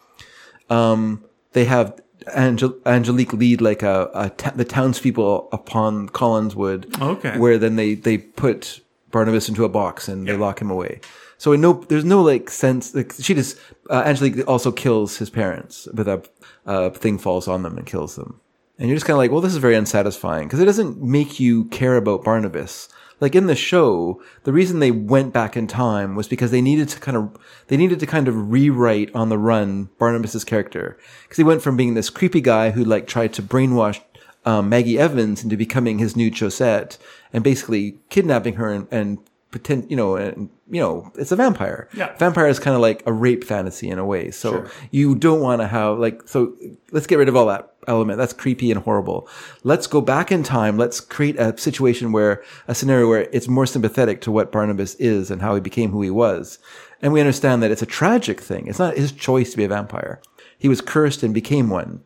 they have Angel- Angelique lead like a, a the townspeople upon Collinwood. Okay. Where then they, they put Barnabas into a box and they lock him away. So in no, there's no like sense, like she just, uh, Angelique also kills his parents but that uh, thing falls on them and kills them. And you're just kind of like, well, this is very unsatisfying because it doesn't make you care about Barnabas. Like in the show, the reason they went back in time was because they needed to kind of, they needed to kind of rewrite on the run Barnabas's character. Because he went from being this creepy guy who like tried to brainwash um, Maggie Evans into becoming his new Josette and basically kidnapping her and, and pretend, you know, and, you know, it's a vampire. Yeah. Vampire is kind of like a rape fantasy in a way. So you don't want to have like, so let's get rid of all that element. That's creepy and horrible. Let's go back in time. Let's create a situation where a scenario where it's more sympathetic to what Barnabas is and how he became who he was. And we understand that it's a tragic thing. It's not his choice to be a vampire. He was cursed and became one.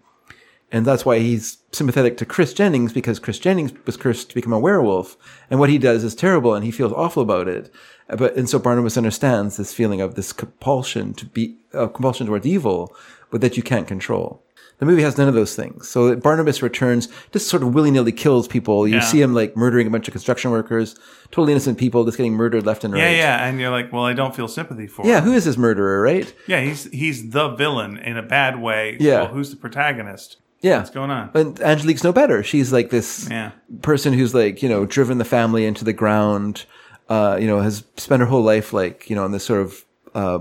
And that's why he's sympathetic to Chris Jennings because Chris Jennings was cursed to become a werewolf. And what he does is terrible and he feels awful about it. But, and so Barnabas understands this feeling of this compulsion to be, uh, compulsion towards evil, but that you can't control. The movie has none of those things. So Barnabas returns, just sort of willy nilly kills people. You Yeah. see him like murdering a bunch of construction workers, totally innocent people, just getting murdered left and right. Yeah, yeah, and you're like, well, I don't feel sympathy for him. Yeah, him. who is this murderer, right? Yeah, he's he's the villain in a bad way. Yeah. Well, who's the protagonist? Yeah. What's going on? And Angelique's no better. She's like this Yeah. person who's like, you know, driven the family into the ground, uh, you know, has spent her whole life like, you know, in this sort of, uh,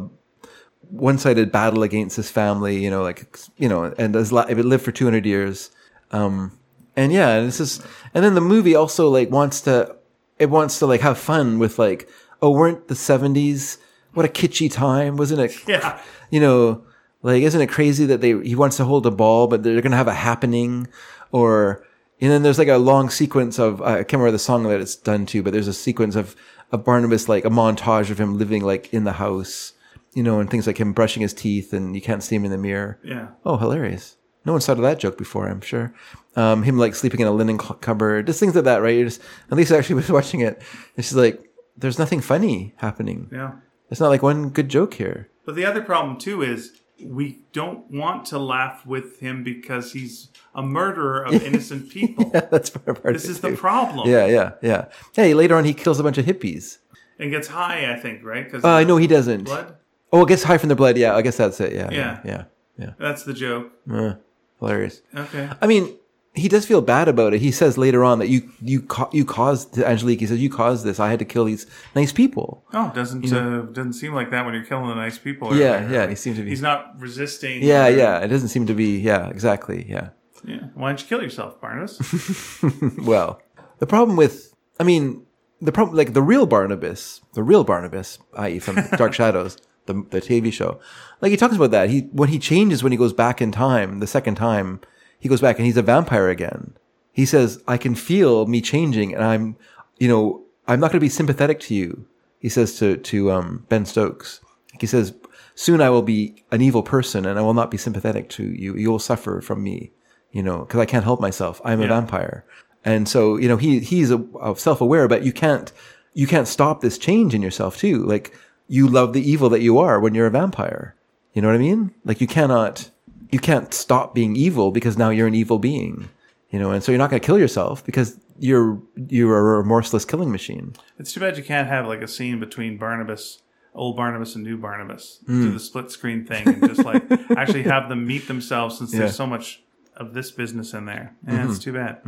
one-sided battle against his family, you know, like, you know, and has li- lived for 200 years. Um, and yeah, this is, and then the movie also like wants to, it wants to like have fun with like, oh, weren't the 70s, what a kitschy time, wasn't it? Yeah. you know, like, isn't it crazy that they, he wants to hold a ball, but they're going to have a happening or, and then there's like a long sequence of, I can't remember the song that it's done to, but there's a sequence of, of Barnabas, like a montage of him living like in the house, you know, and things like him brushing his teeth and you can't see him in the mirror. Yeah. Oh, hilarious. No one thought of that joke before, I'm sure. Um, him like sleeping in a linen cupboard, just things like that, right? You're just, at least actually was watching it. And she's like, there's nothing funny happening. Yeah. It's not like one good joke here. But the other problem too is we don't want to laugh with him because he's a murderer of innocent people. That's part part This of it is the problem. Yeah, yeah, yeah. Hey, later on he kills a bunch of hippies. And gets high, I think, right? Because Uh, I know he doesn't. blood. Oh, it gets high from the blood. Yeah, I guess that's it. Yeah, yeah, Yeah. yeah, That's the joke. Uh, hilarious. Okay. I mean, he does feel bad about it. He says later on that you you ca- you caused Angelique. He says you caused this. I had to kill these nice people. Oh, doesn't uh, doesn't seem like that when you're killing the nice people. Yeah, yeah, he seems to be- He's not resisting. Yeah, or- yeah. It doesn't seem to be. Yeah, exactly. Yeah. yeah. Why don't you kill yourself, Barnabas? Well, the problem with, I mean, the problem, like the real Barnabas, the real Barnabas, i.e., from Dark Shadows, the the TV show, like he talks about that. He when he changes when he goes back in time, the second time he goes back and he's a vampire again. He says, "I can feel me changing, and I'm, you know, I'm not going to be sympathetic to you." He says to to um, Ben Stokes. He says, "Soon I will be an evil person, and I will not be sympathetic to you. You will suffer from me." you know, because I can't help myself. I'm a vampire, and so you know he he's a, a self-aware, but you can't you can't stop this change in yourself too. Like you love the evil that you are when you're a vampire. You know what I mean? Like you cannot you can't stop being evil because now you're an evil being. You know, and so you're not going to kill yourself because you're you're a remorseless killing machine. it's too bad you can't have like a scene between Barnabas, old Barnabas, and new Barnabas. Hmm. Do the split screen thing and just like actually have them meet themselves since Yeah. Mm-hmm. there's so much of this business in there. Yeah, it's too bad.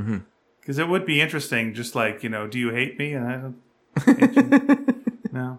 Because it would be interesting, just like you know, do you hate me? And I don't. Hate you. no.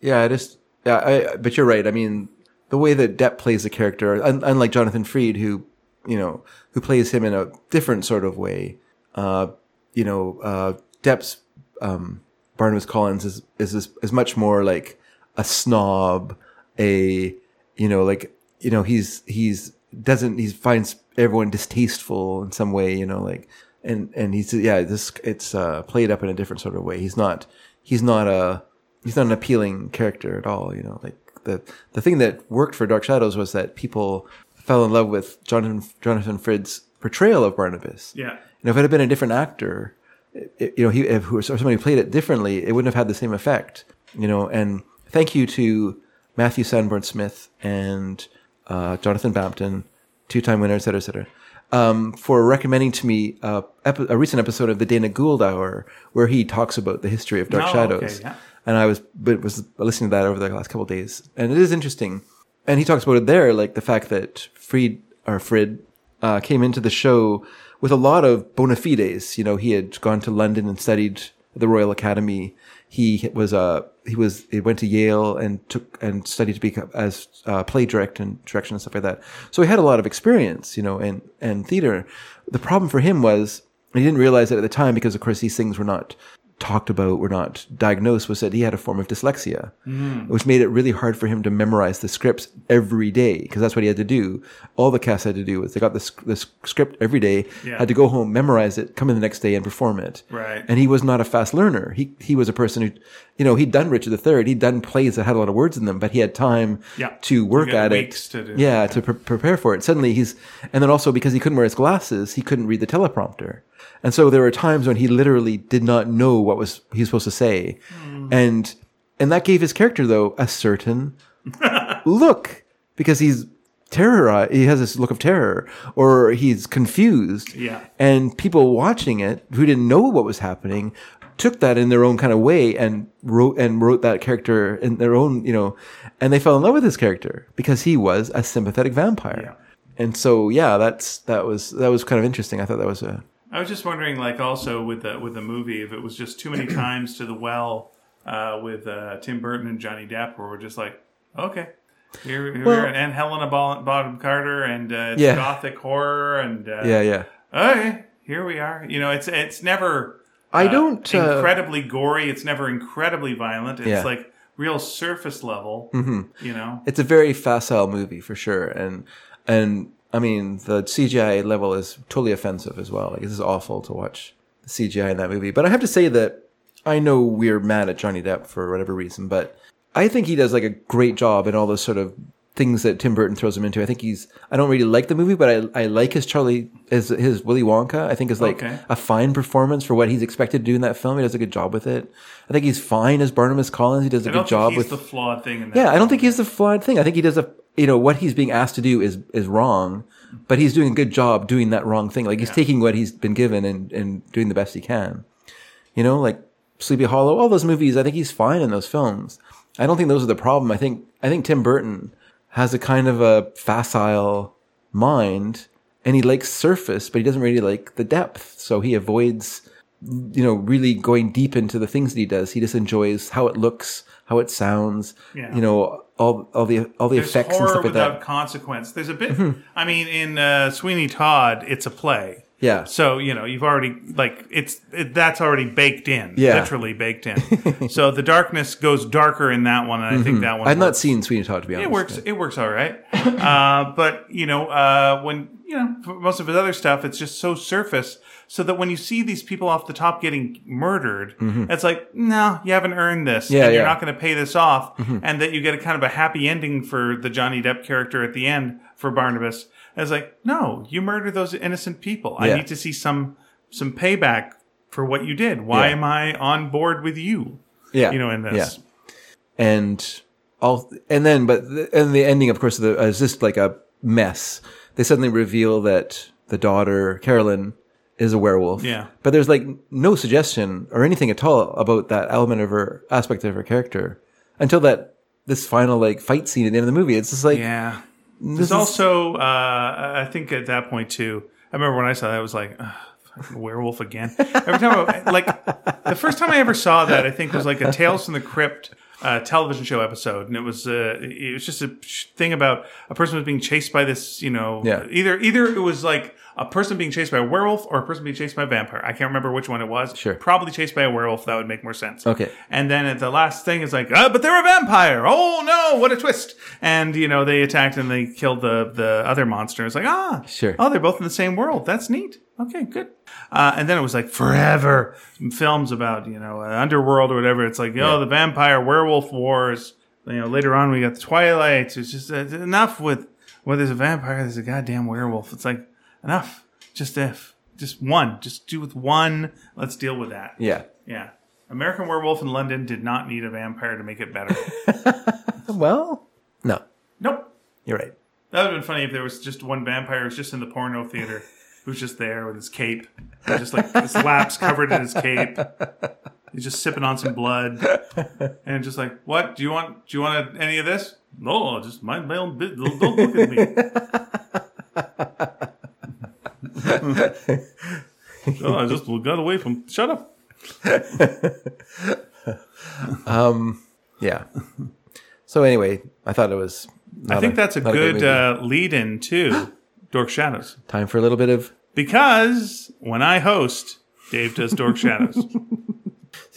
Yeah, I just yeah, I, but you're right. I mean, the way that Depp plays the character, un, unlike Jonathan Frid, who you know who plays him in a different sort of way. Uh, you know, uh, Depp's um, Barnabas Collins is is is, is much more like a snob, a you know like you know he's he's doesn't he finds everyone distasteful in some way. You know, like and and he's yeah this it's uh, played up in a different sort of way. He's not he's not a he's not an appealing character at all. You know, like the the thing that worked for Dark Shadows was that people fell in love with Jonathan Jonathan Frid's portrayal of Barnabas. Yeah. Know, if it had been a different actor, it, you know, he if who- or somebody who played it differently, it wouldn't have had the same effect. You know, and thank you to Matthew Sanborn Smith and uh, Jonathan Bampton, two-time winner, et cetera, et cetera, um, for recommending to me uh, epi- a recent episode of the Dana Gould Hour where he talks about the history of Dark Oh, Shadows. okay, yeah. And I was but was listening to that over the last couple days, and it is interesting. And he talks about it there, like the fact that Fried or Frid uh, came into the show with a lot of bona fides. You know, he had gone to London and studied the Royal Academy. He was uh, he was he went to Yale and took and studied to become as uh, play direct and direction and stuff like that. So he had a lot of experience, you know, in and theater. The problem for him was he didn't realize it at the time because, of course, these things were not talked about, were not diagnosed, was that he had a form of dyslexia, Mm. which made it really hard for him to memorize the scripts every day because that's what he had to do. All the cast had to do was they got the, sc- the script every day, Yeah. had to go home, memorize it, come in the next day and perform it. Right. And he was not a fast learner. He he was a person who, you know, he'd done Richard III, he'd done plays that had a lot of words in them, but he had time Yeah. to work at it. to do- yeah, to pre- prepare for it. Suddenly he's, and then also because he couldn't wear his glasses, he couldn't read the teleprompter. And so there were times when he literally did not know what was he was supposed to say. Hmm. And and that gave his character though a certain look because he's terrorized he has this look of terror or he's confused Yeah. and people watching it who didn't know what was happening took that in their own kind of way and wrote and wrote that character in their own you know and they fell in love with his character because he was a sympathetic vampire Yeah. and so yeah that's that was that was kind of interesting i thought that was a I was just wondering, like, also with the with the movie, if it was just too many times to the well uh, with uh, Tim Burton and Johnny Depp, where we're just like, okay, here, here Well- and Helena Bonham Carter, and uh, Yeah. gothic horror, and uh, yeah yeah okay, here we are. You know, it's it's never. I uh, don't, uh, incredibly gory. It's never incredibly violent. It's Yeah. Mm-hmm. like real surface level. You know, it's a very facile movie for sure and and i mean the cgi level is totally offensive as well. Like this is awful to watch the cgi in that movie. But i have to say that i know we're mad at johnny depp for whatever reason but i think he does like a great job in all those sort of things that tim burton throws him into i think he's i don't really like the movie but i, I like his charlie his, his willy wonka i think is like Okay. a fine performance for what he's expected to do in that film he does a good job with it i think he's fine as barnabas collins he does a good job with the flawed thing in that. yeah, I don't think he's the flawed thing. I think he does a you know what he's being asked to do is is wrong, but he's doing a good job doing that wrong thing. Like he's taking what he's been given and and doing the best he can. You know, like Sleepy Hollow, all those movies. I think he's fine in those films. I don't think those are the problem. I think I think Tim Burton has a kind of a facile mind, and he likes surface, but he doesn't really like the depth. So he avoids you know, really going deep into the things that he does. He just enjoys how it looks, how it sounds, Yeah. you know, all all the all the There's effects and stuff like without that. Mm-hmm. consequence. There's a bit. I mean, in uh, Sweeney Todd, it's a play. Yeah. So you know, you've already like it's it, that's already baked in. Yeah. Literally baked in. so the darkness goes darker in that one, and I think that one. Mm-hmm. I've not works. seen Sweeney Todd to be honest. It works. It works all right. uh, but you know, uh, when you know for most of his other stuff, it's just so surface. So that when you see these people off the top getting murdered, it's like, no, you haven't earned this, Mm-hmm. Yeah, and you're yeah. Mm-hmm. not going to pay this off, and that you get a kind of a happy ending for the Johnny Depp character at the end for Barnabas. And it's like, no, you murdered those innocent people. I need to see some some payback for what you did. Why Yeah. am I on board with you? Yeah. You know, in this. Yeah. And all and then but the, and the ending of course the, uh, is just like a mess. They suddenly reveal that the daughter Carolyn is a werewolf. Yeah. But there's like no suggestion or anything at all about that element of her aspect of her character until that this final like fight scene at the end of the movie. It's just like Yeah. There's also, uh, I think at that point too, I remember when I saw that, I was like, werewolf again. Every time, I, like, the first time I ever saw that, I think was like a Tales from the Crypt uh, television show episode. And it was, uh, it was just a thing about a person was being chased by this, you know, Yeah. either, either it was like a person being chased by a werewolf or a person being chased by a vampire. I can't remember which one it was. Sure. Probably chased by a werewolf. That would make more sense. Okay. And then at the last thing is like, uh, but they're a vampire. Oh no, what a twist! And you know they attacked and they killed the the other monster. It's like ah, Sure. Oh, they're both in the same world. That's neat. Okay, good. Uh, and then it was like forever films about you know underworld or whatever. It's like oh the vampire werewolf wars. You know later on we got the Twilight. It's just uh, enough with well there's a vampire, there's a goddamn werewolf. It's like enough. Just if just one, just do with one. Let's deal with that. yeah. Yeah. American Werewolf in London did not need a vampire to make it better. Well, no, nope. you're right. That would have been funny if there was just one vampire who's just in the porno theater who's just there with his cape. And just like his laps covered in his cape. He's just sipping on some blood. And just like, what? Do you want do you want any of this? No, just mind my own business. Don't look at me. oh, I just got away from shut up. Yeah. So anyway, I thought it was. I think that's a great good uh, lead in to Dork Shadows. time for a little bit of Because when I host, Dave does Dork Shadows.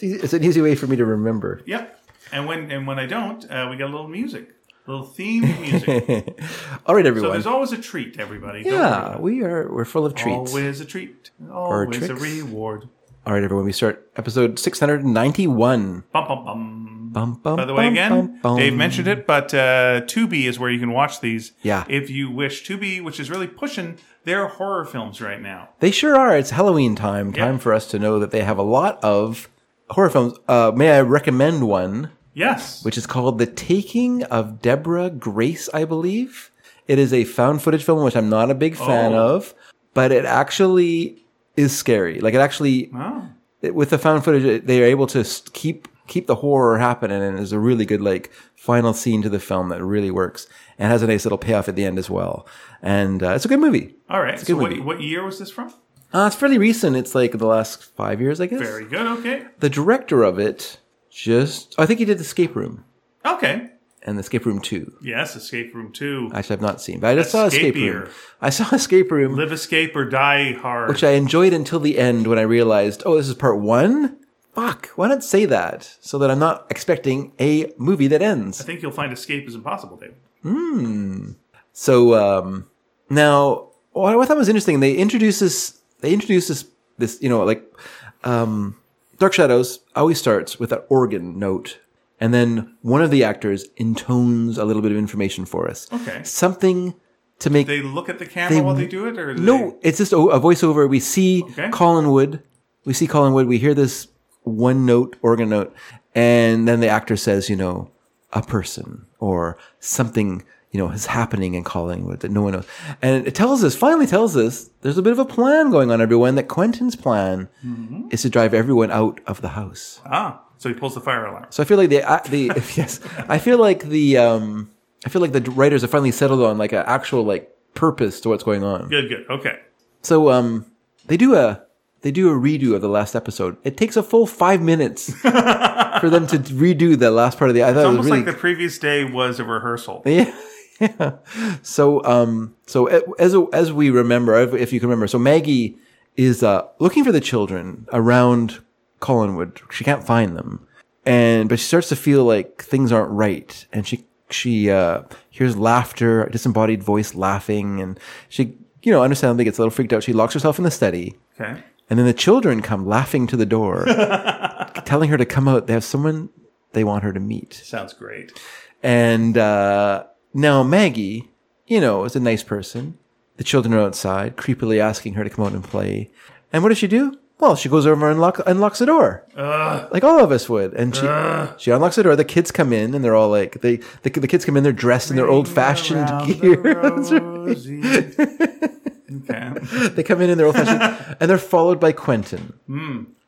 It's, it's an easy way for me to remember. Yep. And when and when I don't, uh, we got a little music, a little theme music. All right, everyone. so there's always a treat, everybody. Yeah, we are we're full of treats. Always a treat. Always a reward. All right, everyone. We start episode six hundred and ninety-one. Bum, bum, bum. Bum, bum, By the way, bum, again, bum. Dave mentioned it, but uh, Tubi is where you can watch these. Yeah. If you wish, Tubi, which is really pushing their horror films right now. They sure are. It's Halloween time. Time for us to know that they have a lot of horror films. Uh, may I recommend one, Yes. which is called The Taking of Deborah Grace, I believe. It is a found footage film, which I'm not a big fan Oh. of, but it actually is scary. Like it actually, Oh. it- with the found footage, it- they are able to keep keep the horror happening, and there's a really good like final scene to the film that really works and has a nice little payoff at the end as well. And uh, it's a good movie. All right. So what, what year was this from? Uh, it's fairly recent. It's like the last five years, I guess. Very good. Okay. The director of it just, I think he did Escape Room Okay. and Escape Room 2. Yes. Escape Room 2. Actually, I've not seen, but I just saw Escape Escapier. Room. I saw Escape Room, Live, escape, or die hard. which I enjoyed until the end when I realized, oh, this is part one? Fuck, why not say that so that I'm not expecting a movie that ends? I think you'll find escape is impossible, David. Mmm. So um, now, what I thought was interesting, they introduce this. They introduce this. This you know, like um, Dark Shadows always starts with that organ note, and then one of the actors intones a little bit of information for us. Okay. something to make. They look at the camera while they do it, or no, it's just a, a voiceover. We see Okay. Collinwood. We see Collinwood. We hear this one note organ note, and then the actor says, you know, a person or something, you know, is happening in Collinwood that no one knows. And it tells us, finally tells us, there's a bit of a plan going on, everyone, that Quentin's plan Mm-hmm. is to drive everyone out of the house. Ah, so he pulls the fire alarm. So I feel like the, uh, the, yes, I feel like the, um, I feel like the writers have finally settled on like an actual like purpose to what's going on. Good, good. Okay. So um, they do a they do a redo of the last episode. It takes a full five minutes for them to redo the last part of the. I thought it was Almost really like the previous day was a rehearsal. yeah. Yeah. So um, so as as we remember, if, if you can remember, so Maggie is uh looking for the children around Collinwood. She can't find them, and but she starts to feel like things aren't right, and she she uh hears laughter, a disembodied voice laughing, and she you know understandably gets a little freaked out. She locks herself in the study. Okay. And then the children come laughing to the door, telling her to come out. They have someone they want her to meet. Sounds great. And uh, now Maggie, you know, is a nice person. The children are outside, creepily asking her to come out and play. And what does she do? Well, she goes over and lock, unlocks the door, like all of us would. And she she unlocks the door. The kids come in, and they're all like, they the, the kids come in. They're dressed in their old fashioned gear. okay. they come in in their old fashioned, and they're followed by Quentin.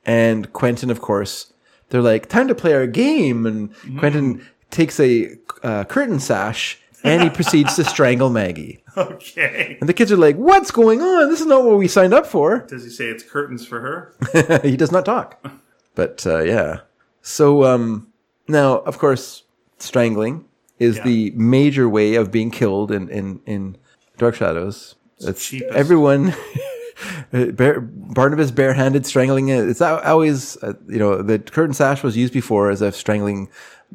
And Quentin, of course, they're like, time to play our game. And Quentin takes a uh, curtain sash and he proceeds to strangle Maggie. Okay. And the kids are like, what's going on? This is not what we signed up for. Does he say it's curtains for her? he does not talk. But uh, yeah. So um, now, of course, strangling is Yeah. the major way of being killed in, in, in Dark Shadows. It's cheapest. everyone. Bare, Barnabas barehanded strangling it. It's always, uh, you know, the curtain sash was used before as a strangling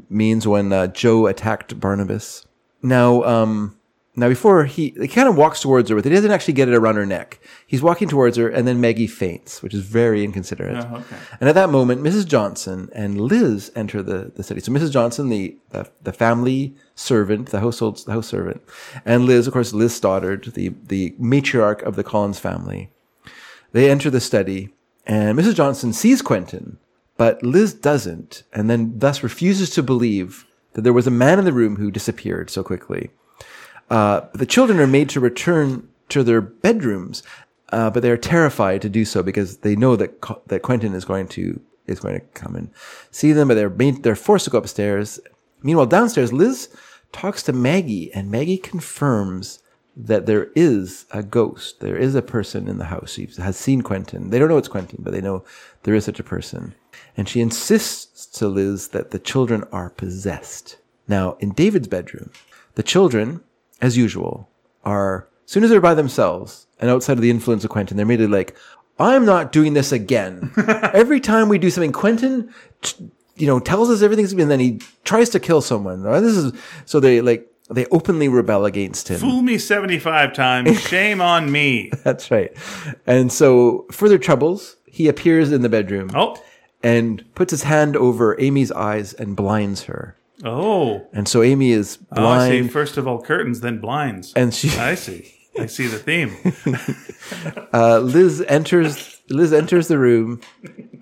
means when uh, Joe attacked Barnabas. Now, um, now before he, he kind of walks towards her, but he doesn't actually get it around her neck. He's walking towards her, and then Maggie faints, which is very inconsiderate. Oh, okay. And at that moment, Mrs. Johnson and Liz enter the, the city. So Mrs. Johnson, the, the the family servant, the household the house servant, and Liz, of course, Liz Stoddard, the the matriarch of the Collins family. They enter the study, and Mrs. Johnson sees Quentin, but Liz doesn't, and then thus refuses to believe that there was a man in the room who disappeared so quickly. Uh, the children are made to return to their bedrooms, uh, but they are terrified to do so because they know that Co- that Quentin is going to is going to come and see them. But they're made, they're forced to go upstairs. Meanwhile, downstairs, Liz talks to Maggie, and Maggie confirms that there is a ghost. There is a person in the house. She has seen Quentin. They don't know it's Quentin, but they know there is such a person. And she insists to Liz that the children are possessed. Now, in David's bedroom, the children, as usual, are, as soon as they're by themselves and outside of the influence of Quentin, they're made to like I'm not doing this again. Every time we do something, Quentin, you know, tells us everything's and then he tries to kill someone. This is so they like they openly rebel against him. Fool me 75 times. Shame on me. That's right. And so further troubles, he appears in the bedroom Oh. And puts his hand over Amy's eyes and blinds her. Oh. And so Amy is Oh, I see. blind First of all, curtains, then blinds. and she I see. I see the theme. uh, Liz enters Liz enters the room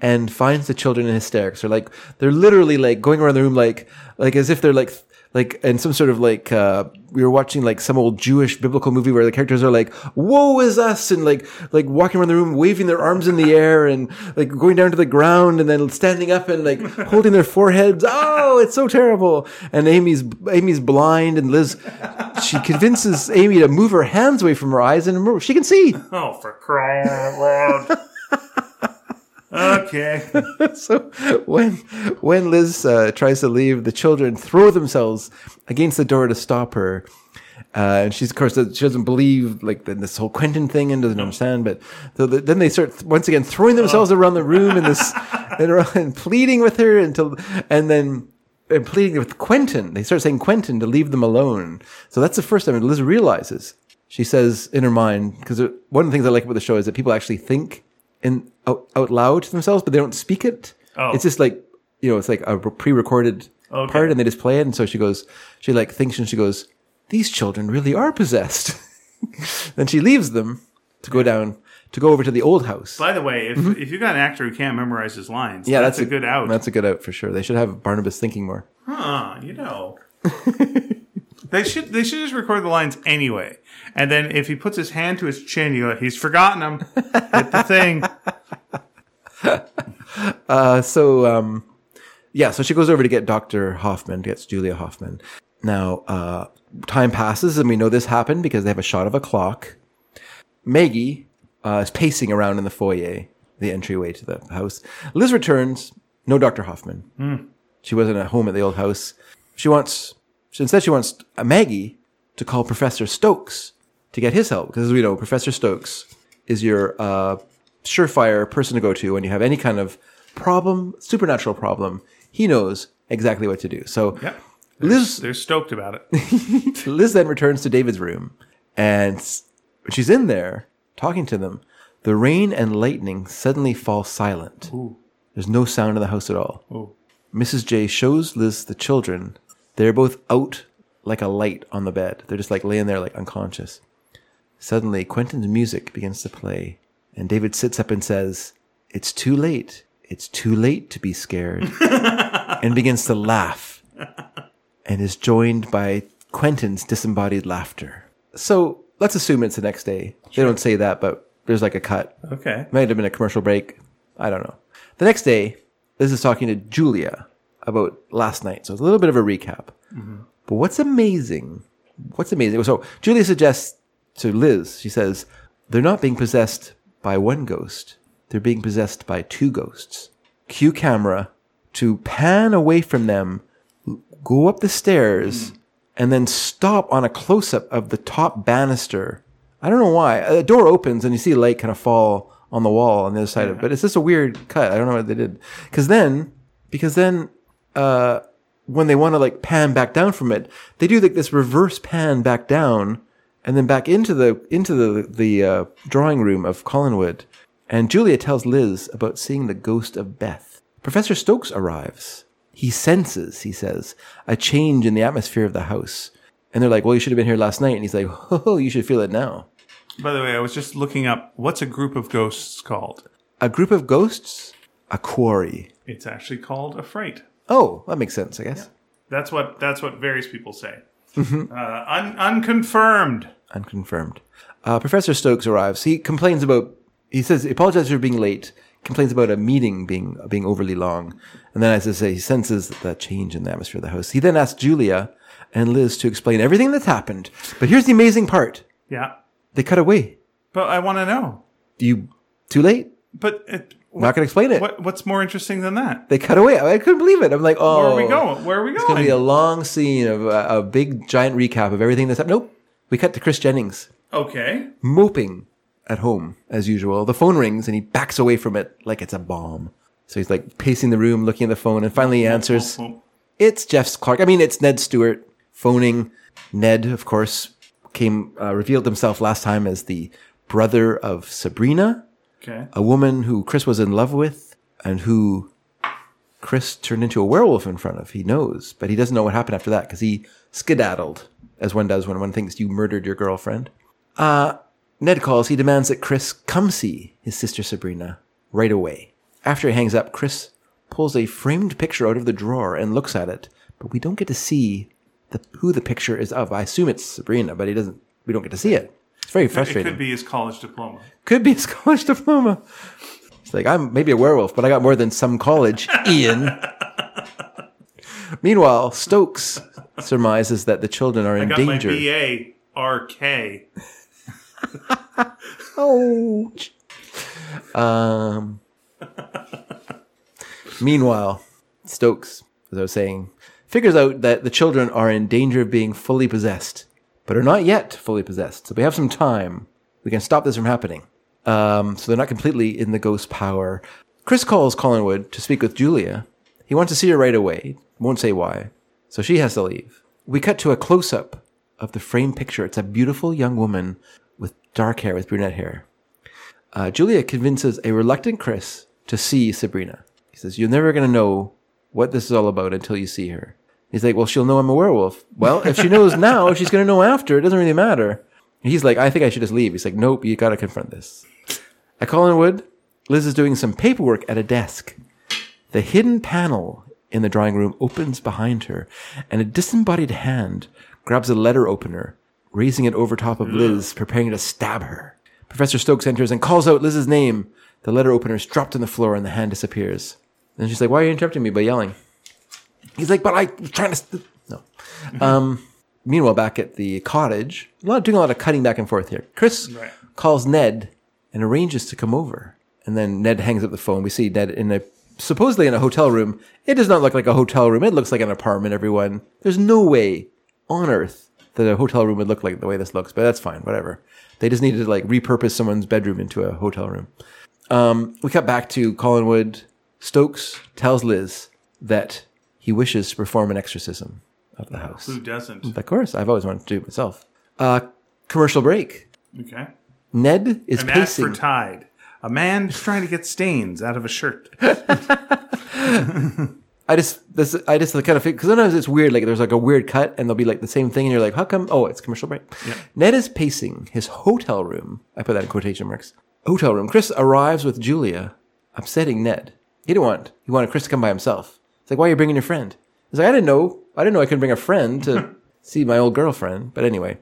and finds the children in hysterics. They're like they're literally like going around the room like like as if they're like like in some sort of like uh we were watching like some old Jewish biblical movie where the characters are like woe is us and like like walking around the room waving their arms in the air and like going down to the ground and then standing up and like holding their foreheads. Oh it's so terrible. And Amy's Amy's blind and Liz she convinces Amy to move her hands away from her eyes and she can see. Oh, for crying out loud. Okay. so when when Liz uh, tries to leave, the children throw themselves against the door to stop her. Uh, and she's of course she doesn't believe like this whole Quentin thing and doesn't understand. But so the, then they start once again throwing themselves around the room in this and, around- and pleading with her until and then and pleading with Quentin. They start saying Quentin to leave them alone. So that's the first time Liz realizes. She says in her mind because one of the things I like about the show is that people actually think in out, out loud to themselves, but they don't speak it. Oh. It's just like you know, it's like a pre-recorded Okay. part, and they just play it. And so she goes, she like thinks, and she goes, "These children really are possessed." then she leaves them to go down to go over to the old house. By the way, if, if you got an actor who can't memorize his lines, Mm-hmm. yeah, that's, a, good out. That's a good out for sure. They should have Barnabas thinking more. Huh, you know. they should they should just record the lines anyway. And then if he puts his hand to his chin, you go, he's forgotten them. Hit the thing. Uh, so um, yeah, so she goes over to get Doctor Hoffman, gets Julia Hoffman. Now uh, time passes, and we know this happened because they have a shot of a clock. Maggie uh, is pacing around in the foyer, the entryway to the house. Liz returns. No Doctor Hoffman. She wasn't at home at the old house. She wants she, instead she wants Maggie to call Professor Stokes to get his help because as we know Professor Stokes is your uh, surefire person to go to when you have any kind of problem, supernatural problem. He knows exactly what to do. So Yep. Liz They're stoked about it. Liz then returns to David's room, and when she's in there talking to them, the rain and lightning suddenly fall silent. There's no sound in the house at all. Ooh. Mrs. J shows Liz the children. They're both out like a light on the bed. They're just like laying there like unconscious. Suddenly, Quentin's music begins to play, and David sits up and says, It's too late. It's too late to be scared. and begins to laugh and is joined by Quentin's disembodied laughter. So let's assume it's the next day. They don't say that, but there's like a cut. Okay. Might have been a commercial break. I don't know. The next day, Liz is talking to Julia about last night. So it's a little bit of a recap. Mm-hmm. But what's amazing, what's amazing, so Julia suggests to Liz, she says, they're not being possessed by one ghost. They're being possessed by two ghosts. Cue camera to pan away from them, go up the stairs, mm. and then stop on a close up of the top banister. I don't know why. A door opens and you see a light kind of fall on the wall on the other side of it. But it's just a weird cut. I don't know what they did. Cause then, because then, uh, when they want to like pan back down from it, they do like this reverse pan back down and then back into the, into the, the, uh, drawing room of Collinwood. And Julia tells Liz about seeing the ghost of Beth. Professor Stokes arrives. He senses, he says, a change in the atmosphere of the house. And they're like, well, you should have been here last night. And he's like, oh, you should feel it now. By the way, I was just looking up what's a group of ghosts called? A group of ghosts? A quarry. It's actually called a freight. Oh, that makes sense, I guess. That's what that's what various people say. Uh, un, unconfirmed. Unconfirmed. Uh, Professor Stokes arrives. He complains about, he says, he apologizes for being late, complains about a meeting being, being overly long. And then, as I say, he senses that change in the atmosphere of the house. He then asks Julia and Liz to explain everything that's happened. But here's the amazing part. Yeah, They cut away. but I want to know. You, too late? But it, Not going to explain it. what what's more interesting than that? They cut away. I couldn't believe it. I'm like, oh. Where are we going? Where are we going? It's going to be a long scene of a, a big giant recap of everything that's happened. Nope. We cut to Chris Jennings Okay. moping at home as usual. The phone rings and he backs away from it like it's a bomb. So he's like pacing the room, looking at the phone, and finally he answers. Oh, It's Jeff Clark. I mean, it's Ned Stuart phoning. Ned, of course, came uh, revealed himself last time as the brother of Sabrina, okay. a woman who Chris was in love with, and who Chris turned into a werewolf in front of. He knows, but he doesn't know what happened after that because he skedaddled, as one does when one thinks you murdered your girlfriend. Uh, Ned calls. He demands that Chris come see his sister Sabrina right away. After he hangs up, Chris pulls a framed picture out of the drawer and looks at it, but we don't get to see the, who the picture is of. I assume it's Sabrina, but he doesn't. We don't get to see it. Very It frustrating. could be his college diploma. Could be his college diploma. It's like, I'm maybe a werewolf, but I got more than some college, Ian. Meanwhile, Stokes surmises that the children are in Got danger. my BA Ouch. Um, meanwhile, Stokes, as I was saying, figures out that the children are in danger of being fully possessed, but are not yet fully possessed. So we have some time. We can stop this from happening. Um, so they're not completely in the ghost power. Chris calls Collinwood to speak with Julia. He wants to see her right away. Won't say why. So she has to leave. We cut to a close up of the framed picture. It's a beautiful young woman with dark hair, with brunette hair. Uh, Julia convinces a reluctant Chris to see Sabrina. He says, You're never going to know what this is all about until you see her. He's like, Well, she'll know I'm a werewolf. Well, if she knows now, she's going to know after. It doesn't really matter. And he's like, I think I should just leave. He's like, Nope, you got to confront this. At Collinwood, Liz is doing some paperwork at a desk. The hidden panel in the drawing room opens behind her, and a disembodied hand grabs a letter opener, raising it over top of Liz, preparing to stab her. Professor Stokes enters and calls out Liz's name. The letter opener is dropped on the floor, and the hand disappears. Then she's like, "Why are you interrupting me by yelling?" He's like, "But I was trying to." St-. No. Um, meanwhile, back at the cottage, a lot doing a lot of cutting back and forth here. Chris Right. calls Ned and arranges to come over. And then Ned hangs up the phone. We see Ned in a supposedly in a hotel room. It does not look like a hotel room. It looks like an apartment, everyone. There's no way on earth that a hotel room would look like the way this looks, but that's fine, whatever. They just needed to like repurpose someone's bedroom into a hotel room. Um, we cut back to Collinwood. Stokes tells Liz that he wishes to perform an exorcism of the house. Who doesn't? Of course, I've always wanted to do it myself. Uh, commercial break. Okay. Ned is An ad pacing. for Tide. A man is trying to get stains out of a shirt. I just this I just kind of because sometimes it's weird. Like there's like a weird cut, and there'll be like the same thing, and you're like, how come? Oh, it's commercial break. Ned is pacing his hotel room. I put that in quotation marks. Hotel room. Chris arrives with Julia, upsetting Ned. He didn't want he wanted Chris to come by himself. Like, why are you bringing your friend? He's like, I didn't know. I didn't know I could bring a friend to see my old girlfriend. But anyway,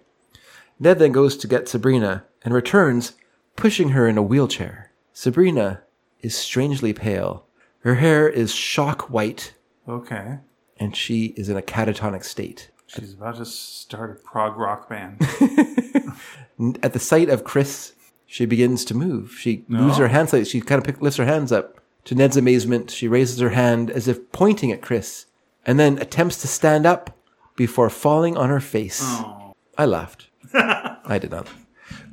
Ned then goes to get Sabrina and returns, pushing her in a wheelchair. Sabrina is strangely pale. Her hair is shock white Okay. and she is in a catatonic state. She's about to start a prog rock band. At the sight of Chris, she begins to move. She moves her hands like she kind of pick, lifts her hands up. To Ned's amazement, she raises her hand as if pointing at Chris, and then attempts to stand up before falling on her face. I laughed. I did not.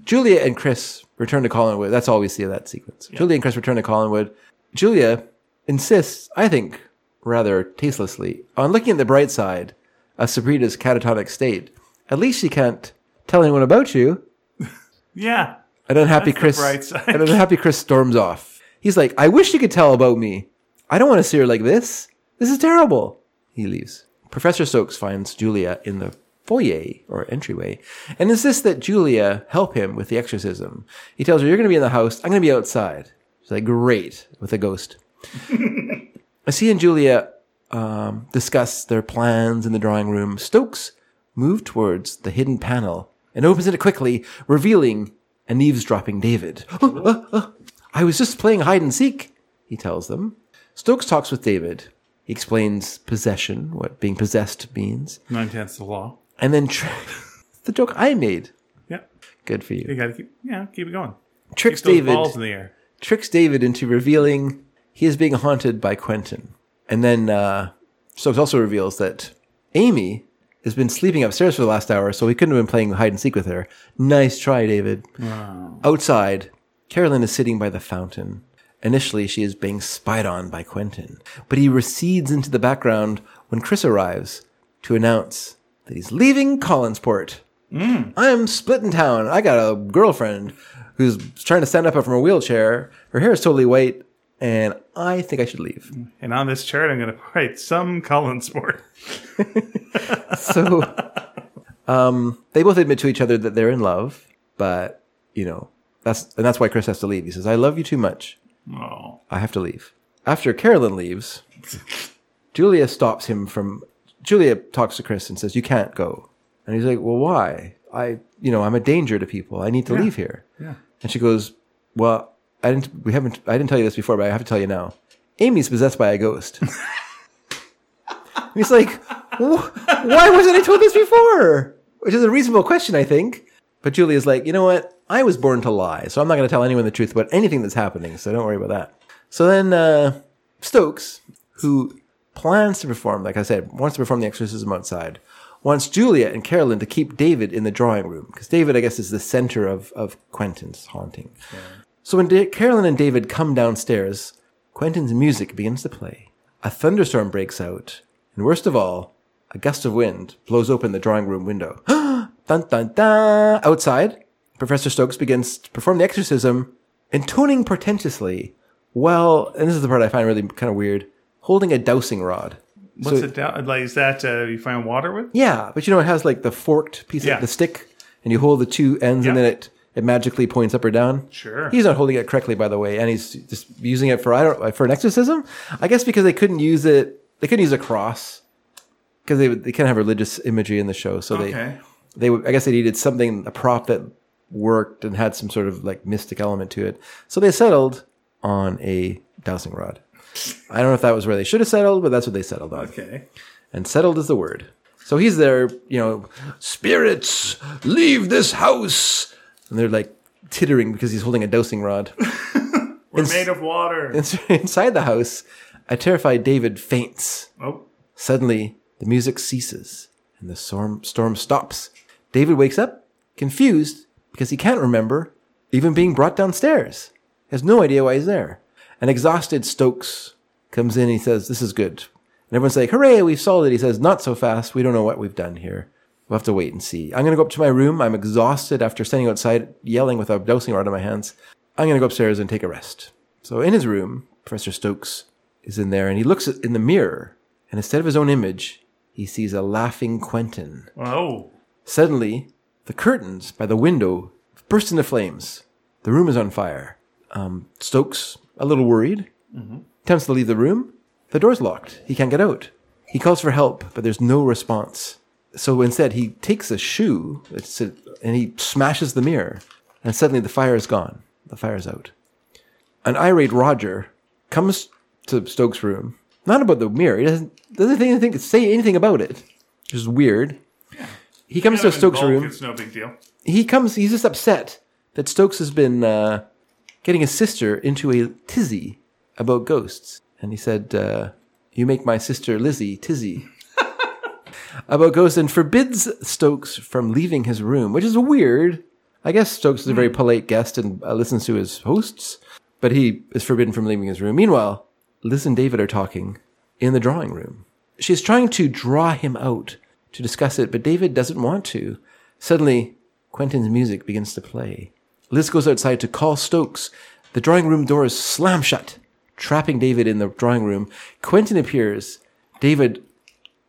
Julia and Chris return to Collinwood. That's all we see of that sequence. Julia and Chris return to Collinwood. Julia insists, I think, rather tastelessly, on looking at the bright side of Sabrina's catatonic state. At least she can't tell anyone about you. yeah. An unhappy Chris. An unhappy Chris storms off. He's like, I wish you could tell about me. I don't want to see her like this. This is terrible. He leaves. Professor Stokes finds Julia in the foyer or entryway and insists that Julia help him with the exorcism. He tells her, You're going to be in the house. I'm going to be outside. She's like, Great, with a ghost. As he and Julia um, discuss their plans in the drawing room, Stokes moves towards the hidden panel and opens it quickly, revealing an eavesdropping David. "Oh, uh, uh, I was just playing hide and seek, he tells them. Stokes talks with David. He explains possession, what being possessed means, Nine tenths the law. and then tr- the joke I made. Yeah. Good for you. You gotta keep yeah, keep it going. Tricks David. balls in the air. tricks David into revealing he is being haunted by Quentin. And then uh, Stokes also reveals that Amy has been sleeping upstairs for the last hour, so he couldn't have been playing hide and seek with her. Nice try, David. Wow. Outside, Carolyn is sitting by the fountain. Initially, she is being spied on by Quentin, but he recedes into the background when Chris arrives to announce that he's leaving Collinsport. I'm split in town. I got a girlfriend who's trying to stand up from a wheelchair. Her hair is totally white, and I think I should leave. And on this chart, I'm going to write some Collinsport. So, um, they both admit to each other that they're in love, but you know that's and that's why Chris has to leave. He says, "I love you too much. Oh, I have to leave." After Carolyn leaves, Julia stops him from. Julia talks to Chris and says, "You can't go," and he's like, "Well, why? I, you know, I'm a danger to people. I need to leave here." yeah. And she goes, "Well, I didn't. We haven't. I didn't tell you this before, but I have to tell you now. Amy's possessed by a ghost." He's like, "Why wasn't I told this before?" Which is a reasonable question, I think. But Julia's like, "You know what? I was born to lie, so I'm not going to tell anyone the truth about anything that's happening. So don't worry about that." So then uh, Stokes, who plans to perform, like I said, wants to perform the exorcism outside, wants Julia and Carolyn to keep David in the drawing room because David, I guess, is the center of of Quentin's haunting. So when da- Carolyn and David come downstairs, Quentin's music begins to play. A thunderstorm breaks out, and worst of all, a gust of wind blows open the drawing room window. dun dun dun! Outside, Professor Stokes begins to perform the exorcism, intoning portentously, while, and this is the part I find really kind of weird, holding a dowsing rod. What's So- it down? Like, is that uh, you find water with? Yeah, but you know, it has like the forked piece Yeah. of the stick, and you hold the two ends, and then it it magically points up or down. Sure. He's not holding it correctly, by the way, and he's just using it for I don't for an exorcism. I guess because they couldn't use it, they couldn't use a cross because they would- they can't have religious imagery in the show, so they Okay. they would- I guess they needed something a prop that worked and had some sort of like mystic element to it. So they settled on a dowsing rod. I don't know if that was where they should have settled, but that's what they settled on Okay. and settled is the word. So he's there, you know, spirits, leave this house. And they're like tittering because he's holding a dosing rod. We're made of water. Inside the house, a terrified David faints. Oh, Suddenly, the music ceases and the storm, storm stops. David wakes up, confused, because he can't remember even being brought downstairs. He has no idea why he's there. An exhausted Stokes comes in and he says, This is good. And everyone's like, Hooray, we've solved it. He says, Not so fast. We don't know what we've done here. We'll have to wait and see. I'm going to go up to my room. I'm exhausted after standing outside yelling with a rod in my hands. I'm going to go upstairs and take a rest. So in his room, Professor Stokes is in there and he looks in the mirror and instead of his own image, he sees a laughing Quentin. oh, Suddenly, the curtains by the window burst into flames. The room is on fire. Um, Stokes, a little worried, attempts to leave the room. The door's locked. He can't get out. He calls for help, but there's no response. So instead, he takes a shoe a- and he smashes the mirror. And suddenly, the fire is gone. The fire's out. An irate Roger comes to Stokes' room, not about the mirror. He doesn't doesn't think say anything about it, which is weird. He comes to Stokes' bulk, room. It's no big deal. he comes he's just upset that stokes has been uh, getting his sister into a tizzy about ghosts. And he said uh, you make my sister lizzie tizzy about ghosts and forbids stokes from leaving his room which is weird. I guess stokes is a very polite guest and uh, listens to his hosts but he is forbidden from leaving his room. Meanwhile liz and david are talking in the drawing room. She's trying to draw him out to discuss it but david doesn't want to Suddenly, Quentin's music begins to play. Liz goes outside to call Stokes. The drawing room door is slam shut, trapping David in the drawing room. Quentin appears. David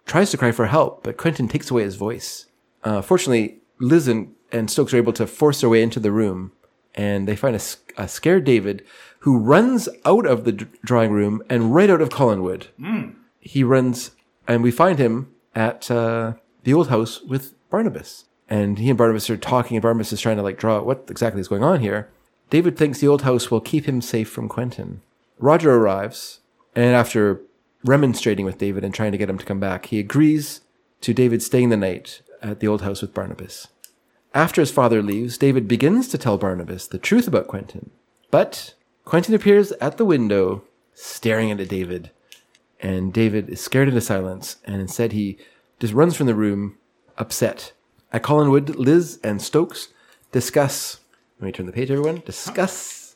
tries to cry for help, but Quentin takes away his voice. Uh, fortunately, Liz and, and Stokes are able to force their way into the room, and they find a scared David who runs out of the d- drawing room and right out of Collinwood. He runs, and we find him at uh, the old house with Barnabas. And he and Barnabas are talking, and Barnabas is trying to like draw out what exactly is going on here. David thinks the old house will keep him safe from Quentin. Roger arrives, and after remonstrating with David and trying to get him to come back, he agrees to David staying the night at the old house with Barnabas. After his father leaves, David begins to tell Barnabas the truth about Quentin. But Quentin appears at the window, staring at David, and David is scared into silence, and instead he just runs from the room upset. At Collinwood, Liz and Stokes discuss. Let me turn the page, everyone. Discuss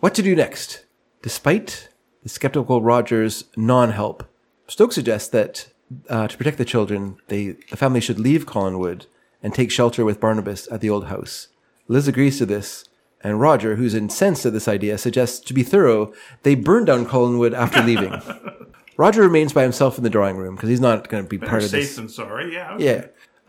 what to do next. Despite the skeptical Roger's non-help, Stokes suggests that uh, to protect the children, they the family should leave Collinwood and take shelter with Barnabas at the old house. Liz agrees to this, and Roger, who's incensed at this idea, suggests to be thorough, they burn down Collinwood after leaving. Roger remains by himself in the drawing room because he's not going to be Better part of safe this. than sorry. Yeah. okay. Yeah.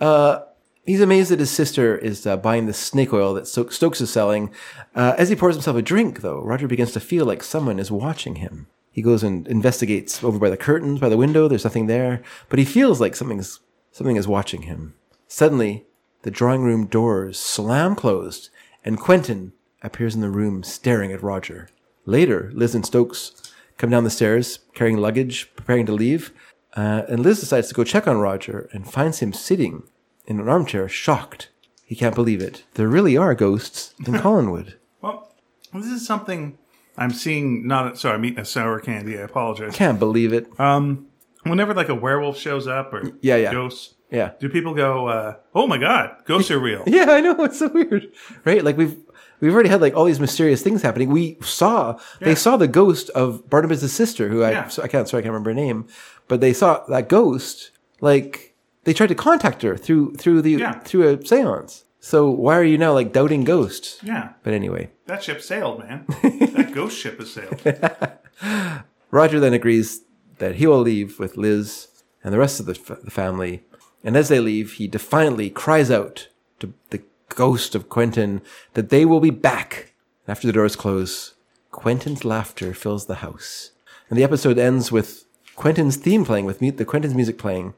Uh, he's amazed that his sister is uh, buying the snake oil that Sto- Stokes is selling. Uh, as he pours himself a drink, though, Roger begins to feel like someone is watching him. He goes and investigates over by the curtains, by the window. There's nothing there, but he feels like something's something is watching him. Suddenly, the drawing room doors slam closed, and Quentin appears in the room, staring at Roger. Later, Liz and Stokes come down the stairs carrying luggage, preparing to leave. Uh, and Liz decides to go check on Roger and finds him sitting in an armchair, shocked. He can't believe it. There really are ghosts in Collinwood. Well, this is something I'm seeing. Not sorry, I'm eating a sour candy. I apologize. Can't believe it. Um, Whenever like a werewolf shows up or Yeah, yeah. ghosts, Yeah. do people go, uh, "Oh my god, ghosts are real"? Yeah, I know. It's so weird. Right? Like we've we've already had like all these mysterious things happening. We saw Yeah. they saw the ghost of Barnabas' sister, who I Yeah. I can't sorry I can't remember her name, but they saw that ghost. Like they tried to contact her through through the Yeah. through a séance. So why are you now like doubting ghosts? Yeah, But anyway, that ship sailed, man. that ghost ship has sailed. Roger then agrees that he will leave with Liz and the rest of the, f- the family. And as they leave, he defiantly cries out to the ghost of Quentin that they will be back after the doors close. Quentin's laughter fills the house. And the episode ends with Quentin's theme playing, with the Quentin's music playing,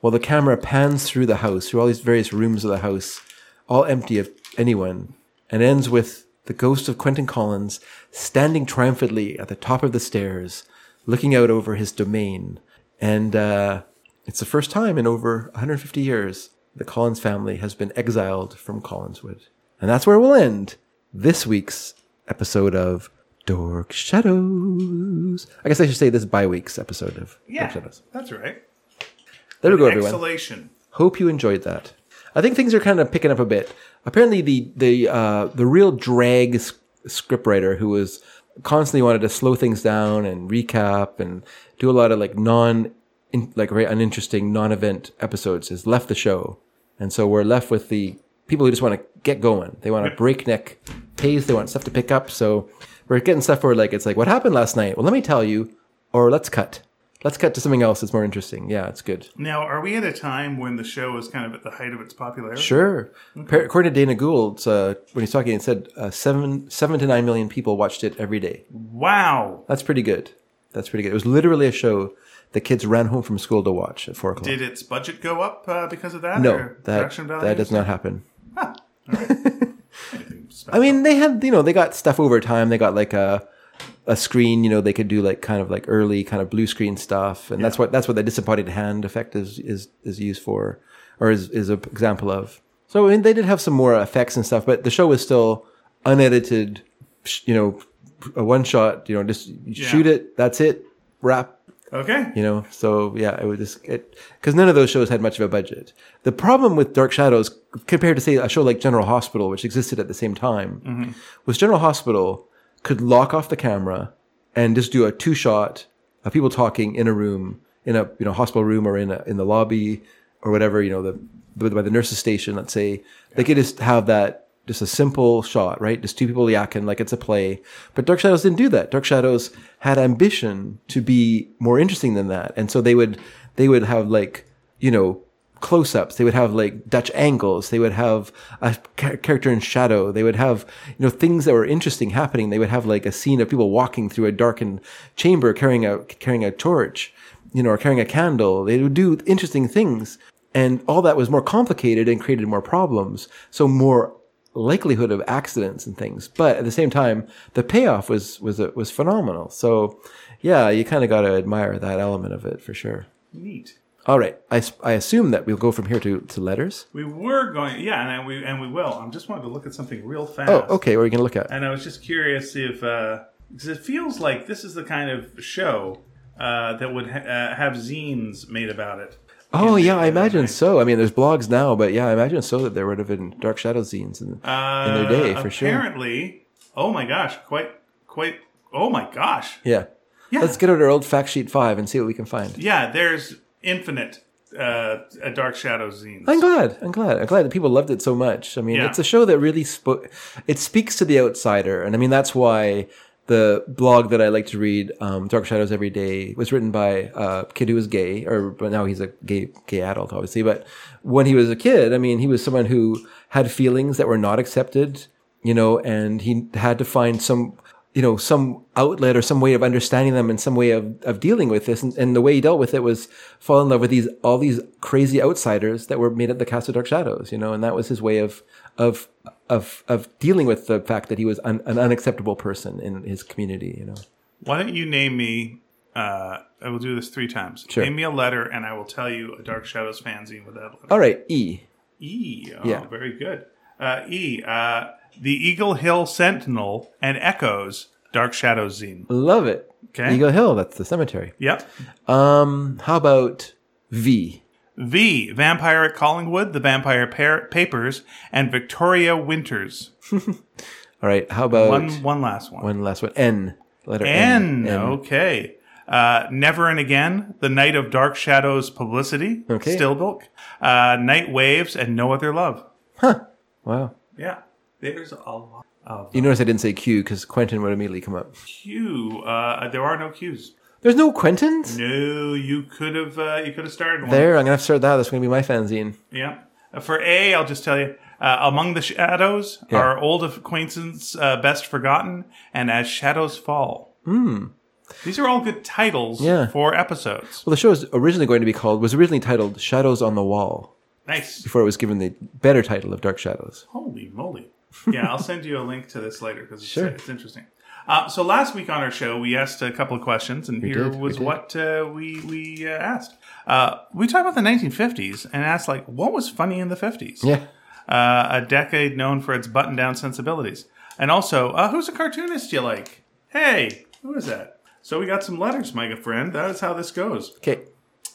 while the camera pans through the house, through all these various rooms of the house, all empty of anyone, and ends with the ghost of Quentin Collins standing triumphantly at the top of the stairs, looking out over his domain. And uh, it's the first time in over 150 years the Collins family has been exiled from Collinwood. And that's where we'll end this week's episode of Dork Shadows. I guess I should say this bi week's episode of Yeah, Dork Shadows. that's right. There we go, everyone. Exhalation. Hope you enjoyed that. I think things are kind of picking up a bit. Apparently, the the uh, the real drag s- scriptwriter who was constantly wanted to slow things down and recap and do a lot of like non in, like very uninteresting non-event episodes has left the show, and so we're left with the people who just want to get going. They want a breakneck pace. They want stuff to pick up. So we're getting stuff where like it's like what happened last night. Well, let me tell you, or let's cut. Let's cut to something else that's more interesting. Yeah, it's good. Now, are we at a time when the show is kind of at the height of its popularity? Sure. Per- According to Dana Gould, uh, when he's talking, it said uh, seven seven to nine million people watched it every day. Wow. That's pretty good. That's pretty good. It was literally a show the kids ran home from school to watch at four o'clock. Did its budget go up uh, because of that? no, that that does not happen. Anything special? I mean, they had you know they got stuff over time. They got like a a screen. You know, they could do like kind of like early kind of blue screen stuff, and that's what that's what the disembodied hand effect is is is used for, or is is an example of. So I mean, they did have some more effects and stuff, but the show was still unedited. You know, a one shot. You know, just you shoot it. That's it. Wrap okay. you know so yeah it was just it because none of those shows had much of a budget. The problem with dark shadows compared to say a show like general hospital which existed at the same time mm-hmm. was general hospital could lock off the camera and just do a two shot of people talking in a room in a you know hospital room or in a, in the lobby or whatever you know the by the nurses station let's say. They could just have that just a simple shot, right? Just two people yakking like it's a play. But Dark Shadows didn't do that. Dark Shadows had ambition to be more interesting than that. And so they would, they would have like, you know, close ups. They would have like Dutch angles. They would have a character in shadow. They would have, you know, things that were interesting happening. They would have like a scene of people walking through a darkened chamber carrying a, carrying a torch, you know, or carrying a candle. They would do interesting things. And all that was more complicated and created more problems. So more likelihood of accidents and things. But at the same time, the payoff was was was phenomenal. So yeah, you kind of got to admire that element of it for sure. Neat. All right, I, I assume that we'll go from here to, to letters. We were going, yeah, and we and we will. I'm just wanted to look at something real fast. Oh, okay. What are you gonna look at? And I was just curious if, because it feels like this is the kind of show uh, that would ha- uh, have zines made about it. Oh yeah, I imagine so. I mean, there's blogs now, but yeah, I imagine so that there would have been Dark Shadow zines in, uh, in their day for sure. Apparently, oh my gosh, quite, quite. Oh my gosh, Yeah. Yeah. Let's get out our old Factsheet Five and see what we can find. yeah. There's infinite uh, a Dark Shadow zines. I'm glad. I'm glad. I'm glad that people loved it so much. I mean, Yeah. it's a show that really spoke. It speaks to the outsider, and I mean that's why the blog that I like to read, um, Dark Shadows Every Day, was written by a kid who was gay, or but now he's a gay gay adult, obviously. But when he was a kid, I mean, he was someone who had feelings that were not accepted, you know, and he had to find some. You know, some outlet or some way of understanding them and some way of, of dealing with this. And, and the way he dealt with it was fall in love with these, all these crazy outsiders that were made at the Cast of Dark Shadows, you know, and that was his way of, of, of, of dealing with the fact that he was un, an unacceptable person in his community, you know. Why don't you name me? Uh, I will do this three times. Sure. Name me a letter, and I will tell you a Dark Shadows fanzine with that letter. All right. E. E. Oh, Yeah. very good. Uh, e. Uh, the Eagle Hill Sentinel and Echoes Dark Shadows zine. Love it. Okay. Eagle Hill. That's the cemetery. Yep. Um, how about V? V. Vampire at Collinwood, The Vampire Par- Papers, and Victoria Winters. All right. How about One, one, last one. One last one? N. Letter N. N. N. Okay. Uh, Never and Again, The Night of Dark Shadows Publicity. Okay. Stillbilk. Uh, Night Waves, and No Other Love. Huh. Wow. Yeah. There's a lot of You notice I didn't say Q because Quentin would immediately come up. Q. Uh, there are no Qs. There's no Quentins? No, you could have. Uh, you could have started one. There, I'm gonna have to start that. That's gonna be my fanzine. Yeah. Uh, For A, I'll just tell you. Uh, Among the Shadows, Yeah. our old acquaintance uh, best forgotten, and As Shadows Fall. Hmm. These are all good titles. Yeah. for episodes. Well, the show is originally going to be called was originally titled Shadows on the Wall Nice. before it was given the better title of Dark Shadows. Holy moly. Yeah, I'll send you a link to this later because it's, Sure. it's interesting. Uh, so last week on our show, we asked a couple of questions, and here did, was did. what uh, we we uh, asked. Uh, we talked about the 1950s and asked like, what was funny in the 50s? Yeah. uh, a decade known for its button-down sensibilities. And also, uh, who's a cartoonist you like? Hey, who is that? So we got some letters, my good friend. That is how this goes. Okay.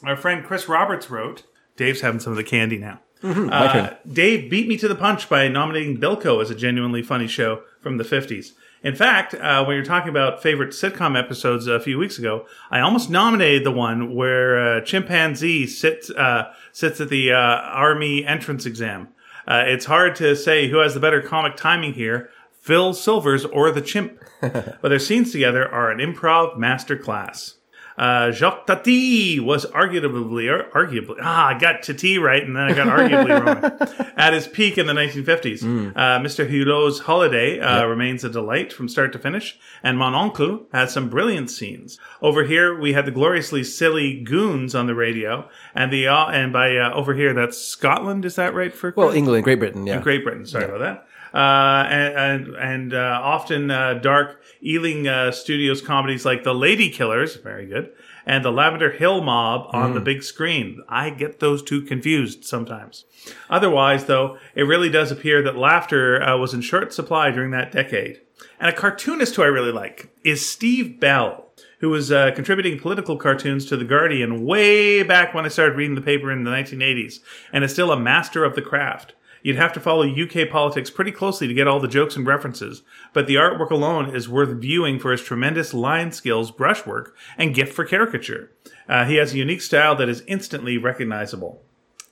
Our friend Chris Roberts wrote. Dave's having some of the candy now. My Uh. Dave beat me to the punch by nominating Bilko as a genuinely funny show from the 50s. In fact, uh, when you're talking about favorite sitcom episodes a few weeks ago, I almost nominated the one where uh, chimpanzee sits uh, sits at the uh, army entrance exam. Uh, it's hard to say who has the better comic timing here, Phil Silvers or the chimp. but their scenes together are an improv masterclass. Uh, Jacques Tati was arguably, or arguably, ah, I got Tati right, and then I got arguably wrong. At his peak in the 1950s, uh, Mr. Hulot's Holiday uh, remains a delight from start to finish, and Mon Oncle has some brilliant scenes. Over here, we had the gloriously silly Goons on the radio, and the uh, and by uh, over here, that's Scotland. Is that right for Well, England, Great Britain, yeah. Great Britain. Sorry about that. Uh, and and, and uh, often uh, dark Ealing uh, Studios comedies like The Lady Killers, very good, and The Lavender Hill Mob on the big screen. I get those two confused sometimes. Otherwise, though, it really does appear that laughter uh, was in short supply during that decade. And a cartoonist who I really like is Steve Bell who was uh, contributing political cartoons to The Guardian way back when I started reading the paper in the 1980s, and is still a master of the craft. You'd have to follow UK politics pretty closely to get all the jokes and references, but the artwork alone is worth viewing for his tremendous line skills, brushwork, and gift for caricature. Uh, he has a unique style that is instantly recognizable.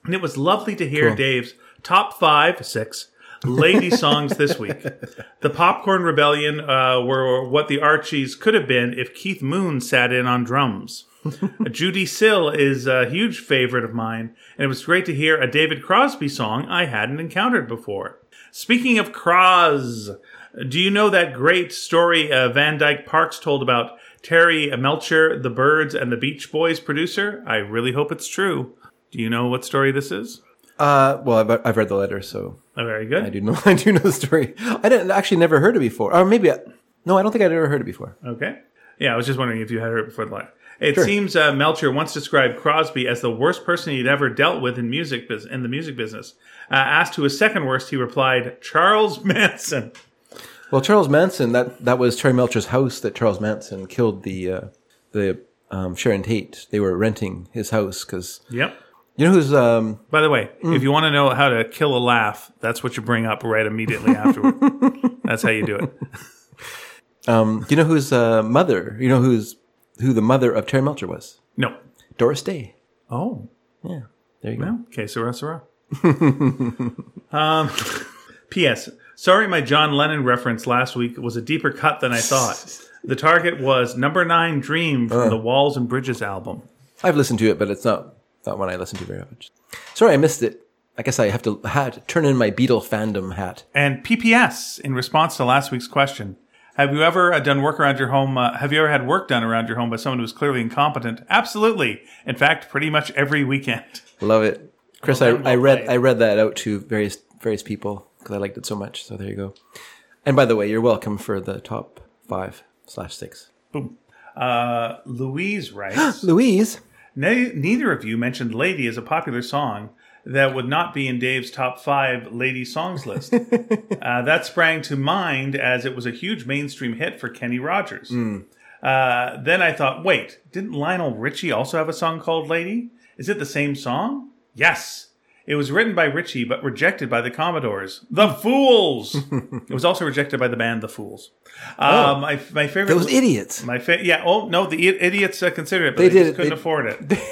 And it was lovely to hear Cool. Dave's top five, six, lady songs this week. The Popcorn Rebellion uh, were what the Archies could have been if Keith Moon sat in on drums. Judee Sill is a huge favorite of mine, and it was great to hear a David Crosby song I hadn't encountered before. Speaking of Cros, do you know that great story uh, Van Dyke Parks told about Terry Melcher, the Byrds, and the Beach Boys producer? I really hope it's true. Do you know what story this is? Uh, well, I've, I've read the letter, so Oh, very good. I do know. I do know the story. I didn't actually never heard it before, or maybe I, no, I don't think I'd ever heard it before. Okay. Yeah, I was just wondering if you had heard it before the live. It seems uh, Melcher once described Crosby as the worst person he'd ever dealt with in music bus- in the music business. Uh, asked who was second worst, he replied, Charles Manson. Well, Charles Manson that that was Terry Melcher's house that Charles Manson killed the uh, the um, Sharon Tate. They were renting his house because Yep. You know who's um By the way, Mm. if you want to know how to kill a laugh, that's what you bring up right immediately afterward. that's how you do it. um do you know whose uh, mother? You know who's who the mother of Terry Melcher was? No. Doris Day. Oh. Yeah. There you go. Well, que sera, sera. um, P.S. Sorry, my John Lennon reference last week was a deeper cut than I thought. The target was number nine Dream from the Walls and Bridges album. I've listened to it, but it's not not one I listen to very much. Sorry, I missed it. I guess I have to hat turn in my Beatle fandom hat. And PPS, in response to last week's question, have you ever uh, done work around your home? Uh, have you ever had work done around your home by someone who was clearly incompetent? Absolutely. In fact, pretty much every weekend. Love it, Chris. Well I, I read. I read that out to various various people because I liked it so much. So there you go. And by the way, you're welcome for the top five slash six. Boom. Uh, Louise writes. Louise, Ne- neither of you mentioned Lady as a popular song that would not be in Dave's top five lady songs list. uh, that sprang to mind as it was a huge mainstream hit for Kenny Rogers. Uh, then I thought, wait, didn't Lionel Richie also have a song called Lady? Is it the same song? Yes. It was written by Richie but rejected by the Commodores. The Fools! it was also rejected by the band The Fools. Uh, my, my favorite. those idiots. My fa- yeah. Oh no, the i- idiots uh, considered it, but They they, just couldn't They- afford it.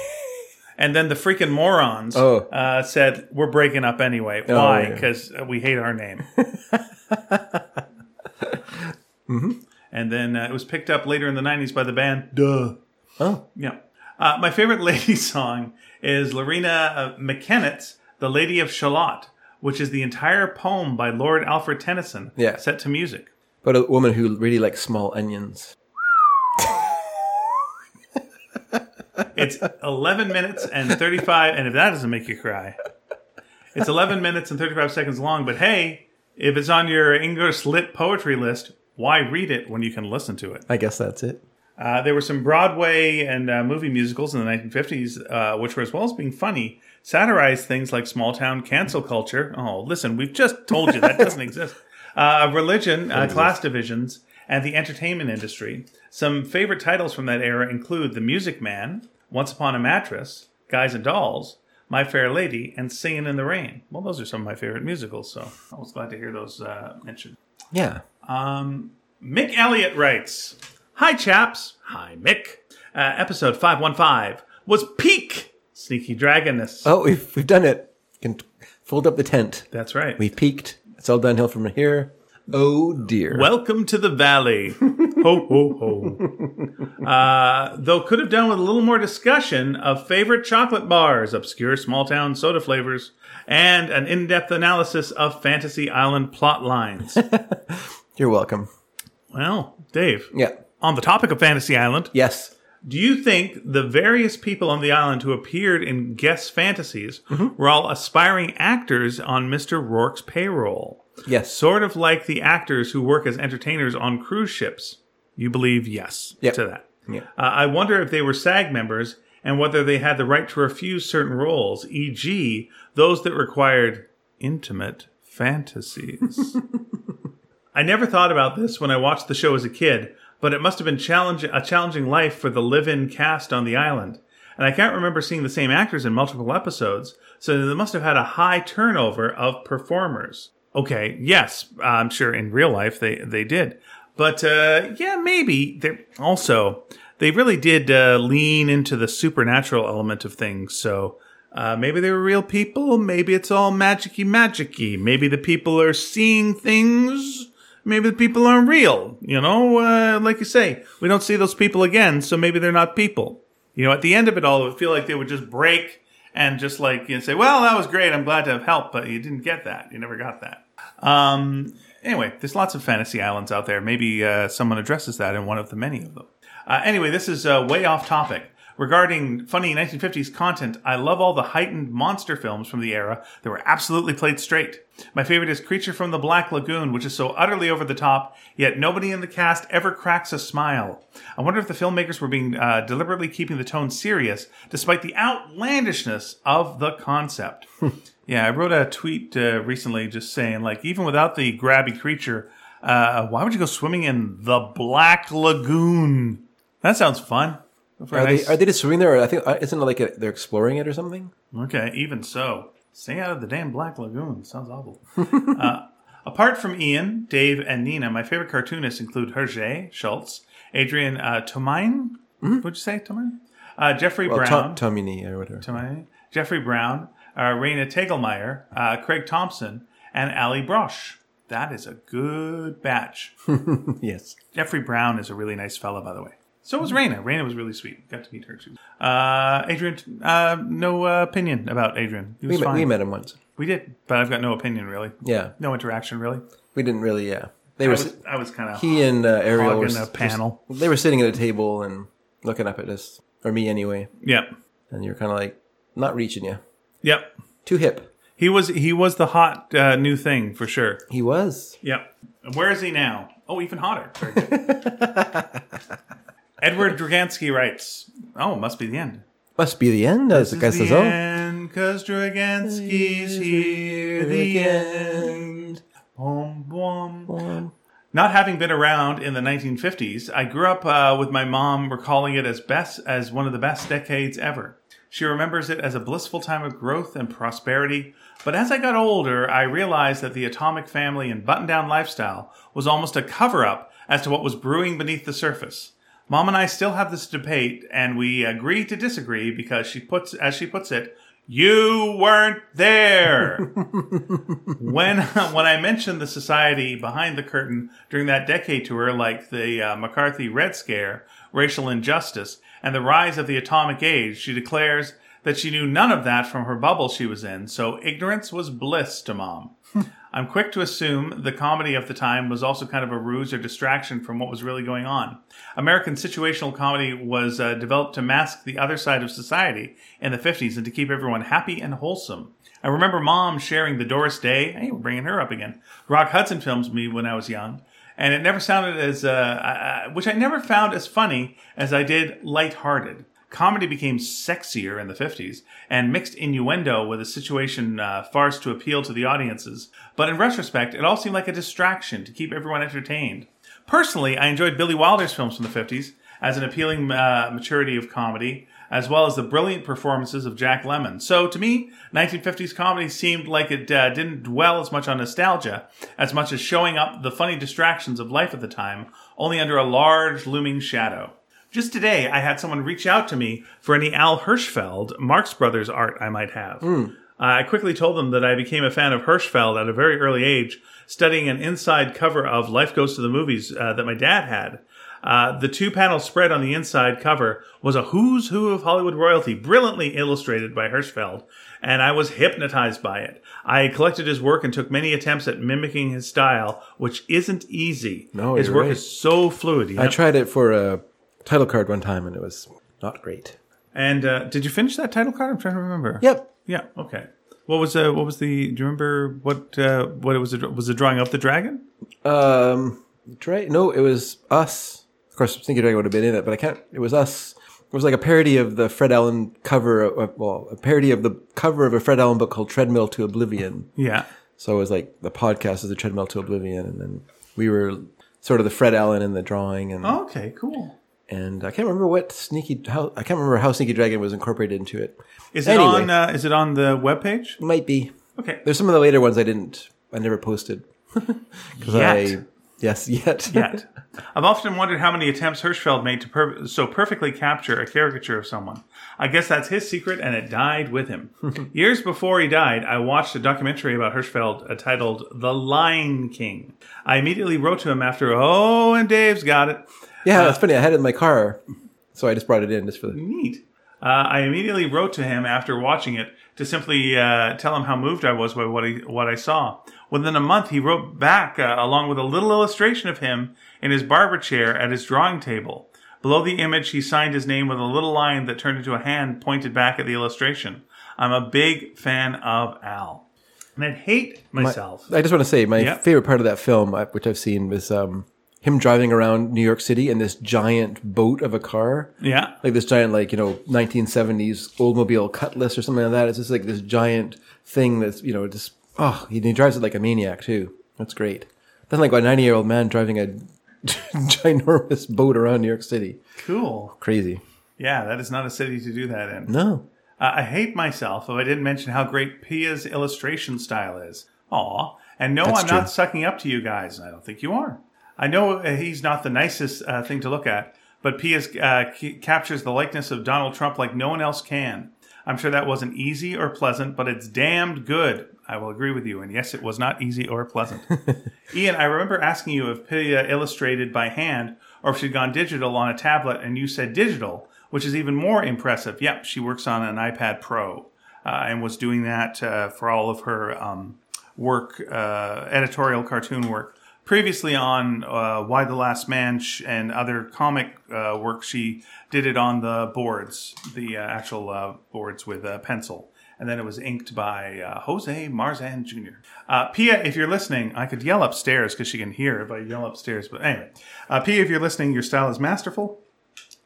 and then the freaking morons Oh. uh, said, "We're breaking up anyway. Oh, Why? yeah. Because we hate our name." And then uh, it was picked up later in the '90s by the band Duh. Oh, Yeah. Uh, my favorite lady song is Loreena uh, McKennitt's "The Lady of Shalott," which is the entire poem by Lord Alfred Tennyson, Yeah. set to music. but a woman who really likes small onions. It's 11 minutes and 35, and if that doesn't make you cry, it's 11 minutes and 35 seconds long. But hey, if it's on your English lit poetry list, why read it when you can listen to it? I guess that's it. Uh, there were some Broadway and uh, movie musicals in the 1950s, uh, which were, as well as being funny, satirized things like small town cancel culture. Oh, listen, we've just told you that doesn't exist. Uh, religion, uh, class divisions, and the entertainment industry. Some favorite titles from that era include The Music Man, Once Upon a Mattress, Guys and Dolls, My Fair Lady, and Singing in the Rain. Well, those are some of my favorite musicals, so I was glad to hear those uh, mentioned. Yeah. Mick Elliott writes Hi, chaps. Hi, Mick. Uh, episode 515 was peak Sneaky Dragonness. Oh, we've we've done it. Can fold up the tent. That's right. We peaked. It's all downhill from here. Oh dear. Welcome to the valley. ho, ho, ho. Uh, though could have done with a little more discussion of favorite chocolate bars, obscure small town soda flavors, and an in depth analysis of Fantasy Island plot lines. You're welcome. well, Dave, Yeah. on the topic of Fantasy Island, Yes. Do you think the various people on the island who appeared in guest fantasies were all aspiring actors on Mr. Rourke's payroll? Yes. Sort of like the actors who work as entertainers on cruise ships. You believe yes Yep. to that. Yeah. Uh, I wonder if they were SAG members and whether they had the right to refuse certain roles, e.g., those that required intimate fantasies. I never thought about this when I watched the show as a kid, but it must have been challenge- a challenging life for the live-in cast on the island. And I can't remember seeing the same actors in multiple episodes, so they must have had a high turnover of performers. Okay, yes, I'm sure in real life they they did, but uh, yeah, maybe they also they really did uh, lean into the supernatural element of things. So uh, maybe they were real people. Maybe it's all magicy magicy. Maybe the people are seeing things. Maybe the people aren't real. You know, uh, like you say, we don't see those people again, so maybe they're not people. You know, at the end of it all, it would feel like they would just break and just like you know, say, "Well, that was great. I'm glad to have helped, but you didn't get that. You never got that." Um, anyway, there's lots of fantasy islands out there. Maybe uh, someone addresses that in one of the many of them. Uh, anyway, this is uh, way off topic. Regarding funny 1950s content, I love all the heightened monster films from the era that were absolutely played straight. My favorite is Creature from the Black Lagoon, which is so utterly over the top, yet nobody in the cast ever cracks a smile. I wonder if the filmmakers were being uh, deliberately keeping the tone serious, despite the outlandishness of the concept. yeah, I wrote a tweet uh, recently just saying, like, even without the grabby creature, uh, why would you go swimming in the Black Lagoon? That sounds fun. Are nice- they are they just swimming there? Or I think uh, isn't it like a, they're exploring it or something? Okay, even so. Stay out of the damn Black Lagoon. Sounds awful. uh, apart from Ian, Dave, and Nina, my favorite cartoonists include Hergé Schulz, Adrian uh, Tomine. Would you say Tomine? Uh, Jeffrey Well, Brown. Tom, Tomini or whatever. Tomine? Jeffrey Brown, uh, Raina Telgemeier, uh, Craig Thompson, and Allie Brosh. That is a good batch. yes. Jeffrey Brown is a really nice fellow, by the way. So was Raina. Raina was really sweet. Got to meet her too. Uh, Adrian, uh, no uh, opinion about Adrian. He We was met, fine. we met him once. We did, but I've got no opinion really. Yeah. No interaction really. We didn't really. Yeah. They I were. was, I was kind of he and uh, Ariel were in a panel. just- they were sitting at a table and looking up at us, or me anyway. Yep, And you're kind of like not reaching you. Yep. Too hip. He was he was the hot uh, new thing for sure. He was. Yep. And Where is he now? Oh, even hotter. Edward Dragansky writes, "Oh, must be the end." Must be the end, as the says. the end, cause Dragansky's here. The end. Boom, boom, boom. Not having been around in the 1950s, I grew up uh, with my mom recalling it as best as one of the best decades ever. She remembers it as a blissful time of growth and prosperity. But as I got older, I realized that the atomic family and button-down lifestyle was almost a cover-up as to what was brewing beneath the surface. Mom and I still have this debate, and we agree to disagree because she puts, as she puts it, "You weren't there." when when I mentioned the society behind the curtain during that decade tour, like the uh, McCarthy Red Scare, racial injustice, and the rise of the atomic age, she declares that she knew none of that from her bubble she was in. So ignorance was bliss to mom. I'm quick to assume the comedy of the time was also kind of a ruse or distraction from what was really going on. American situational comedy was uh, developed to mask the other side of society in the 50s and to keep everyone happy and wholesome. I remember mom sharing the Doris Day, hey, we're bringing her up again, Rock Hudson films me when I was young. And it never sounded as, uh, uh, which I never found as funny as I did lighthearted comedy became sexier in the 50s and mixed innuendo with a situation uh, farce to appeal to the audiences. But in retrospect, it all seemed like a distraction to keep everyone entertained. Personally, I enjoyed Billy Wilder's films from the 50s as an appealing uh, maturity of comedy, as well as the brilliant performances of Jack Lemmon. So to me, 1950s comedy seemed like it uh, didn't dwell as much on nostalgia as much as showing up the funny distractions of life at the time, only under a large looming shadow. Just today, I had someone reach out to me for any Al Hirschfeld, Marx Brothers art I might have. Uh, I quickly told them that I became a fan of Hirschfeld at a very early age, studying an inside cover of Life Goes to the Movies uh, that my dad had. Uh, the two panel spread on the inside cover was a who's who of Hollywood royalty, brilliantly illustrated by Hirschfeld, and I was hypnotized by it. I collected his work and took many attempts at mimicking his style, which isn't easy. No, his work right. is so fluid. you I tried it for a title card one time, and it was not great. And uh, did you finish that title card? I'm trying to remember. Yep. Yeah. Okay. What was uh, what was the? Do you remember what uh, what it was? Was it drawing of the dragon? Um? No, it was us. Of course, Sneaky Dragon would have been in it, but I can't. It was us. It was like a parody of the Fred Allen cover. Of, well, a parody of the cover of a Fred Allen book called Treadmill to Oblivion. Yeah. So it was like the podcast is the Treadmill to Oblivion, and then we were sort of the Fred Allen in the drawing, and Okay. Cool. and I can't remember what Sneaky how I can't remember how Sneaky Dragon was incorporated into it. Is it Anyway. on? Uh, is it on the webpage? Might be. Okay. There's some of the later ones I didn't. I never posted because. I yes yet Yet. I've often wondered how many attempts Hirschfeld made to per- so perfectly capture a caricature of someone. I guess that's his secret, and it died with him. Years before he died, I watched a documentary about Hirschfeld uh, titled "The Line King." I immediately wrote to him after, "Oh, and Dave's got it." Yeah, that's funny. I had it in my car, so I just brought it in just for the. Neat. Uh, I immediately wrote to him after watching it to simply uh, tell him how moved I was by what I, what I saw. Within a month, he wrote back uh, along with a little illustration of him in his barber chair at his drawing table. Below the image, he signed his name with a little line that turned into a hand pointed back at the illustration. I'm a big fan of Al. And I'd hate myself. I just want to say my Yep. favorite part of that film, which I've seen, was um, him driving around New York City in this giant boat of a car, yeah. like this giant, like you know, 1970s Oldsmobile Cutlass or something like that. It's just like this giant thing that's you know just oh, he, he drives it like a maniac too. That's great. That's like a 90 year old man driving a ginormous boat around New York City. Cool. Crazy. Yeah, that is not a city to do that in. No. Uh, I hate myself if I didn't mention how great Pia's illustration style is. Aw. And no, That's I'm true. not sucking up to you guys. I don't think you are. I know uh, he's not the nicest uh, thing to look at, but Pia's uh, c- captures the likeness of Donald Trump like no one else can. I'm sure that wasn't easy or pleasant, but it's damned good. I will agree with you. And yes, it was not easy or pleasant. Ian, I remember asking you if Pia illustrated by hand or if she'd gone digital on a tablet, and you said digital, which is even more impressive. Yep, she works on an iPad Pro uh, and was doing that uh, for all of her um, work, uh, editorial cartoon work. Previously on uh, Y the Last Man sh- and other comic uh, work, she did it on the boards, the uh, actual uh, boards with a pencil. And then it was inked by uh, Jose Marzan Jr. Uh, Pia, if you're listening, I could yell upstairs because she can hear if I yell upstairs. But anyway, Pia, if you're listening, your style is masterful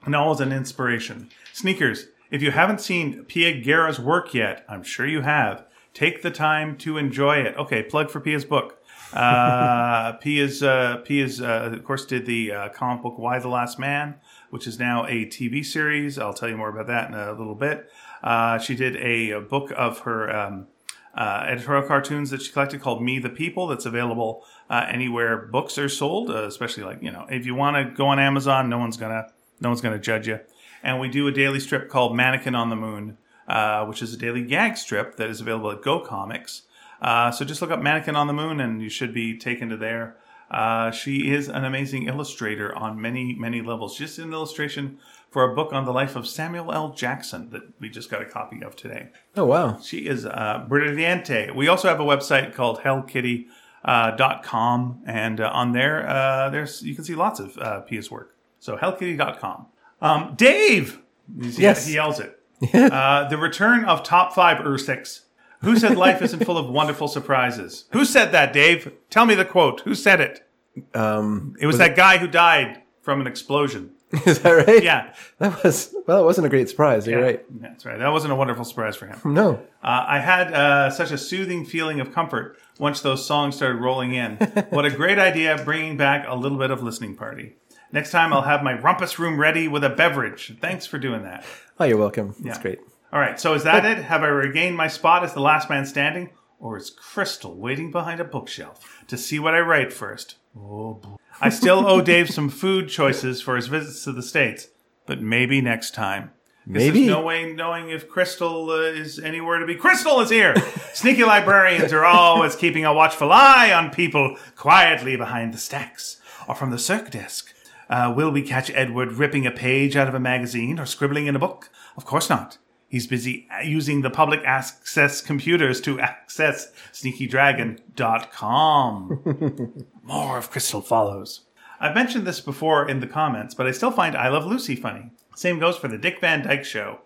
and always an inspiration. Sneakers, if you haven't seen Pia Guerra's work yet, I'm sure you have. Take the time to enjoy it. Okay, plug for Pia's book. Uh, is uh, P is uh, of course, did the uh, comic book Y the Last Man, which is now a TV series. I'll tell you more about that in a little bit. Uh, she did a, a book of her um, uh, editorial cartoons that she collected called Me the People that's available uh, anywhere books are sold, uh, especially like, you know, if you want to go on Amazon, no one's to no one's to judge you. And we do a daily strip called Mannequin on the Moon, uh, which is a daily gag strip that is available at Go Comics. Uh, so just look up Mannequin on the Moon and you should be taken to there. Uh, she is an amazing illustrator on many, many levels. Just an illustration for a book on the life of Samuel L. Jackson that we just got a copy of today. Oh wow. She is uh, brilliante. We also have a website called hellkitty.com, uh, dot com, and uh, on there, uh, there's you can see lots of uh, Pia's work. So hellkitty.com. Um, Dave! You Yes. He yells it. uh, the return of top five Ursix. Who said life isn't full of wonderful surprises? Who said that, Dave? Tell me the quote. Who said it? Um, It was, that guy who died from an explosion. is that right? Yeah. That was well. It wasn't a great surprise. You're right. That's right. That wasn't a wonderful surprise for him. No. Uh, I had uh, such a soothing feeling of comfort once those songs started rolling in. what a great idea bringing back a little bit of listening party. Next time I'll have my rumpus room ready with a beverage. Thanks for doing that. Oh, you're welcome. That's Yeah. great. All right, so is that it? Have I regained my spot as the last man standing? Or is Crystal waiting behind a bookshelf to see what I write first? Oh, boy. I still owe Dave some food choices for his visits to the States, but maybe next time. Maybe. There's no way knowing if Crystal uh, is anywhere to be. Crystal is here! Sneaky librarians are always keeping a watchful eye on people quietly behind the stacks or from the circ desk. Uh, will we catch Edward ripping a page out of a magazine or scribbling in a book? Of course not. He's busy using the public access computers to access sneakydragon.com. More of Crystal follows. I've mentioned this before in the comments, but I still find I Love Lucy funny. Same goes for the Dick Van Dyke Show.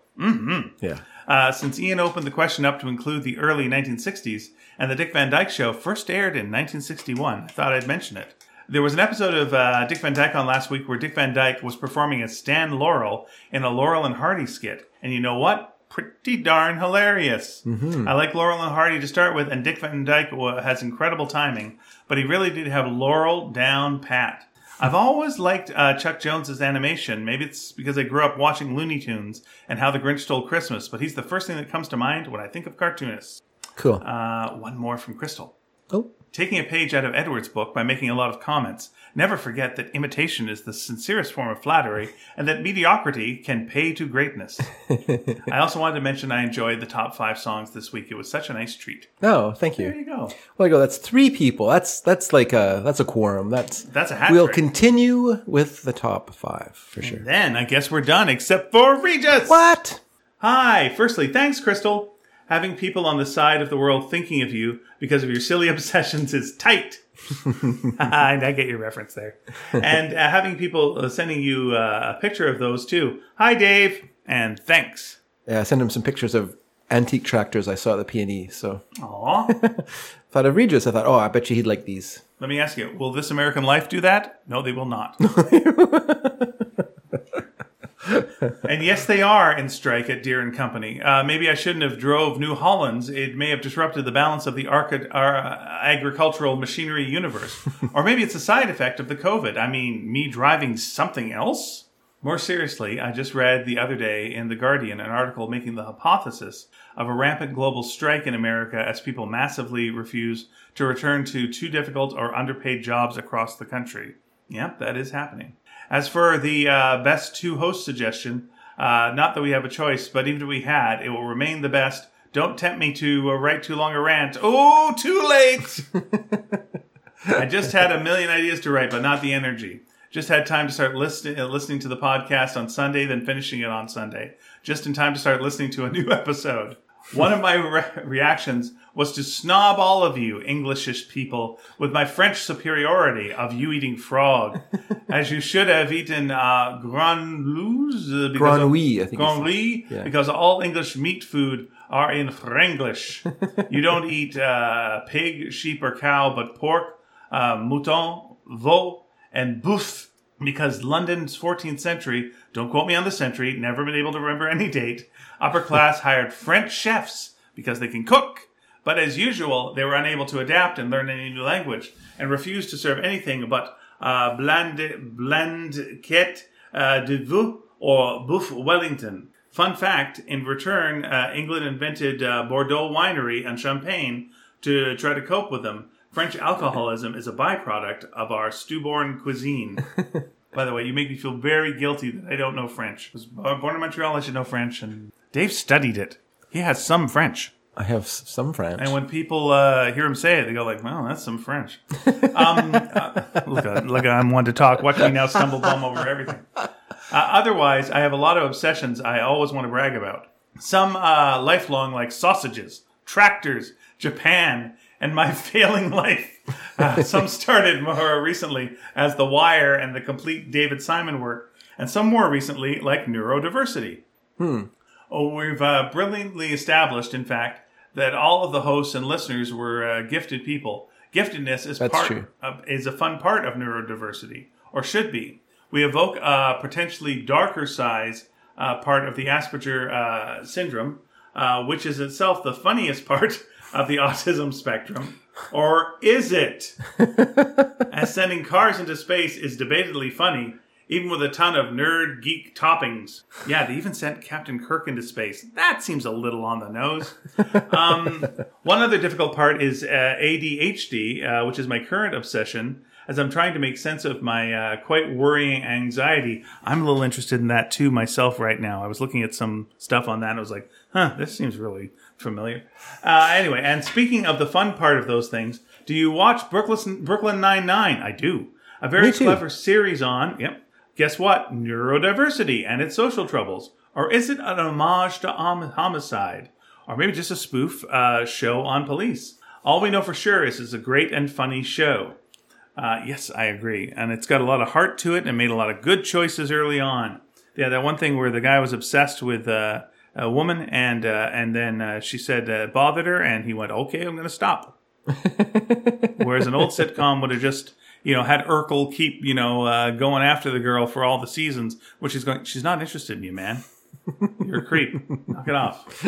Yeah. Uh, since Ian opened the question up to include the early 1960s, and the Dick Van Dyke Show first aired in 1961, I thought I'd mention it. There was an episode of uh, Dick Van Dyke on last week where Dick Van Dyke was performing as Stan Laurel in a Laurel and Hardy skit. And you know what? Pretty darn hilarious. I like Laurel and Hardy to start with, and Dick Van Dyke has incredible timing, but he really did have Laurel down pat. I've always liked uh, Chuck Jones's animation. Maybe it's because I grew up watching Looney Tunes and How the Grinch Stole Christmas, but he's the first thing that comes to mind when I think of cartoonists. Cool. Uh, one more from Crystal. oh. Taking a page out of Edward's book by making a lot of comments, never forget that imitation is the sincerest form of flattery and that mediocrity can pay to greatness. I also wanted to mention I enjoyed the top five songs this week. It was such a nice treat. No, thank you. There you. you go. Well, I go. That's three people. That's that's like a that's a quorum. That's That's a hat We'll trick. continue with the top five for sure. Then I guess we're done, except for Regis. What? Hi. Firstly, thanks, Crystal. Having people on the side of the world thinking of you because of your silly obsessions is tight. I get your reference there. And uh, having people uh, sending you uh, a picture of those too. Hi, Dave, and thanks. Yeah, I sent him some pictures of antique tractors I saw at the P&E. So Aw. thought of Regis. I thought, oh, I bet you he'd like these. Let me ask you: Will This American Life do that? No, they will not. and yes, they are in strike at Deere and Company. Uh, maybe I shouldn't have drove New Hollands. It may have disrupted the balance of the arca- uh, agricultural machinery universe. or maybe it's a side effect of the COVID. I mean, me driving something else. More seriously, I just read the other day in The Guardian an article making the hypothesis of a rampant global strike in America as people massively refuse to return to too difficult or underpaid jobs across the country. Yep, that is happening. As for the uh, best two host suggestion, uh, not that we have a choice, but even if we had, it will remain the best. Don't tempt me to uh, write too long a rant. Oh, too late! I just had a million ideas to write, but not the energy. Just had time to start listening, uh, listening to the podcast on Sunday, then finishing it on Sunday. Just in time to start listening to a new episode. One of my re- reactions was to snob all of you Englishish people with my French superiority of you eating frog, as you should have eaten uh, grenouilles uh, because Grenouille, I think grenouille, yeah. because all English meat food are in Franglish. you don't eat uh, pig, sheep, or cow, but pork, uh, mouton, veau, and boeuf. Because London's 14th century, don't quote me on the century, never been able to remember any date, upper class hired French chefs because they can cook. But as usual, they were unable to adapt and learn any new language and refused to serve anything but uh, bland, blanquette uh, de or boeuf Wellington. Fun fact: In return, uh, England invented uh, Bordeaux winery and champagne to try to cope with them. French alcoholism is a byproduct of our stewborn cuisine. By the way, you make me feel very guilty that I don't know French. I was born in Montreal, I should know French, and Dave studied it. He has some French. I have some French. And when people uh, hear him say it, they go like, "Well, that's some French." Um, uh, look, uh, look, I'm one to talk. Watch me now stumble bum over everything. Uh, otherwise, I have a lot of obsessions I always want to brag about. Some uh, lifelong, like sausages, tractors, Japan, and my failing life. Uh, some started more recently as The Wire and the complete David Simon work, and some more recently, like neurodiversity. Oh, we've uh, brilliantly established, in fact, that all of the hosts and listeners were uh, gifted people. Giftedness is That's part. Of, is a fun part of neurodiversity, or should be. We evoke a potentially darker size uh, part of the Asperger uh, syndrome, uh, which is itself the funniest part of the autism spectrum. Or is it? As sending cars into space is debatedly funny, even with a ton of nerd geek toppings. Yeah, they even sent Captain Kirk into space. That seems a little on the nose. Um, one other difficult part is uh, ADHD, uh, which is my current obsession. As I'm trying to make sense of my uh, quite worrying anxiety, I'm a little interested in that too myself right now. I was looking at some stuff on that and I was like, huh, this seems really familiar. Uh, anyway, and speaking of the fun part of those things, do you watch Brooklyn Brooklyn Nine Nine? I do. A very clever series on. Yep. Guess what? Neurodiversity and its social troubles. Or is it an homage to hom- homicide? Or maybe just a spoof uh, show on police? All we know for sure is it's a great and funny show. Uh, yes, I agree. And it's got a lot of heart to it and made a lot of good choices early on. Yeah, that one thing where the guy was obsessed with uh, a woman and uh, and then uh, she said uh, bothered her and he went, okay, I'm going to stop. Whereas an old sitcom would have just, you know, had Urkel keep, you know, uh, going after the girl for all the seasons, which she's going, she's not interested in you, man. You're a creep. Knock it off.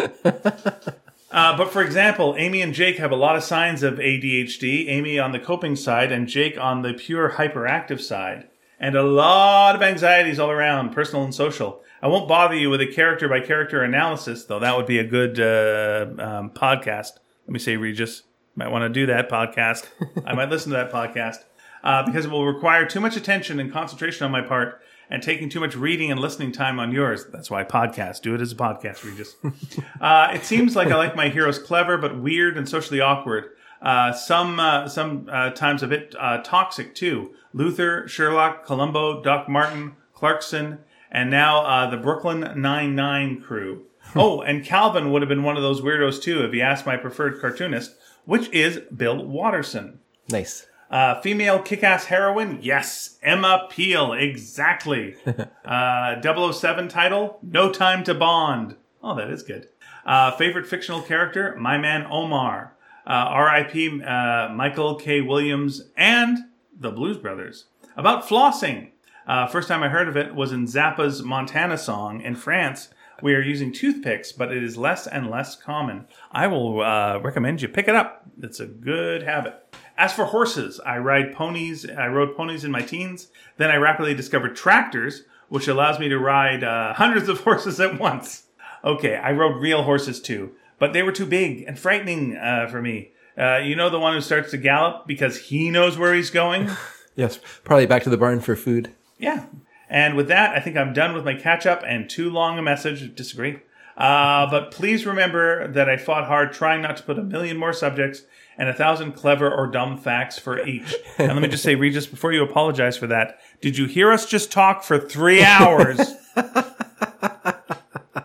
Uh, but for example, Amy and Jake have a lot of signs of ADHD. Amy on the coping side, and Jake on the pure hyperactive side, and a lot of anxieties all around, personal and social. I won't bother you with a character by character analysis, though that would be a good uh, um, podcast. Let me say, Regis, might want to do that podcast. I might listen to that podcast uh, because it will require too much attention and concentration on my part and taking too much reading and listening time on yours. That's why podcast. Do it as a podcast, Regis. uh, it seems like I like my heroes clever but weird and socially awkward. Uh, some uh, some uh, times a bit uh, toxic too. Luther, Sherlock, Columbo, Doc Martin, Clarkson, and now uh, the Brooklyn Nine Nine crew. oh, and Calvin would have been one of those weirdos too if he asked my preferred cartoonist, which is Bill Watterson. nice. Uh, female kick-ass heroine? Yes. Emma Peel. Exactly. uh, 007 title? No Time to Bond. Oh, that is good. Uh, favorite fictional character? My man Omar. Uh, R.I.P. Uh, Michael K. Williams and the Blues Brothers. About flossing. Uh, first time I heard of it was in Zappa's Montana song. In France, we are using toothpicks, but it is less and less common. I will uh, recommend you pick it up. It's a good habit. As for horses, I ride ponies. I rode ponies in my teens. Then I rapidly discovered tractors, which allows me to ride uh, hundreds of horses at once. Okay, I rode real horses too, but they were too big and frightening uh, for me. Uh, you know the one who starts to gallop because he knows where he's going? Yes, probably back to the barn for food. Yeah. And with that, I think I'm done with my catch up and too long a message. Disagree. Uh, but please remember that I fought hard trying not to put a million more subjects and a thousand clever or dumb facts for each. And let me just say, Regis, before you apologize for that, did you hear us just talk for three hours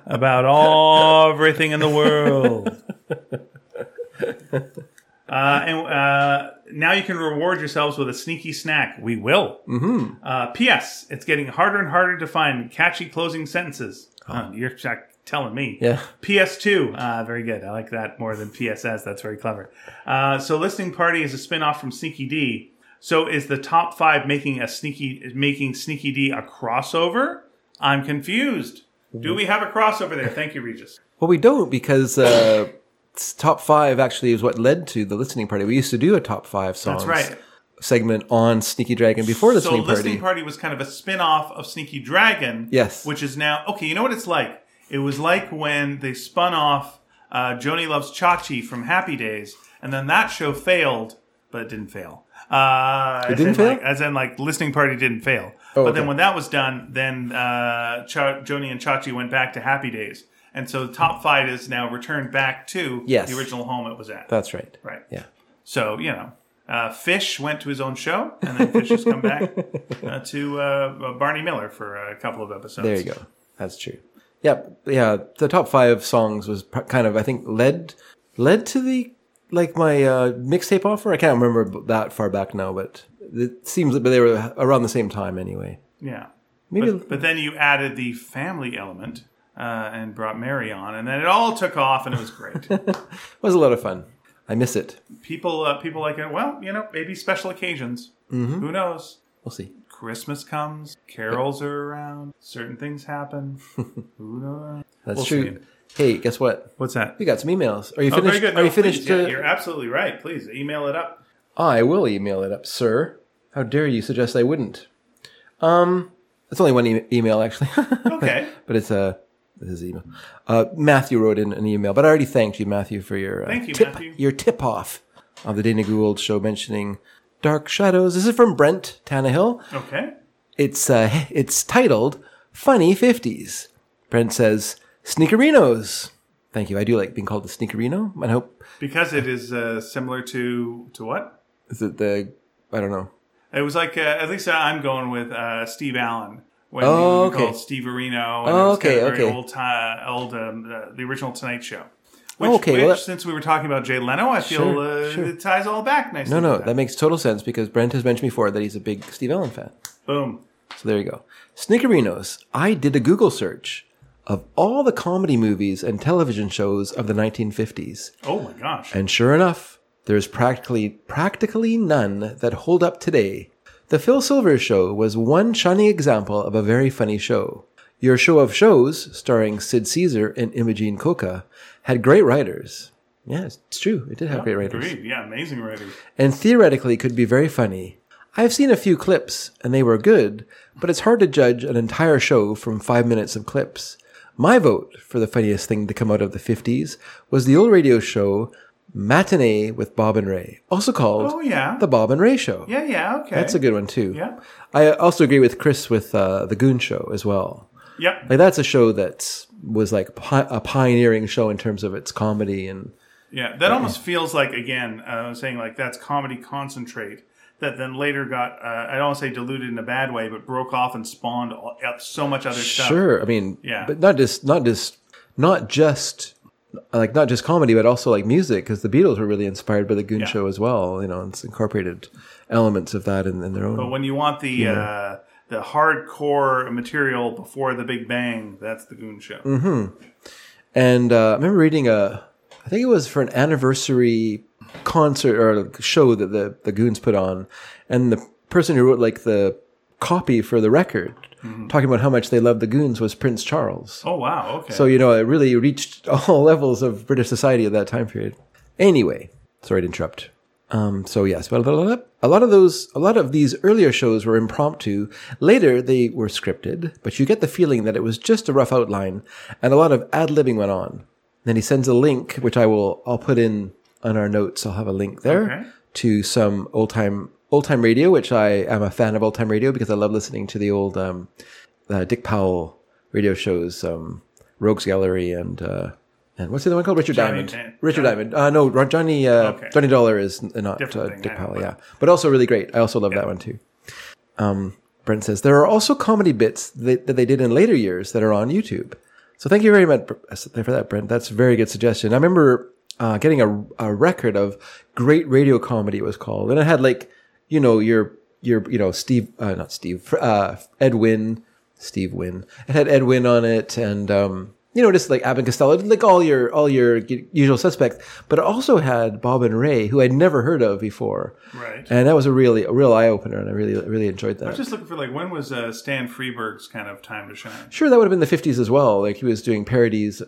about all everything in the world? Uh, and uh, now you can reward yourselves with a sneaky snack. We will. Mm-hmm. Uh, P.S. It's getting harder and harder to find catchy closing sentences. Uh, you're telling me. Yeah. PS2. Uh, very good. I like that more than PSS. That's very clever. Uh, so, Listening Party is a spin off from Sneaky D. So, is the top five making a sneaky making Sneaky D a crossover? I'm confused. Do we have a crossover there? Thank you, Regis. Well, we don't because uh, top five actually is what led to the listening party. We used to do a top five songs That's right. segment on Sneaky Dragon before the So listening party. Listening Party was kind of a spin-off of Sneaky Dragon. Yes. Which is now okay, you know what it's like? It was like when they spun off uh, Joanie Loves Chachi from Happy Days, and then that show failed, but it didn't fail. Uh, it didn't fail? Like, as in, like, Listening Party didn't fail. Oh, but then when that was done, then uh, Cha- Joanie and Chachi went back to Happy Days. And so the top five is now returned back to Yes. the original home it was at. That's right. right. Yeah. So you know, uh, Fish went to his own show, and then Fish has come back uh, to uh, Barney Miller for a couple of episodes. There you go. That's true. Yeah, yeah. The top five songs was kind of, I think, led led to the like my uh, mixtape offer. I can't remember that far back now, but it seems that they were around the same time anyway. Yeah. Maybe But, but then you added the family element uh, and brought Mary on, and then it all took off, and it was great. it was a lot of fun. I miss it. people, uh, people like it. Well, you know, maybe special occasions. Who knows? We'll see. Christmas comes, carols are around, certain things happen. Who knows? That's We'll true. see. Hey, guess what? What's that? We got some emails. Are you Oh, finished? good. Are No, you finished? please. Yeah, uh, you're absolutely right. Please email it up. I will email it up, sir. How dare you suggest I wouldn't? Um, it's only one e- email actually, Okay. but it's a this is email. Uh, Matthew wrote in an email, but I already thanked you, Matthew, for your uh, Thank you, tip, Matthew. your tip off of the Dana Gould show mentioning Dark Shadows. This is from Brent Tannehill. Okay. It's uh, it's titled "Funny 50s." Brent says "Sneakerinos." Thank you. I do like being called the Sneakerino. I hope Because it is uh, similar to to what? is it the I don't know. It was like uh, at least I'm going with uh, Steve Allen when Oh, he okay. called Steve Areno. And Oh, it was okay, kind of very okay. Old, ti- old um, uh, the original Tonight Show. Which, Okay, which well, that- since we were talking about Jay Leno, I feel Sure, uh, sure. it ties all back nicely. No, no, that that. makes total sense because Brent has mentioned before that he's a big Steve Allen fan. Boom. So there you go. Snickerinos. I did a Google search of all the comedy movies and television shows of the 1950s. Oh my gosh. And sure enough, there's practically practically none that hold up today. The Phil Silvers show was one shining example of a very funny show. Your show of shows, starring Sid Caesar and Imogene Coca, had great writers. Yeah, it's true. It did have great writers Agreed. Yeah, amazing writers. and theoretically could be very funny. I've seen a few clips and they were good, but it's hard to judge an entire show from five minutes of clips. My vote for the funniest thing to come out of the 50s was the old radio show Matinee with Bob and Ray, also called Oh yeah. The Bob and Ray Show. yeah, yeah. Okay. That's a good one too. Yeah. I also agree with Chris with uh, The Goon Show as well. Yep. Like that's a show that was like pi- a pioneering show in terms of its comedy and Yeah, that almost feels like again, uh, I was saying like that's comedy concentrate that then later got uh, I don't want to say diluted in a bad way, but broke off and spawned all, so much other stuff. Sure. I mean, Yeah. but not just not just not just like not just comedy, but also like music, because the Beatles were really inspired by the Goon Yeah. Show as well. You know, it's incorporated elements of that in, in their own. But when you want the uh, the hardcore material before the Big Bang, that's the Goon Show. Mm-hmm. And uh, I remember reading a, I think it was for an anniversary concert or show that the the Goons put on, and the person who wrote like the copy for the record, talking about how much they loved the Goons was Prince Charles. Oh wow, okay. So, you know, it really reached all levels of British society at that time period. Anyway, sorry to interrupt. Um, so yes, but a lot of those, a lot of these earlier shows were impromptu. Later, they were scripted, but you get the feeling that it was just a rough outline, and a lot of ad libbing went on. Then he sends a link, which I will, I'll put in on our notes. I'll have a link there Okay. to some old time old time radio, which I am a fan of old time radio because I love listening to the old um, uh, Dick Powell radio shows, um, Rogues Gallery, and uh, and what's the other one called? Richard Johnny Diamond. Dan- Richard Johnny- Diamond. Uh, no, Johnny uh, Okay. Johnny Dollar is not Different uh, Dick yeah, Powell, but- yeah, but also really great. I also love that one too. Um, Brent says there are also comedy bits that, that they did in later years that are on YouTube. So thank you very much for that, Brent. That's a very good suggestion. I remember uh, getting a, a record of great radio comedy. It was called, and it had like you know your your you know Steve, uh, not Steve, uh, Ed Wynn, Steve Wynn. It had Ed Wynn on it, and um, you know just like Abbott and Costello, like all your all your usual suspects. But it also had Bob and Ray, who I'd never heard of before, Right. and that was a really a real eye opener, and I really really enjoyed that. I was just looking for like when was uh, Stan Freberg's kind of time to shine? Sure, that would have been the 50s as well. Like he was doing parodies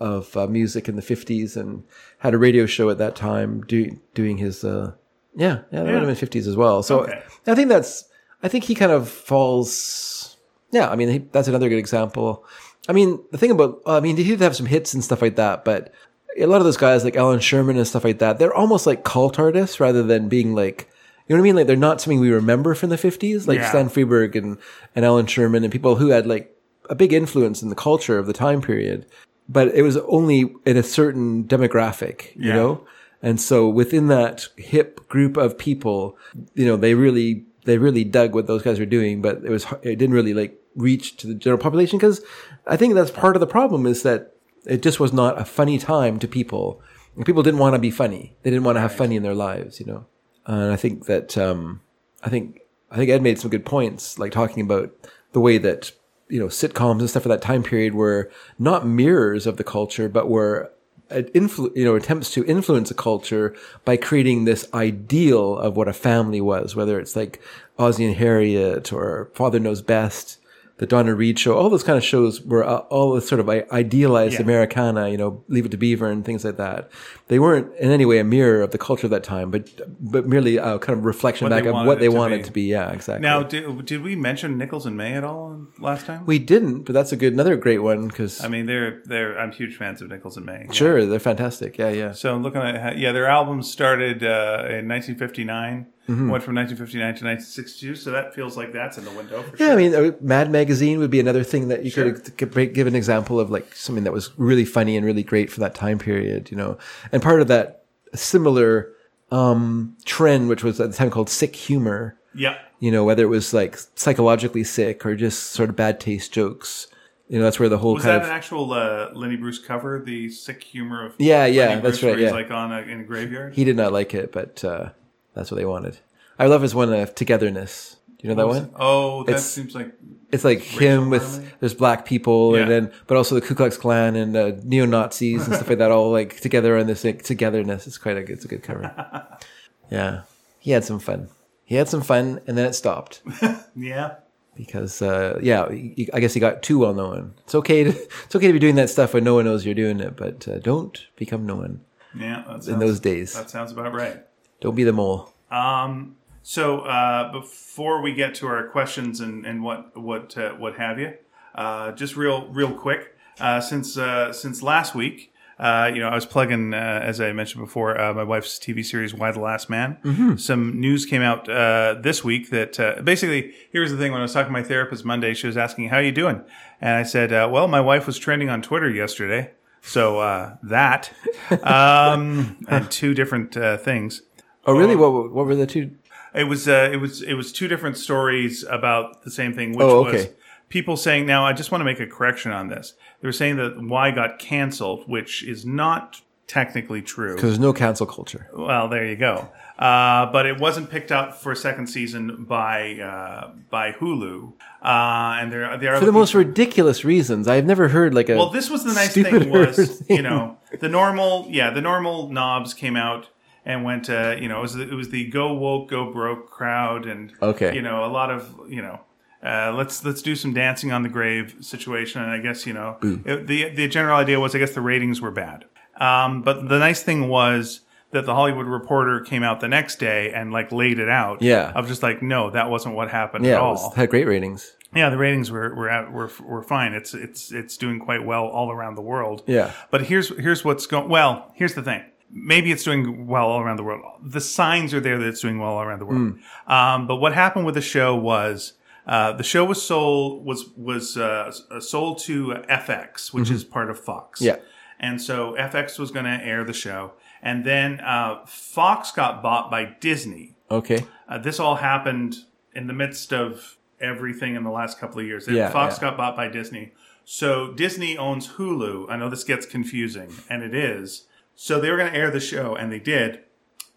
of uh, music in the 50s and had a radio show at that time do, doing his, uh, yeah, yeah, that would have been 50s as well. So Okay. I think that's, I think he kind of falls, yeah, I mean, he, that's another good example. I mean, the thing about, I mean, he did have some hits and stuff like that, but a lot of those guys like Allan Sherman and stuff like that, they're almost like cult artists rather than being like, you know what I mean? Like they're not something we remember from the 50s, like Yeah. Stan Freberg and, and Allan Sherman and people who had like a big influence in the culture of the time period. But it was only in a certain demographic, you Yeah. know? And so within that hip group of people, you know, they really, they really dug what those guys were doing, but it was, it didn't really like reach to the general population because I think that's part of the problem is that it just was not a funny time to people. And people didn't want to be funny. They didn't want to have funny in their lives, you know? And I think that, um, I think, I think Ed made some good points, like talking about the way that, you know, sitcoms and stuff of that time period were not mirrors of the culture, but were an influ- you know, attempts to influence a culture by creating this ideal of what a family was, whether it's like Ozzie and Harriet or Father Knows Best, the Donna Reed show, all those kind of shows were uh, all sort of idealized Yeah. Americana, you know, Leave It to Beaver and things like that. They weren't in any way a mirror of the culture of that time, but but merely a kind of reflection What back of what they to wanted be. to be. Yeah, exactly. Now, did, did we mention Nichols and May at all last time? we didn't, but that's a good, another great one because I mean, they're they're. I'm huge fans of Nichols and May. sure they're fantastic. Yeah, yeah. So looking at yeah, their albums started uh, in 1959, Mm-hmm. went from 1959 to 1962. So that feels like that's in the window for Yeah, sure. I mean, uh, Mad Magazine would be another thing that you Sure. could, could give an example of, like something that was really funny and really great for that time period, you know. And part of that similar um, trend, which was at the time called sick humor, yeah, you know, whether it was like psychologically sick or just sort of bad taste jokes. You know, that's where the whole was that of an actual uh, Lenny Bruce cover? The sick humor of yeah, yeah, Lenny that's Bruce, right. Yeah, like on a, in a graveyard. he did not like it, but uh, that's what they wanted. I love his one of togetherness. Do you know that one? Oh, that It's- seems like It's like him with harmony? there's black people and then but also the Ku Klux Klan and uh, neo Nazis and stuff like that all like together on this like, togetherness. It's quite a it's a good cover. yeah, he had some fun. He had some fun and then it stopped yeah. because uh, yeah, I guess he got too well known. It's okay to it's okay to be doing that stuff when no one knows you're doing it, but uh, don't become known Yeah, that sounds, in those days. that sounds about right. Don't be the mole. Um, so uh, before we get to our questions and, and what what uh, what have you, uh, just real real quick, uh, since uh, since last week, uh, you know, I was plugging uh, as I mentioned before, uh, my wife's TV series Y the Last Man. Some news came out uh, this week that uh, basically here's the thing: when I was talking to my therapist Monday, she was asking how you doing, and I said, uh, well, my wife was trending on Twitter yesterday. So uh, that um, and two different uh, things. Oh really? What were- what were the two? It was uh, it was it was two different stories about the same thing, which Oh, was okay. people saying. Now, I just want to make a correction on this. They were saying that Y got canceled, which is not technically true. Because there's no cancel culture. Well, there you go. Uh, but it wasn't picked up for a second season by uh, by Hulu, uh, and there there are For the most ridiculous reasons, I've never heard like a well, this was the nice thing was, thing. you know, the normal, yeah, the normal knobs came out and went, uh, you know, it was the, it was the go woke, go broke crowd, and Okay. you know, a lot of, you know, uh, let's let's do some dancing on the grave situation, and I guess you know, it, the the general idea was, I guess the ratings were bad, um, but the nice thing was that the Hollywood Reporter came out the next day and like laid it out. Yeah. Of just like, no, that wasn't what happened Yeah, at all. was, had great ratings. Yeah, the ratings were were at, were were fine. It's it's it's doing quite well all around the world. Yeah. But here's here's what's going. Well, here's the thing. Maybe it's doing well all around the world. The signs are there that it's doing well all around the world. Um, but what happened with the show was uh, the show was sold was was uh, sold to FX, which is part of Fox. Yeah. And so FX was going to air the show, and then uh, Fox got bought by Disney. Okay. Uh, this all happened in the midst of everything in the last couple of years. Yeah, Fox yeah. got bought by Disney. So Disney owns Hulu. I know this gets confusing, and it is. So they were going to air the show, and they did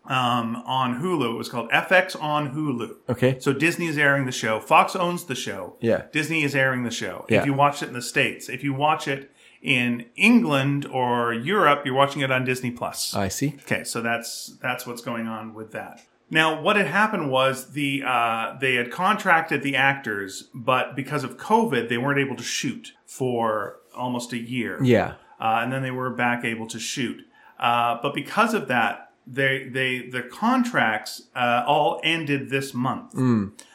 um, on Hulu. It was called FX on Hulu. Okay. So Disney is airing the show. Fox owns the show. Yeah. Disney is airing the show. Yeah. If you watch it in the States, if you watch it in England or Europe, you're watching it on Disney Plus. I see. Okay, so that's that's what's going on with that. Now, what had happened was the uh, they had contracted the actors, but because of COVID, they weren't able to shoot for almost a year. Yeah. uh, and then they were back able to shoot. Uh, but because of that, they they the contracts uh, all ended this month,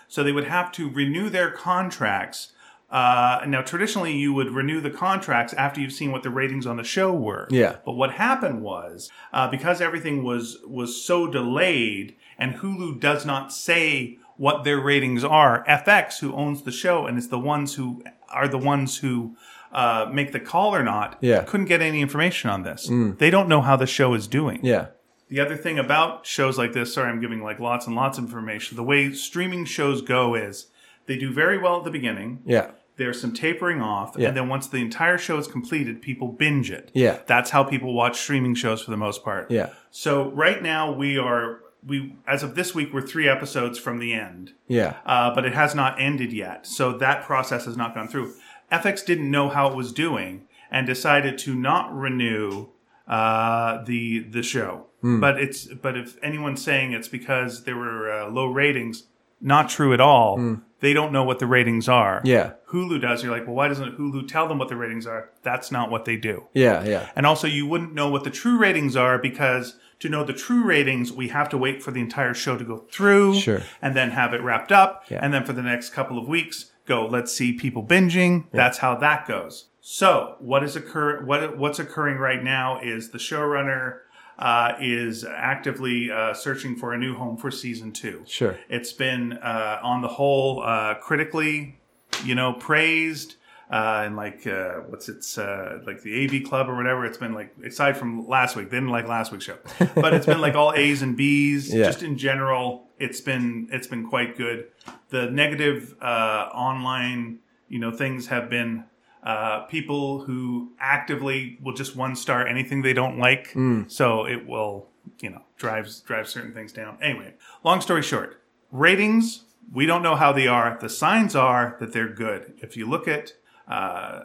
so they would have to renew their contracts. Uh, now, traditionally, you would renew the contracts after you've seen what the ratings on the show were. Yeah. But what happened was uh, because everything was was so delayed, and Hulu does not say what their ratings are. FX, who owns the show and it's the ones who are the ones who uh, make the call or not, Yeah. couldn't get any information on this. They don't know how the show is doing. Yeah. The other thing about shows like this, sorry, I'm giving like lots and lots of information. The way streaming shows go is they do very well at the beginning. Yeah. There's some tapering off, Yeah. and then once the entire show is completed, people binge it. Yeah. That's how people watch streaming shows for the most part. Yeah. So right now we are we as of this week we're three episodes from the end, Yeah. uh, but it has not ended yet. So that process has not gone through. FX didn't know how it was doing and decided to not renew uh, the the show. But it's but if anyone's saying it's because there were uh, low ratings, not true at all. They don't know what the ratings are. Yeah. Hulu does. You're like, well, why doesn't Hulu tell them what the ratings are? That's not what they do. Yeah. Yeah. And also, you wouldn't know what the true ratings are because to know the true ratings, we have to wait for the entire show to go through Sure. and then have it wrapped up. Yeah. And then for the next couple of weeks, go, let's see people binging. That's how that goes. So, what is occur? What what's occurring right now is the showrunner uh, is actively uh, searching for a new home for season two. Sure. It's been uh, on the whole uh, critically, you know, praised. Uh, and like uh, what's it's uh, like the AV Club or whatever. It's been like aside from last week, they didn't like last week's show, but it's been like all A's and B's. Yeah. Just in general, it's been it's been quite good. The negative uh, online, you know, things have been uh, people who actively will just one star anything they don't like. So it will, you know, drives drive certain things down. Anyway, long story short, ratings we don't know how they are. The signs are that they're good. If you look at uh,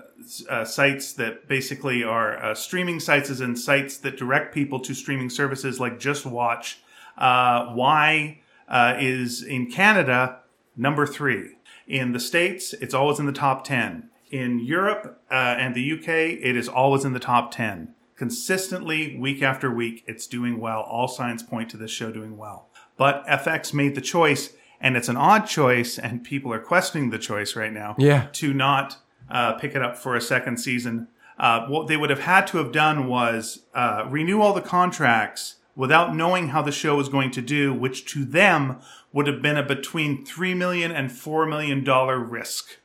uh, sites that basically are uh, streaming sites, and sites that direct people to streaming services like JustWatch, uh, Y uh, is in Canada number three. In the States, it's always in the top 10. In Europe uh, and the UK, it is always in the top 10. Consistently, week after week, it's doing well. All signs point to this show doing well. But FX made the choice, and it's an odd choice, and people are questioning the choice right now Yeah. to not uh, pick it up for a second season. Uh, what they would have had to have done was uh, renew all the contracts without knowing how the show was going to do, which to them would have been a between three million and four million dollar risk.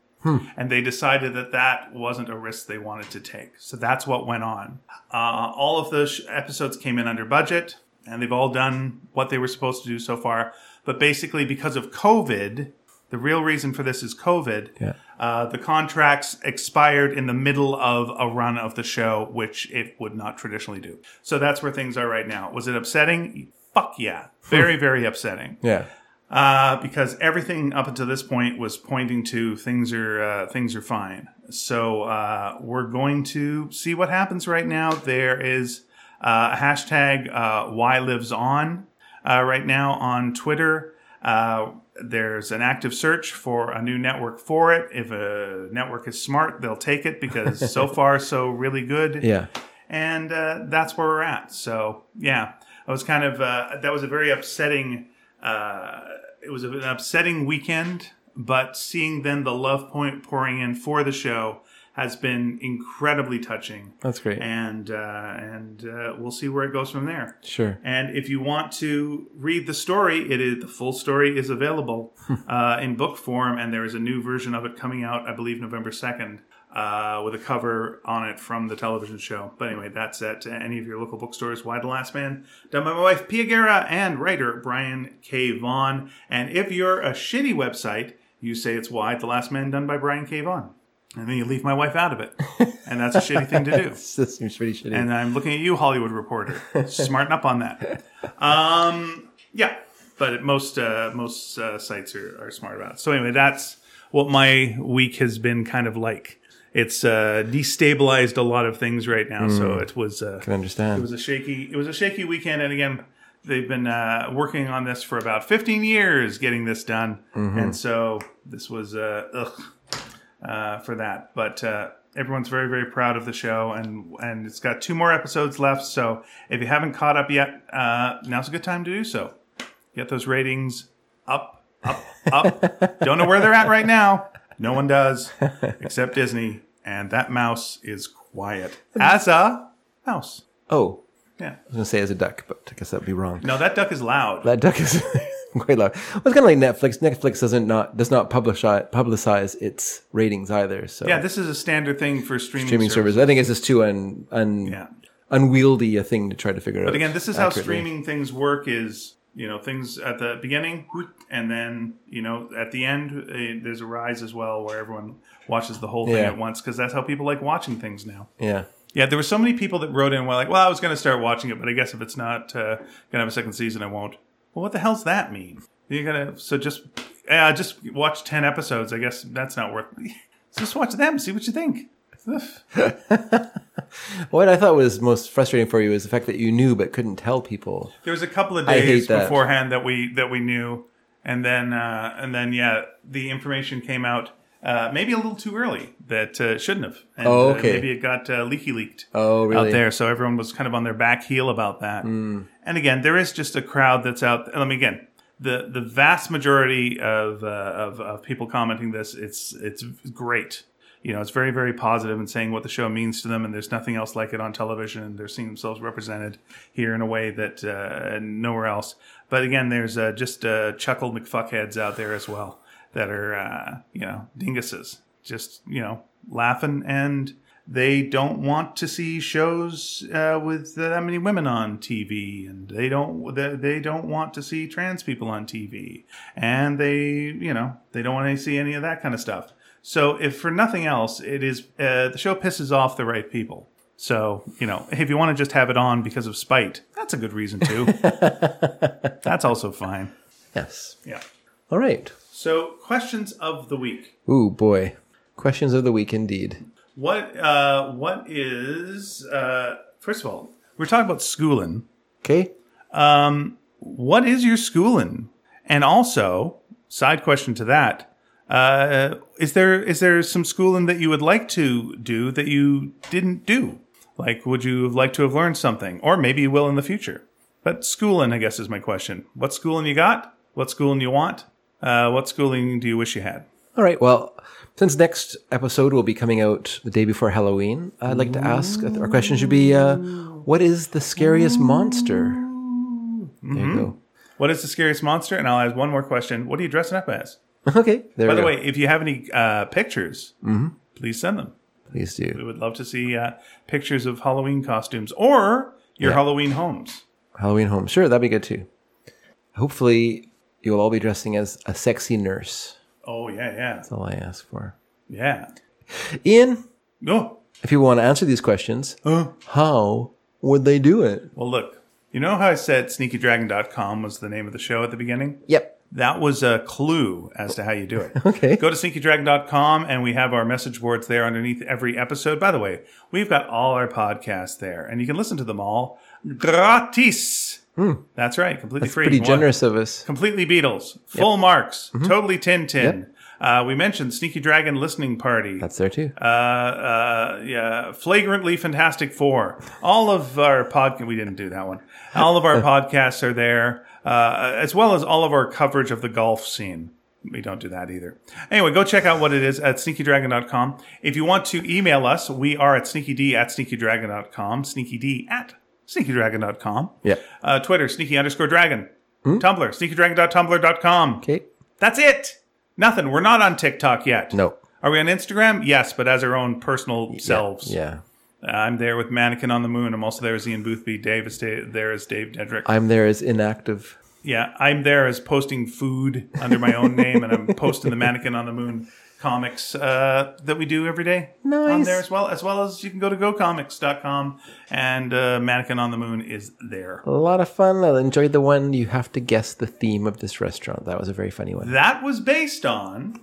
And they decided that that wasn't a risk they wanted to take. So that's what went on. Uh, all of those episodes came in under budget, and they've all done what they were supposed to do so far. But basically, because of COVID, the real reason for this is COVID. Yeah. Uh, the contracts expired in the middle of a run of the show, which it would not traditionally do. So that's where things are right now. Was it upsetting? Fuck yeah. Very, very upsetting. Yeah. Uh, because everything up until this point was pointing to things are uh, things are fine. So uh, we're going to see what happens right now. There is uh, a hashtag uh, Y Lives On uh, right now on Twitter. There's an active search for a new network for it. If a network is smart, they'll take it because so far so really good Yeah. and uh, that's where we're at. So yeah, I was kind of uh, that was a very upsetting. Uh, it was an upsetting weekend, but seeing then the love point pouring in for the show has been incredibly touching. That's great. and uh, and uh, we'll see where it goes from there. Sure. And if you want to read the story, it is the full story is available uh, in book form, and there is a new version of it coming out, I believe, November second, uh, with a cover on it from the television show. But anyway, that's at any of your local bookstores. Y the Last Man, done by my wife Pia Guerra and writer Brian K. Vaughan. And if you're a shitty website, you say it's Y the Last Man, done by Brian K. Vaughan. And then you leave my wife out of it. And that's a shitty thing to do. That seems pretty shitty. And I'm looking at you, Hollywood Reporter. Smarten up on that. Um, yeah, but most uh, most uh, sites are, are smart about it. So anyway, that's what my week has been kind of like. It's uh, destabilized a lot of things right now. So it was uh, can understand. it was a shaky it was a shaky weekend. And again, they've been uh, working on this for about 15 years, getting this done. And so this was uh, ugh uh, for that. But uh, everyone's very, very proud of the show, and and it's got two more episodes left. So if you haven't caught up yet, uh, now's a good time to do so. Get those ratings up, up, up. Don't know where they're at right now. No one does, except Disney, and that mouse is quiet as a mouse. oh, Yeah. I was gonna say as a duck, but I guess that'd be wrong. No, that duck is loud. That duck is quite loud. Well, it's kind of like Netflix. Netflix doesn't not does not publish publicize its ratings either. So Yeah, this is a standard thing for streaming, streaming services. service. I think it's just too un, un Yeah. unwieldy a thing to try to figure out. But again, this is how streaming things work: is you know things at the beginning, and then you know at the end eh, there's a rise as well, where everyone watches the whole thing Yeah. at once because that's how people like watching things now. Yeah. Yeah, there were so many people that wrote in were like, "Well, I was going to start watching it, but I guess if it's not uh, going to have a second season, I won't." Well, what the hell's that mean? You're gonna so just yeah, just watch ten episodes. I guess that's not worth. Just watch them, see what you think. What I thought was most frustrating for you is the fact that you knew but couldn't tell people. There was a couple of days that. beforehand that we that we knew, and then uh, and then yeah, the information came out uh, maybe a little too early that uh, shouldn't have. And, Oh, uh, okay. maybe it got uh, leaky leaked Oh, really? out there, so everyone was kind of on their back heel about that. Hmm. And again, there is just a crowd that's out. I mean, again. The, the vast majority of, uh, of of people commenting this it's it's great you know it's very very positive and saying what the show means to them and there's nothing else like it on television and they're seeing themselves represented here in a way that uh, nowhere else but again there's uh, just uh, chuckle mcfuckheads out there as well that are uh, you know dinguses just you know laughing and they don't want to see shows uh, with that many women on TV, and they don't they, they don't want to see trans people on TV, and they you know they don't want to see any of that kind of stuff. So if for nothing else, it is uh, the show pisses off the right people. So you know if you want to just have it on because of spite, that's a good reason too. that's also fine. Yes. Yeah. All right. So questions of the week. Ooh boy. Questions of the week indeed. What uh, what is uh, first of all we're talking about schooling. Okay. Um, what is your schooling? And also, side question to that, uh, is there is there some schooling that you would like to do that you didn't do? Like, would you have liked to have learned something, or maybe you will in the future? But schooling, I guess, is my question. What schooling you got? What schooling you want? Uh, what schooling do you wish you had? All right. Well, since next episode will be coming out the day before Halloween, I'd like to ask our question should be uh, what is the scariest monster? There you go. What is the scariest monster? And I'll ask one more question. What are you dressing up as? Okay. There By the go. way, if you have any uh, pictures, please send them. Please do. We would love to see uh, pictures of Halloween costumes or your Yeah. Halloween homes. Halloween home. Sure, that'd be good too. Hopefully, you'll all be dressing as a sexy nurse. Oh yeah, yeah, That's all I ask for. yeah. Ian, Oh, if you want to answer these questions, uh. how would they do it? well, look. You know how I said sneakydragon.com was the name of the show at the beginning? Yep. That was a clue as to how you do it. Okay. Go to sneakydragon.com and we have our message boards there underneath every episode. By the way, we've got all our podcasts there and you can listen to them all gratis. That's right, completely free. Hmm. Pretty generous of us. completely Beatles, full marks, totally Tintin, Uh, we mentioned Sneaky Dragon Listening Party. That's there too. uh, uh, yeah, flagrantly fantastic four. All of our podcast, we didn't do that one. All of our podcasts are there, uh, as well as all of our coverage of the golf scene. We don't do that either. Anyway, go check out what it is at sneakydragon.com. If you want to email us, we are at sneakyd at sneakydragon.com, sneakyd at sneakydragon.com. Yeah. Uh, Twitter, sneaky underscore dragon. Tumblr, sneakydragon.tumblr.com. Okay. That's it. Nothing. We're not on TikTok yet. No. Are we on Instagram? Yes, but as our own personal selves. Yeah. I'm there with Mannequin on the Moon. I'm also there as Ian Boothby. Dave is da- there as Dave Dedrick. I'm there as inactive. yeah, I'm there as posting food under my own name, and I'm posting the Mannequin on the Moon comics uh, that we do every day on there as well. As well as you can go to gocomics.com, and uh, Mannequin on the Moon is there. A lot of fun. I enjoyed the one. You have to guess the theme of this restaurant. That was a very funny one. That was based on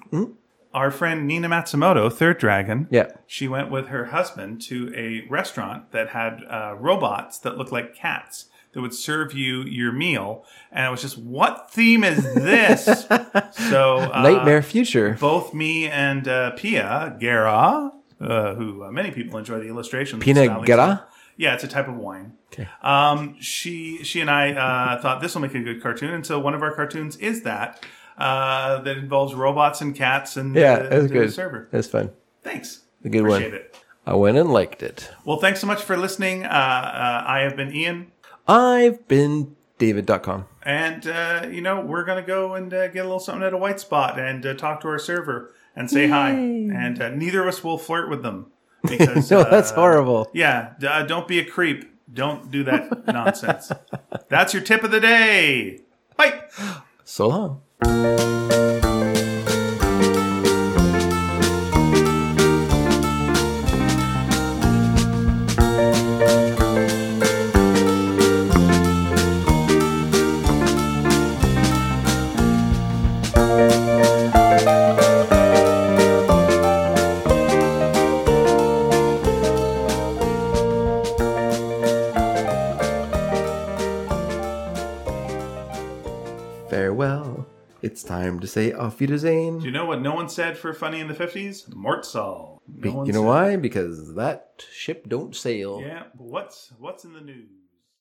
our friend Nina Matsumoto, Third Dragon. Yeah. She went with her husband to a restaurant that had uh, robots that looked like cats that would serve you your meal. And it was just, what theme is this? so, uh, Nightmare Future. both me and uh, Pia Guerra, uh, who uh, many people enjoy the illustrations. Pina. Guerra? Yeah, it's a type of wine. Okay. Um, she she and I uh, thought this will make a good cartoon, and so one of our cartoons is that uh, that involves robots and cats and Yeah, uh, it was the good. server. Was fun. Thanks, A good appreciate one. it. I went and liked it. Well, thanks so much for listening. Uh, uh, I have been Ian, I've been David.com. and uh, you know we're gonna go and uh, get a little something at a white spot and uh, talk to our server and say hi. And uh, neither of us will flirt with them because No, uh, that's horrible. Yeah, uh, don't be a creep. Don't do that nonsense. That's your tip of the day. Bye. So long. Time to say auf Do you know what no one said for funny in the 50s? Mortsal. No Be- you know said- why? Because that ship don't sail. Yeah, but what's what's in the news?